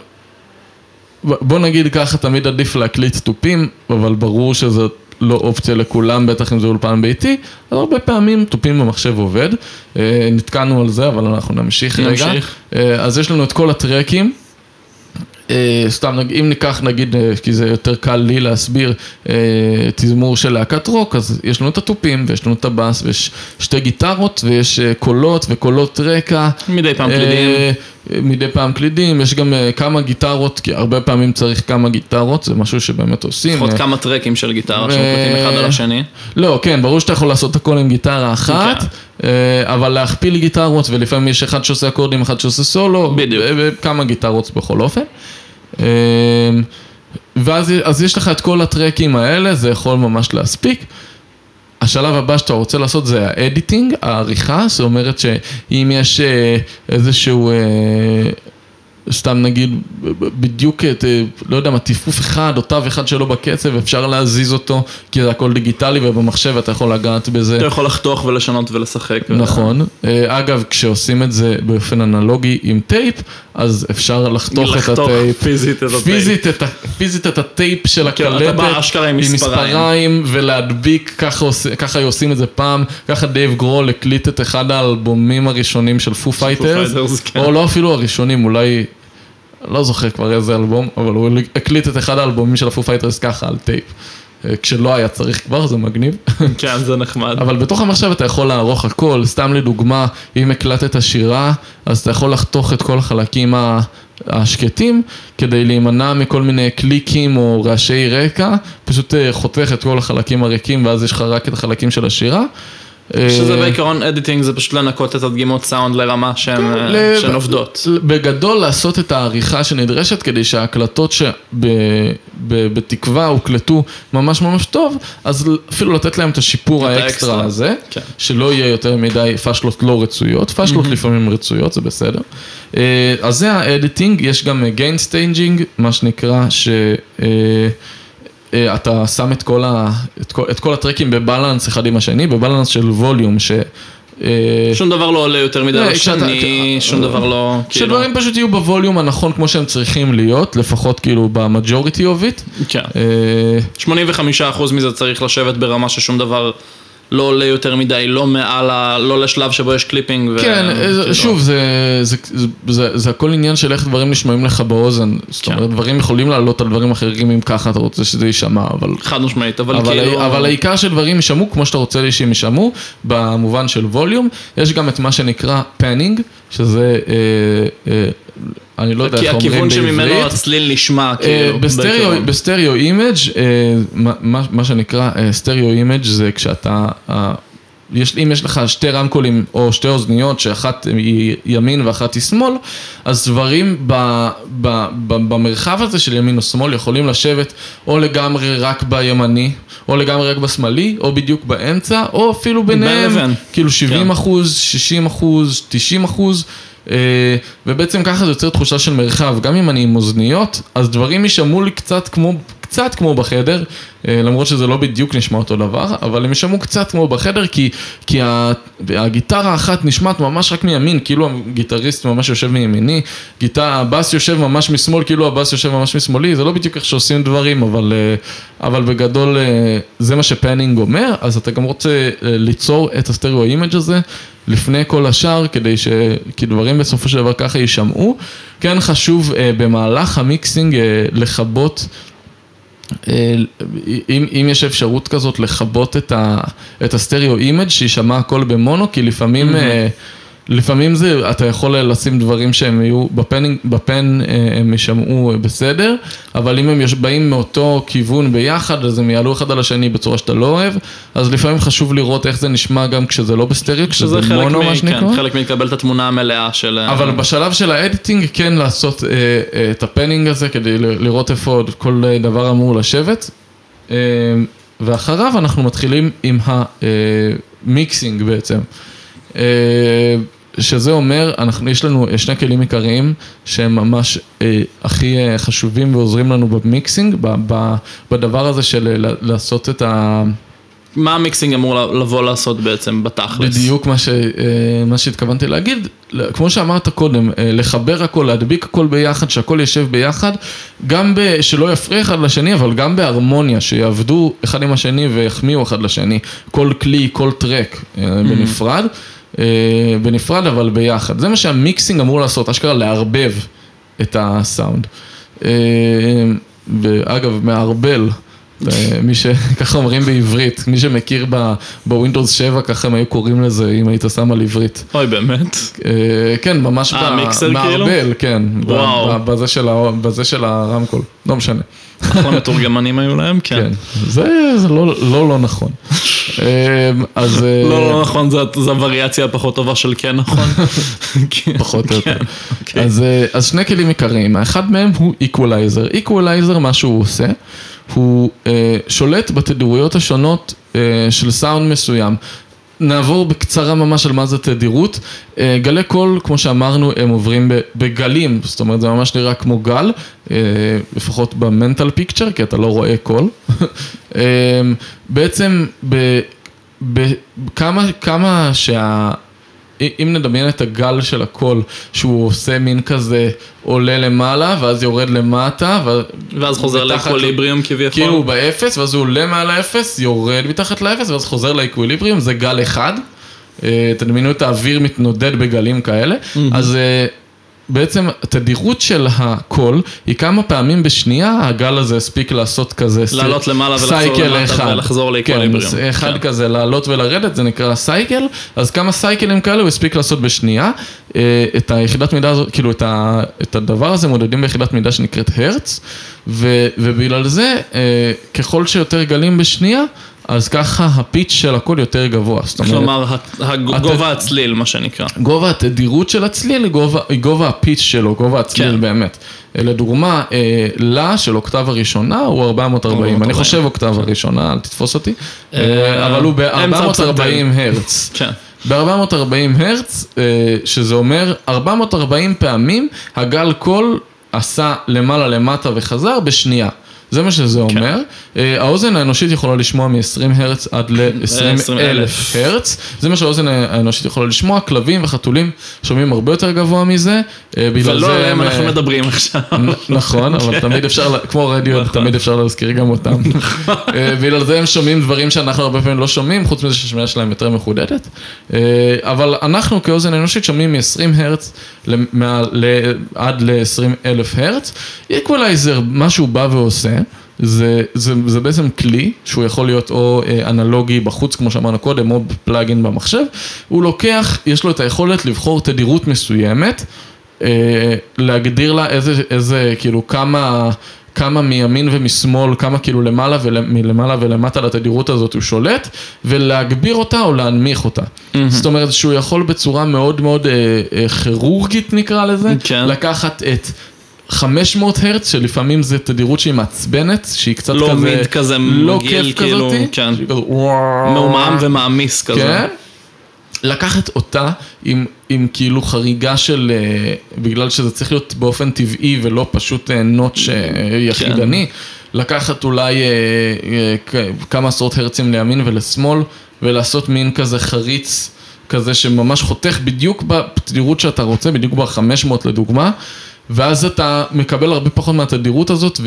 בוא נגיד ככה, תמיד עדיף להקליט תופים, אבל ברור שזאת לא אופציה לכולם, בטח אם זה אולפן ביתי, אז הרבה פעמים תופים במחשב עובד. אה, נתקענו על זה, אבל אנחנו נמשיך רגע. נמשיך. אה, אז יש לנו את כל הטרקים. אה, סתם, אם ניקח נגיד, אה, כי זה יותר קל לי להסביר, אה, תזמור של להקת רוק, אז יש לנו את התופים, ויש לנו את הבאס, ויש שתי גיטרות, ויש קולות וקולות רקע. מדי פעם קלידים. מדי פעם קלידים, יש גם כמה גיטרות, כי הרבה פעמים צריך כמה גיטרות, זה משהו שבאמת עושים. לפחות כמה טרקים של גיטרה ו- שמקליטים אחד על השני. לא, כן, ברור שאתה יכול לעשות הכל עם גיטרה אחת, כן. אבל להכפיל גיטרות, ולפעמים יש אחד שעושה אקורדים, אחד שעושה סולו, בדיוק. וכמה גיטרות בכל אופן. אה, ואז אז יש לך את כל הטרקים האלה, זה יכול ממש להספיק. השלב הבא שאתה רוצה לעשות זה ה editing, העריכה, זאת אומרת שאם יש אה, איזשהו, אה, סתם נגיד, בדיוק את, אה, לא יודע מה, תיפוף אחד או תו אחד שלו בקצב, אפשר להזיז אותו, כי זה הכל דיגיטלי ובמחשב אתה יכול לגעת בזה. אתה יכול לחתוך ולשנות ולשחק. נכון. אה, אגב, כשעושים את זה באופן אנלוגי עם טייפ, אז אפשר לחתוך את לחתוך הטייפ. פיזית את הטייפ. פיזית את, הטייפ של כן, אתה הקלטת. בא אשכרה עם מספריים. ולהדביק, ככה, ככה עושים את זה פעם, ככה דייב גרול הקליט את אחד האלבומים הראשונים של Foo Fighters, Fighters, כן. או לא אפילו הראשונים, אולי, לא זוכר כבר איזה אלבום, אבל הוא הקליט את אחד האלבומים של ה Foo Fighters ככה על טייפ. אה, כשלא היה צריך כבר, זה מגניב. (laughs) כן, זה נחמד. אבל בתוך המחשב אתה יכול לערוך הכל, סתם לדוגמה, אם הקלטת שירה, אז אתה יכול לחתוך את כל החלקים השקטים, כדי להימנע מכל מיני קליקים או רעשי רקע, פשוט אה, חותך את כל החלקים הריקים, ואז יש לך רק את החלקים של השירה. שזה אה, בעיקרון editing זה פשוט לנקות את הדגימות סאונד לרמה שהן אה, כן, שהן עובדות. בגדול לעשות את העריכה שנדרשת כדי שההקלטות שבתקווה הוקלטו ממש ממש טוב, אז אפילו לתת להם את השיפור האקסטרה הזה, כן. שלא יהיה יותר מדי פאשלות לא רצויות, פאשלות לפעמים רצויות, זה בסדר. אה, אז זה ה editing, יש גם gain staging, מה שנקרא, ש... אה, אה, אתה שם את כל, ה, את, כל, את כל הטרקים ב balance אחד עם השני, ב balance של ווליום, ש... אה, שום דבר לא עולה יותר מדי על כשאתה- השני, שום דבר לא, כאילו, שדברים פשוט יהיו בווליום הנכון כמו שהם צריכים להיות, לפחות כאילו ב majority of it. כן. אה, 85% מזה צריך לשבת ברמה ששום דבר לא עולה יותר מדי, לא מעל ה... לא לשלב שבו יש clipping. ו- כן, אה, כאילו. שוב, זה, זה, זה, זה, זה הכל עניין של איך דברים נשמעים לך באוזן. זאת כן. אומרת, דברים יכולים לעלות על דברים אחרים אם ככה אתה רוצה שזה יישמע, אבל... חד משמעית, אבל, אבל, כאילו... אבל העיקר שדברים יישמעו כמו שאתה רוצה שהם יישמעו, במובן של ווליום. יש גם את מה שנקרא panning, שזה, אה, אה, אני לא יודע כי איך אומרים הכיוון בעברית. שממנו הצליל נשמע, אה, כאילו, ב stereo, image, אה, מה- שנקרא אה, stereo image זה כשאתה, יש, אם יש לך שתי רמקולים או שתי אוזניות שאחת היא ימין ואחת היא שמאל, אז דברים ב, ב, ב, במרחב הזה של ימין או שמאל יכולים לשבת או לגמרי רק בימני, או לגמרי רק בשמאלי, או בדיוק באמצע, או אפילו ביניהם. כאילו 70 כן. אחוז, 60 אחוז, 90 אחוז. אה, ובעצם ככה זה יוצר תחושה של מרחב, גם אם אני עם אוזניות, אז דברים יישמעו לי קצת כמו, קצת כמו בחדר, אה, למרות שזה לא בדיוק נשמע אותו דבר, אבל הם יישמעו קצת כמו בחדר, כי, כי הגיטרה האחת נשמעת ממש רק מימין, כאילו הגיטריסט ממש יושב מימיני, גיטר, הבאס יושב ממש משמאל, כאילו הבאס יושב ממש משמאלי, זה לא בדיוק איך שעושים דברים, אבל, אה, אבל בגדול אה, זה מה ש panning אומר, אז אתה גם רוצה ליצור את ה stereo image הזה. לפני כל השאר, כדי ש... כי דברים בסופו של דבר ככה יישמעו. כן חשוב אה, במהלך ה mixing אה, לכבות, אם, אם יש אפשרות כזאת, לכבות את, ה... את ה stereo image שיישמע הכל במונו, כי לפעמים... אה, לפעמים זה, אתה יכול לשים דברים שהם יהיו, ב pan, ב pan אה, הם יישמעו בסדר, אבל אם הם יש- באים מאותו כיוון ביחד, אז הם יעלו אחד על השני בצורה שאתה לא אוהב, אז לפעמים חשוב לראות איך זה נשמע גם כשזה לא בסטריאו, כשזה מונו, מה שנקרא. כן, חלק מלקבל את התמונה המלאה של... ה- אבל בשלב של ה editing כן לעשות אה, אה, את ה panning הזה כדי לראות איפה עוד כל אה, דבר אמור לשבת. אה, ואחריו אנחנו מתחילים עם ה mixing בעצם. אה, שזה אומר, אנחנו, יש לנו אה, שני כלים עיקריים שהם ממש אה, הכי אה, חשובים ועוזרים לנו ב mixing, ב, ב, בדבר הזה של אה, ל- לעשות את ה... מה ה mixing אמור לבוא לעשות בעצם בתכלס? בדיוק מה, ש, אה, מה שהתכוונתי להגיד, כמו שאמרת קודם, אה, לחבר הכל, להדביק הכל ביחד, שהכל יושב ביחד, גם ב, שלא יפריע אחד לשני, אבל גם בהרמוניה, שיעבדו אחד עם השני ויחמיאו אחד לשני, כל כלי, כל טרק אה, בנפרד, אה, בנפרד אבל ביחד. זה מה שהמיקסינג אמור לעשות, אשכרה לערבב את הסאונד. אה, ואגב, מערבל. אה, מי ש... (laughs) ככה אומרים בעברית, מי שמכיר ב Windows 7, ככה הם היו קוראים לזה, אם היית שם על עברית. אוי, באמת? אה, כן, ממש אה, מיקסר כאילו? כן, וואו. בזה של הרמקול, לא משנה. אחלה מתורגמנים היו להם, (laughs) כן. כן, זה לא לא לא נכון. אז... לא, לא נכון, זו הווריאציה הפחות טובה של כן נכון. (laughs) כן, פחות או יותר. כן, אוקיי. אז, אז שני כלים עיקריים, האחד מהם הוא equalizer. equalizer, מה שהוא עושה, הוא אה, שולט בתדירויות השונות אה, של סאונד מסוים. נעבור בקצרה ממש על מה זה תדירות. אה, גלי קול, כמו שאמרנו, הם עוברים בגלים, זאת אומרת זה ממש נראה כמו גל, אה, לפחות ב mental picture, כי אתה לא רואה קול. (laughs) אה, בעצם ב- ב- כמה, כמה שה... אם נדמיין את הגל של הקול, שהוא עושה מין כזה עולה למעלה, ואז יורד למטה, ו... ואז חוזר ל equilibrium כביכול. כאילו הוא באפס, ואז הוא עולה מעל האפס, יורד מתחת לאפס, ואז חוזר ל equilibrium, זה גל אחד. אה, תדמיינו את האוויר מתנודד בגלים כאלה. אז אה, בעצם התדירות של הקול היא כמה פעמים בשנייה הגל הזה הספיק לעשות כזה לעלות למעלה ולחזור למטה אחד. ולחזור ל equilibrium. כן, אחד כן. כזה לעלות ולרדת, זה נקרא cycle, אז כמה cycle ים כאלה הוא הספיק לעשות בשנייה. אה, את היחידת מידה הזאת, כאילו את, ה, את הדבר הזה מודדים ביחידת מידה שנקראת הרץ, ו, ובגלל זה אה, ככל שיותר גלים בשנייה, אז ככה הפיץ' של הקול יותר גבוה. כלומר, גובה הצליל, מה שנקרא. גובה התדירות של הצליל היא גובה, הפיץ' שלו, גובה הצליל כן. באמת. לדוגמה, אה, לה של אוקטב הראשונה הוא 440, אני 440. חושב אוקטב הראשונה, אל תתפוס אותי, אה, אה, אבל הוא אמצע ב-440 הרץ. (laughs) כן. ב-440 הרץ, שזה אומר 440 פעמים הגל קול עשה למעלה למטה וחזר בשנייה. זה מה שזה כן. אומר. אה, האוזן האנושית יכולה לשמוע מ-20 הרץ עד ל-20 20,000. אלף הרץ. זה מה שהאוזן האנושית יכולה לשמוע. כלבים וחתולים שומעים הרבה יותר גבוה מזה. אה, ולא עליהם הם, אנחנו אה, מדברים עכשיו. נכון, אבל תמיד אפשר, כמו רדיו, נכון. תמיד אפשר להזכיר גם אותם. אה, בגלל זה הם שומעים דברים שאנחנו הרבה פעמים לא שומעים, חוץ מזה שהשמיעה שלהם יותר מחודדת. אה, אבל אנחנו כאוזן אנושית שומעים מ-20 הרץ עד ל-20 אלף הרץ. איקוולייזר, מה שהוא בא ועושה, זה, זה, זה בעצם כלי שהוא יכול להיות או אה, אנלוגי בחוץ, כמו שאמרנו קודם, או פלאגין במחשב. הוא לוקח, יש לו את היכולת לבחור תדירות מסוימת. אה, להגדיר לה איזה, איזה, כאילו, כמה, כמה מימין ומשמאל, כמה כאילו למעלה ומלמעלה ולמטה לתדירות הזאת הוא שולט, ולהגביר אותה או להנמיך אותה. זאת אומרת שהוא יכול בצורה מאוד מאוד אה, אה, כירורגית נקרא לזה, כן. לקחת את... 500 הרץ, שלפעמים זה תדירות שהיא מעצבנת, שהיא קצת לא כזה, מיד כזה לא מגעיל, כאילו, כזאתי, כן. כזה. מעומעם ומעמיס כזה. כן. לקחת אותה עם, עם כאילו חריגה של, אה, בגלל שזה צריך להיות באופן טבעי ולא פשוט אה, נוטש אה, יחידני, לקחת אולי אה, כ- כמה עשרות הרצים לימין ולשמאל ולעשות מין כזה חריץ כזה שממש חותך בדיוק בתדירות שאתה רוצה, בדיוק ב-500 לדוגמה. ואז אתה מקבל הרבה פחות מהתדירות הזאת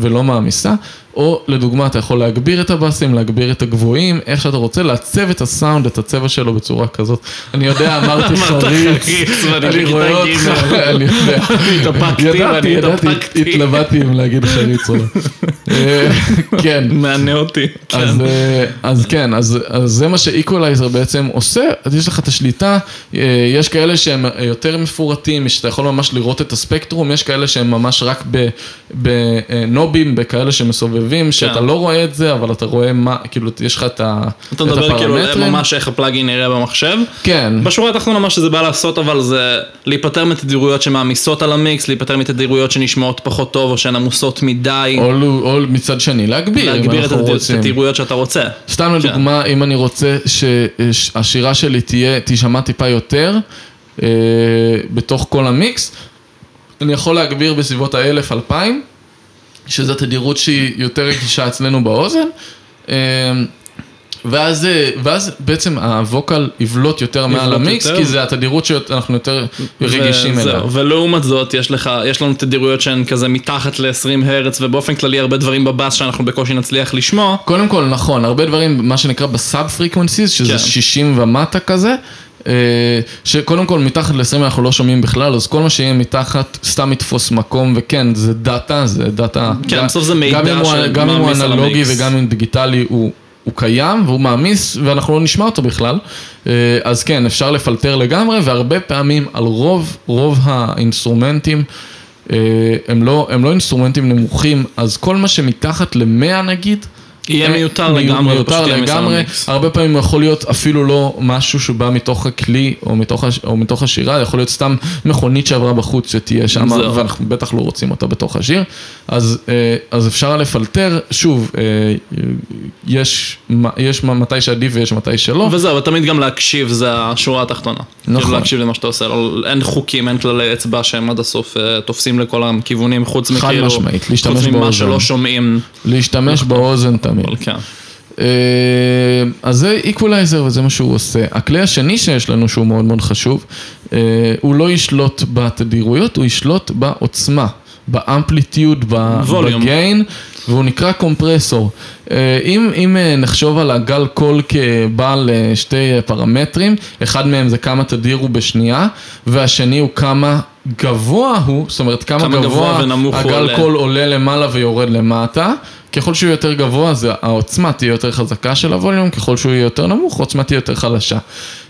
ולא מעמיסה, או לדוגמה אתה יכול להגביר את הבאסים, להגביר את הגבוהים, איך שאתה רוצה, לעצב את הסאונד, את הצבע שלו בצורה כזאת. אני יודע, אמרתי אמרת חריץ, אני רואה. אותך, אני יודע. התאפקתי ידעתי, ידעתי. התלבטתי אם להגיד חריץ או לא. (laughs) אה, כן. מענה אותי. כן. אז, אה, אז כן, אז, זה מה שאיקוולייזר בעצם עושה, אז יש לך את השליטה, אה, יש כאלה שהם יותר מפורטים, שאתה יכול ממש לראות את הספקטרום, יש כאלה שהם ממש רק בנובים, בכאלה שמסובבים, שאתה לא רואה את זה, אבל אתה רואה מה, כאילו, יש לך את ה- אתה את מדבר כאילו הפרמטרים. ממש איך הפלאגין נראה במחשב. כן. בשורה התחתונה מה שזה בא לעשות אבל זה להיפטר מתדירויות שמעמיסות על המיקס, להיפטר מתדירויות שנשמעות פחות טוב או שהן עמוסות מדי, או, לו- או מצד שני, להגביר, להגביר את. התדירויות שאתה רוצה. סתם לדוגמה, אם אני רוצה שהשירה שלי תהיה, תישמע טיפה יותר אה, בתוך כל המיקס, אני יכול להגביר בסביבות האלף, אלפיים, שזו תדירות שהיא יותר רגישה אצלנו באוזן. אה, ואז, אה, ואז בעצם ה vocal יבלוט יותר מעל יבלוט המיקס, יותר. כי זה התדירות שאנחנו יותר רגישים. אליה. ולעומת זאת, יש לך, יש לנו תדירויות שהן כזה מתחת ל-20 הרץ, ובאופן כללי הרבה דברים בבאס שאנחנו בקושי נצליח לשמוע. קודם כל, נכון, הרבה דברים, מה שנקרא ב sub frequencies, שזה כן. 60 ומטה כזה, שקודם כל מתחת ל-20 אנחנו לא שומעים בכלל, אז כל מה שיהיה מתחת סתם יתפוס מקום, וכן, זה דאטה, זה דאטה... כן, בסוף זה מידע גם אם הוא- גם אם הוא שמעמיס על אנלוגי המיקס. וגם אם דיגיטלי, הוא... הוא קיים והוא מעמיס ואנחנו לא נשמע אותו בכלל, אה, אז כן, אפשר לפלטר לגמרי והרבה פעמים על רוב, רוב האינסטרומנטים אה, הם לא, הם לא אינסטרומנטים נמוכים, אז כל מה שמתחת ל-100 נגיד, יהיה מיותר מיו- לגמרי, מיותר לגמרי. הרבה פעמים יכול להיות אפילו לא משהו שבא מתוך הכלי או מתוך, הש... או מתוך השירה, יכול להיות סתם מכונית שעברה בחוץ שתהיה שם. ואנחנו בטח לא רוצים אותה בתוך השיר, אז, אה, אז אפשר לפלטר, שוב, אה, יש, יש מתי שעדיף ויש מתי שלא, וזהו, ותמיד גם להקשיב זה השורה התחתונה. נכון. כאילו להקשיב למה שאתה עושה, לא, אין חוקים, אין כללי אצבע שהם עד הסוף אה, תופסים לכל הכיוונים, חוץ חד מכאילו, משמעית, להשתמש חוץ ממה באוזן. שלא שומעים, להשתמש באוזן תמיד. אבל כן. אה, אז זה איקוולייזר וזה מה שהוא עושה. הכלי השני שיש לנו שהוא מאוד מאוד חשוב, אה, הוא לא ישלוט בתדירויות, הוא ישלוט בעוצמה, ב amplitude. ב gain, והוא נקרא קומפרסור. אה, אם, אם נחשוב על הגל קול כבעל שתי פרמטרים, אחד מהם זה כמה תדיר הוא בשנייה, והשני הוא כמה גבוה הוא, זאת אומרת כמה, כמה גבוה הוא הגל עולה. קול עולה למעלה ויורד למטה. ככל שהוא יותר גבוה, אז העוצמה תהיה יותר חזקה של הווליום, ככל שהוא יהיה יותר נמוך, העוצמה תהיה יותר חלשה.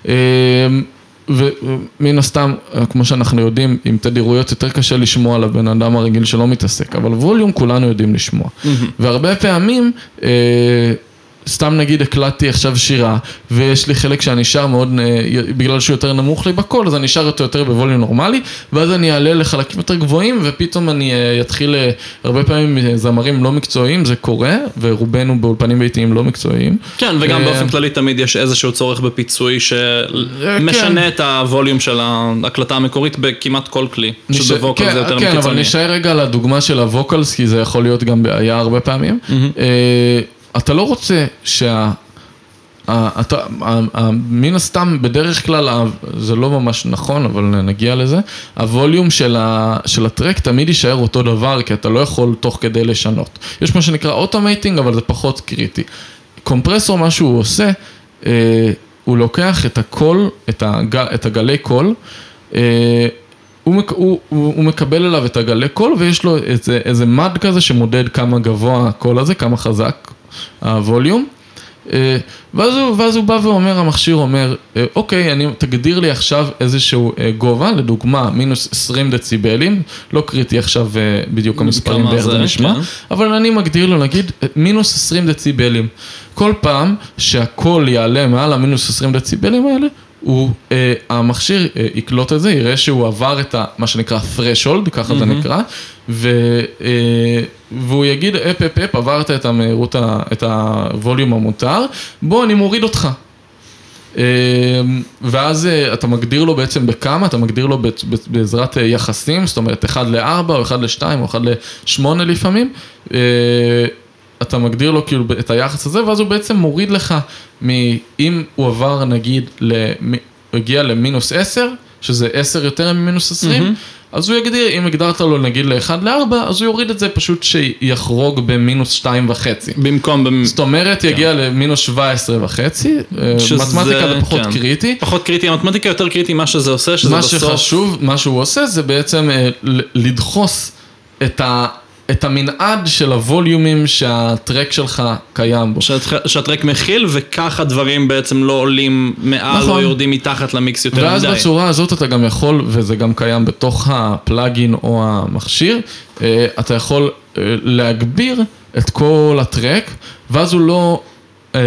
אה, ומן הסתם, כמו שאנחנו יודעים, עם תדירויות יותר קשה לשמוע לבן אדם הרגיל שלא מתעסק, אבל ווליום כולנו יודעים לשמוע. והרבה פעמים, אה, סתם נגיד הקלטתי עכשיו שירה, ויש לי חלק שאני שר מאוד, אה, בגלל שהוא יותר נמוך לי בקול, אז אני שר אותו יותר בווליום נורמלי, ואז אני אעלה לחלקים יותר גבוהים, ופתאום אני אה, אתחיל, אה, הרבה פעמים אה, זמרים לא מקצועיים, זה קורה, ורובנו באולפנים ביתיים לא מקצועיים. כן, וגם אה, באופן כללי תמיד יש איזשהו צורך בפיצוי שמשנה כן. את הווליום של ההקלטה המקורית בכמעט כל כלי. פשוט ב vocal כן, זה יותר כן, אבל. נשאר רגע על הדוגמה של ה vocals, כי זה יכול להיות גם בעיה הרבה פעמים. אתה לא רוצה שה... אתה, מן הסתם, בדרך כלל, זה לא ממש נכון, אבל נגיע לזה, הווליום של, ה, של ה track תמיד יישאר אותו דבר, כי אתה לא יכול תוך כדי לשנות. יש מה שנקרא automating, אבל זה פחות קריטי. קומפרסור, מה שהוא עושה, אה, הוא לוקח את הקול, את, הג, את הגלי קול, אה, הוא, הוא, הוא, הוא מקבל אליו את הגלי קול ויש לו איזה, איזה מד כזה שמודד כמה גבוה הקול הזה, כמה חזק הווליום. אה, ואז הוא, ואז הוא בא ואומר, המכשיר אומר, אה, אוקיי, אני, תגדיר לי עכשיו איזשהו אה, גובה, לדוגמה, מינוס 20 דציבלים, לא קריטי עכשיו בדיוק המספרים ואיך זה נשמע, כן. אבל אני מגדיר לו, נגיד, מינוס 20 דציבלים. כל פעם שהקול יעלה מעל המינוס 20 דציבלים האלה, הוא, אה, המכשיר אה, יקלוט את זה, יראה שהוא עבר את ה, מה שנקרא threshold, ככה זה נקרא, ו, אה, והוא יגיד, אפ אפ אפ, עברת את המהירות, את הווליום המותר, בוא אני מוריד אותך. אה, ואז אה, אתה מגדיר לו בעצם בכמה, אתה מגדיר לו בעזרת יחסים, זאת אומרת 1 ל-4 או 1 ל-2 או 1 ל-8 לפעמים, אתה מגדיר לו כאילו את היחס הזה, ואז הוא בעצם מוריד לך, מ- אם הוא עבר נגיד, הוא הגיע למינוס 10, שזה 10 יותר ממינוס 20, אז הוא יגדיר, אם הגדרת לו נגיד ל-1 ל-4, אז הוא יוריד את זה פשוט שיחרוג במינוס 2 וחצי. במקום, במ- זאת אומרת, יגיע למינוס 17 וחצי, אה, שזה- מתמטיקה זה פחות כן. קריטי. פחות קריטי, המתמטיקה יותר קריטי מה שזה עושה, שזה מה בסוף... שחשוב, מה שהוא עושה זה בעצם אה, לדחוס את, ה, את המנעד של הווליומים שה track שלך קיים בו. שהטר- שה track מכיל, וככה דברים בעצם לא עולים מעל נכון. או יורדים מתחת למיקס יותר ואז מדי. בצורה הזאת אתה גם יכול, וזה גם קיים בתוך ה plugin או המכשיר, אה, אתה יכול אה, להגביר את כל ה track, ואז הוא לא... אה,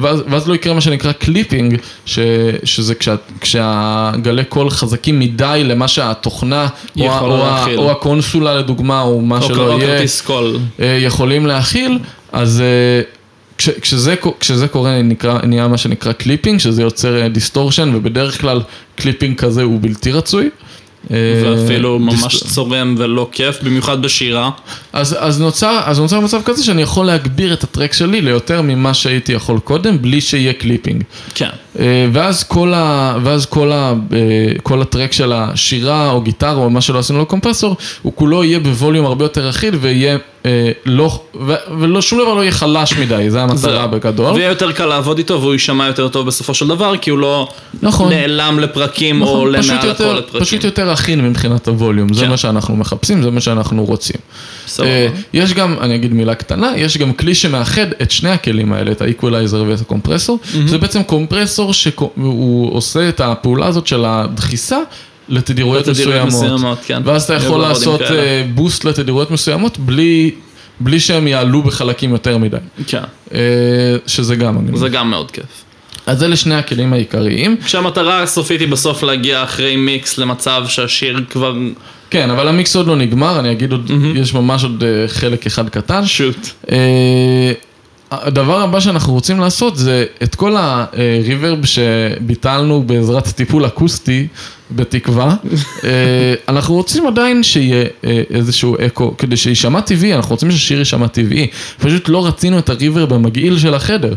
ואז, ואז לא יקרה מה שנקרא clipping, ש, שזה כשה, כשהגלי קול חזקים מדי למה שהתוכנה, או, ה- או, ה-. או הקונסולה לדוגמה, או מה או שלא או יהיה, קול. אה, יכולים להכיל, אז אה, כש, כשזה, כשזה קורה נקרא, נהיה מה שנקרא clipping, שזה יוצר distortion, ובדרך כלל clipping כזה הוא בלתי רצוי. אה, ואפילו ממש צורם ולא כיף, במיוחד בשירה. אז, אז, נוצר, אז נוצר מצב כזה שאני יכול להגביר את ה track שלי ליותר ממה שהייתי יכול קודם, בלי שיהיה clipping. כן. אה, ואז כל, ה, ואז כל, ה, אה, כל הטרק של השירה או גיטרה או מה שלא עשינו לו קומפרסור, הוא כולו יהיה בווליום הרבה יותר אחיד ויהיה לא, ו, ולא, שום דבר לא יהיה חלש מדי, זה המטרה. בגדול. ויהיה יותר קל לעבוד איתו והוא יישמע יותר טוב בסופו של דבר, כי הוא לא נכון. נעלם לפרקים או נכון, עולה מעל יותר, הכל לפרקים. פשוט יותר אחיד מבחינת הווליום, זה כן. מה שאנחנו מחפשים, זה מה שאנחנו רוצים. סבבה. אה, יש גם, אני אגיד מילה קטנה, יש גם כלי שמאחד את שני הכלים האלה, את האיקווליזר ואת הקומפרסור. זה בעצם קומפרסור שהוא עושה את הפעולה הזאת של הדחיסה לתדירויות מסוימות. כן. ואז אתה אני יכול לעשות כאלה. אה, בוסט לתדירויות מסוימות בלי, בלי שהם יעלו בחלקים יותר מדי. כן. אה, שזה גם מגניב. זה גם מאוד כיף. אז אלה שני הכלים העיקריים. כשהמטרה הסופית היא בסוף להגיע אחרי מיקס למצב שהשיר כבר כן, אבל המיקס עוד לא נגמר, אני אגיד עוד, יש ממש עוד אה, חלק אחד קטן. שוט. אה, הדבר הבא שאנחנו רוצים לעשות זה את כל ה reverb שביטלנו בעזרת טיפול אקוסטי, בתקווה, אה, אנחנו רוצים עדיין שיהיה אה, איזשהו אקו, כדי שיישמע טבעי, אנחנו רוצים שהשיר יישמע טבעי, פשוט לא רצינו את ה reverb המגעיל של החדר.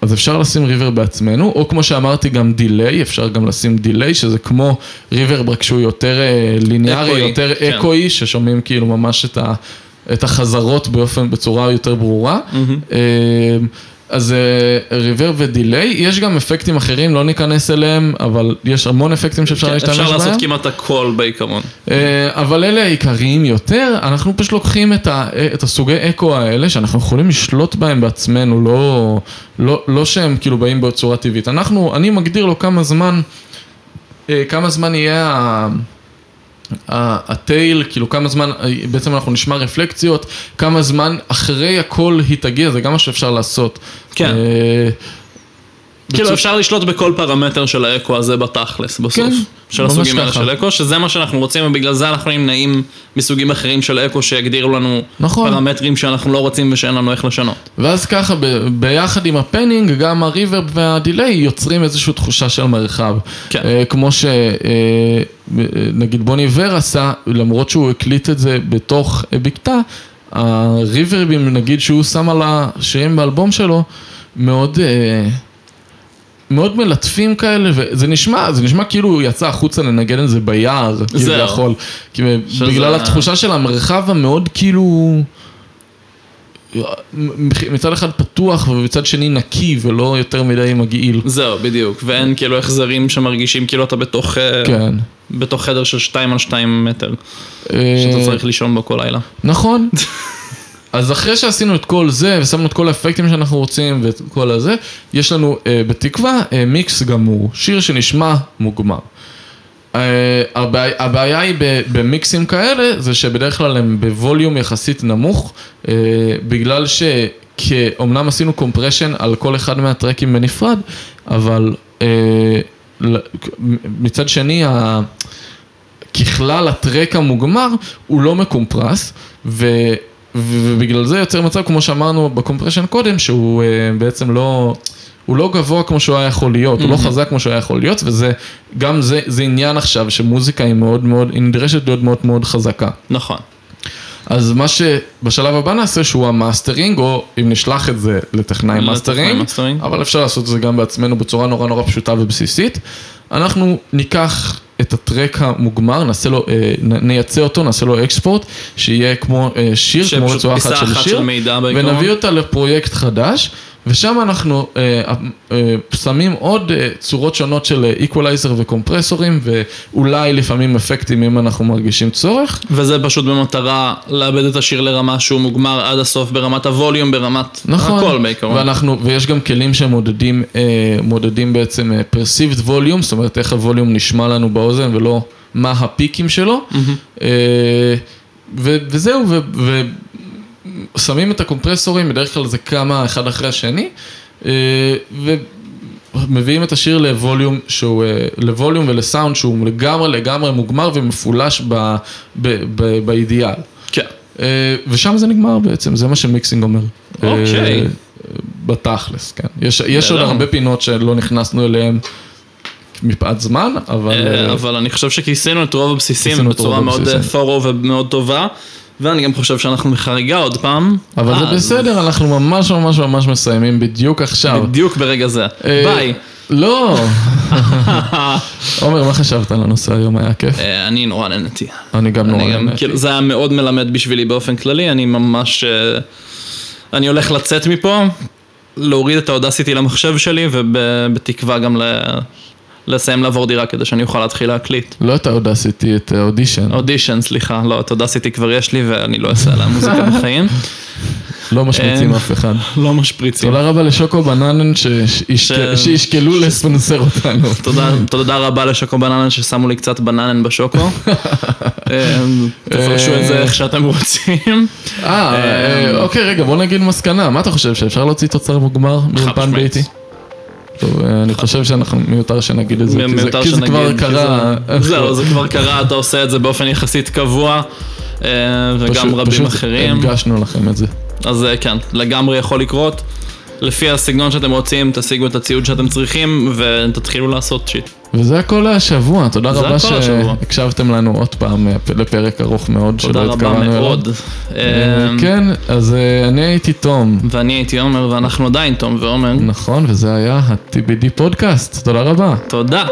אז אפשר לשים reverb בעצמנו, או כמו שאמרתי גם delay, אפשר גם לשים delay, שזה כמו reverb רק שהוא יותר אה, ליניארי, אקואי, יותר כן. אקואי, ששומעים כאילו ממש את, ה, את החזרות באופן, בצורה יותר ברורה. אה, אז אה, ריברב ודיליי, יש גם אפקטים אחרים, לא ניכנס אליהם, אבל יש המון אפקטים שאפשר להשתמש בהם. כן, אפשר לעשות כמעט הכל בעיקרון. אה, אבל אלה העיקריים יותר, אנחנו פשוט לוקחים את, ה, את הסוגי אקו האלה, שאנחנו יכולים לשלוט בהם בעצמנו, לא, לא, לא שהם כאילו באים בצורה טבעית. אנחנו, אני מגדיר לו כמה זמן, אה, כמה זמן יהיה ה... הטייל, כאילו כמה זמן, בעצם אנחנו נשמע רפלקציות, כמה זמן אחרי הכל היא תגיע, זה גם מה שאפשר לעשות. כן. אה, כאילו אפשר לשלוט בכל פרמטר של האקו הזה בתכלס בסוף. כן, של הסוגים האלה. של אקו, שזה מה שאנחנו רוצים ובגלל זה אנחנו נמנעים מסוגים אחרים של אקו שיגדירו לנו נכון. פרמטרים שאנחנו לא רוצים ושאין לנו איך לשנות. ואז ככה ב- ביחד עם הפנינג, גם הריברב והדיליי יוצרים איזושהי תחושה של מרחב. כן. אה, כמו שנגיד בוני ור עשה, למרות שהוא הקליט את זה בתוך אה, בקתה, הריברבים נגיד שהוא שם על השירים באלבום שלו, מאוד... אה, מאוד מלטפים כאלה, וזה נשמע, זה נשמע כאילו הוא יצא החוצה לנגן את זה ביער, זהו. כביכול. כי שזה- בגלל התחושה של המרחב המאוד כאילו... מצד אחד פתוח ומצד שני נקי ולא יותר מדי מגעיל. זהו, בדיוק, ואין כאילו החזרים שמרגישים כאילו אתה בתוך, אה, כן. בתוך חדר של 2 על 2 מטר, אה, שאתה צריך לישון בו כל לילה. נכון. (laughs) אז אחרי שעשינו את כל זה, ושמנו את כל האפקטים שאנחנו רוצים, ואת כל הזה, יש לנו אה, בתקווה אה, מיקס גמור, שיר שנשמע מוגמר. אה, הבעיה, הבעיה היא במיקסים כאלה, זה שבדרך כלל הם בווליום יחסית נמוך, אה, בגלל שאומנם עשינו קומפרשן על כל אחד מהטרקים בנפרד, אבל ל- מצד שני, ה... ככלל ה track המוגמר הוא לא מקומפרס, ו... ובגלל זה יוצר מצב, כמו שאמרנו ב compression קודם, שהוא uh, בעצם לא, הוא לא גבוה כמו שהוא היה יכול להיות, הוא לא חזק כמו שהוא היה יכול להיות, וזה, גם זה, זה עניין עכשיו, שמוזיקה היא מאוד מאוד, היא נדרשת להיות מאוד מאוד חזקה. נכון. אז מה שבשלב הבא נעשה שהוא המאסטרינג, או אם נשלח את זה לטכנאי מאסטרינג. אבל אפשר לעשות את זה גם בעצמנו בצורה נורא נורא פשוטה ובסיסית. אנחנו ניקח את ה track המוגמר, נעשה לו, אה, נייצא אותו, נעשה לו export, שיהיה כמו אה, שיר, כמו רצועה אחת של שיר. ונביא אותה לפרויקט חדש. ושם אנחנו אה, אה, שמים עוד אה, צורות שונות של איקוולייזר וקומפרסורים, ואולי לפעמים אפקטים אם אנחנו מרגישים צורך. וזה פשוט במטרה לעבד את השיר לרמה שהוא מוגמר עד הסוף ברמת ה volume, ברמת נכון, הכל בעיקרון. ואנחנו, ויש גם כלים שמודדים אה, מודדים בעצם אה, perceived volume, זאת אומרת איך הווליום נשמע לנו באוזן ולא מה הפיקים שלו. אה, ו, וזהו, ו, ושמים את הקומפרסורים, בדרך כלל זה כמה אחד אחרי השני, אה, ומביאים את השיר לווליום שהוא, אה, לווליום ולסאונד שהוא לגמרי לגמרי מוגמר ומפולש ב, ב, ב, באידיאל. כן. אה, ושם זה נגמר בעצם, זה מה שמיקסינג אומר. אוקיי. בתכלס, כן. יש, יש עוד. הרבה פינות שלא נכנסנו אליהן מפאת זמן, אבל... אבל אני חושב שכיסינו את רוב הבסיסים בצורה מאוד thorough ומאוד טובה, ואני גם חושב שאנחנו בחריגה עוד פעם. אבל זה בסדר, אנחנו ממש ממש ממש מסיימים בדיוק עכשיו. בדיוק ברגע זה. אה, ביי. לא. (laughs) (laughs) עומר, מה חשבת על הנושא היום? היה כיף? אה, אני נורא נהניתי. אני גם נורא נהניתי. כאילו, זה היה מאוד מלמד בשבילי באופן כללי, אני ממש... אה, אני הולך לצאת מפה, להוריד את האודסיטי למחשב שלי, ובתקווה גם. לסיים לעבור דירה כדי שאני אוכל להתחיל להקליט. לא את האודסיטי, את האודישן. אודישן, סליחה, לא, את אודסיטי כבר יש לי ואני לא אעשה עליה מוזיקה בחיים. לא משמיצים אין. אף אחד. לא משפריצים. תודה רבה לשוקו בננן שישקלו לספונסר אותנו. תודה, תודה רבה לשוקו בננן ששמו לי קצת בננן בשוקו. (laughs) אה, תפרשו את זה איך שאתם רוצים. אה, אה, אוקיי, רגע, בוא נגיד מסקנה. מה אתה חושב, שאפשר להוציא תוצר מוגמר מאולפן משמעית. ביתי? טוב, אני חושב שאנחנו מיותר שנגיד את זה, כי זה- כבר קרה. זה- זהו, זה כבר קרה, אתה עושה את זה באופן יחסית קבוע, אה, וגם פשוט- רבים פשוט אחרים. הדגשנו לכם את זה. אז אה, כן, לגמרי יכול לקרות. לפי הסגנון שאתם רוצים, תשיגו את הציוד שאתם צריכים ותתחילו לעשות שיט. וזה הכל להשבוע, תודה רבה השבוע. שהקשבתם לנו עוד פעם אה, לפרק ארוך מאוד תודה שלא רבה התכוונו אליו. מאוד. אה, אה, כן, אז אה, אני הייתי תום. ואני הייתי עומר, ואנחנו עדיין תום ועומר. נכון, וזה היה ה-TBD פודקאסט, תודה רבה. תודה.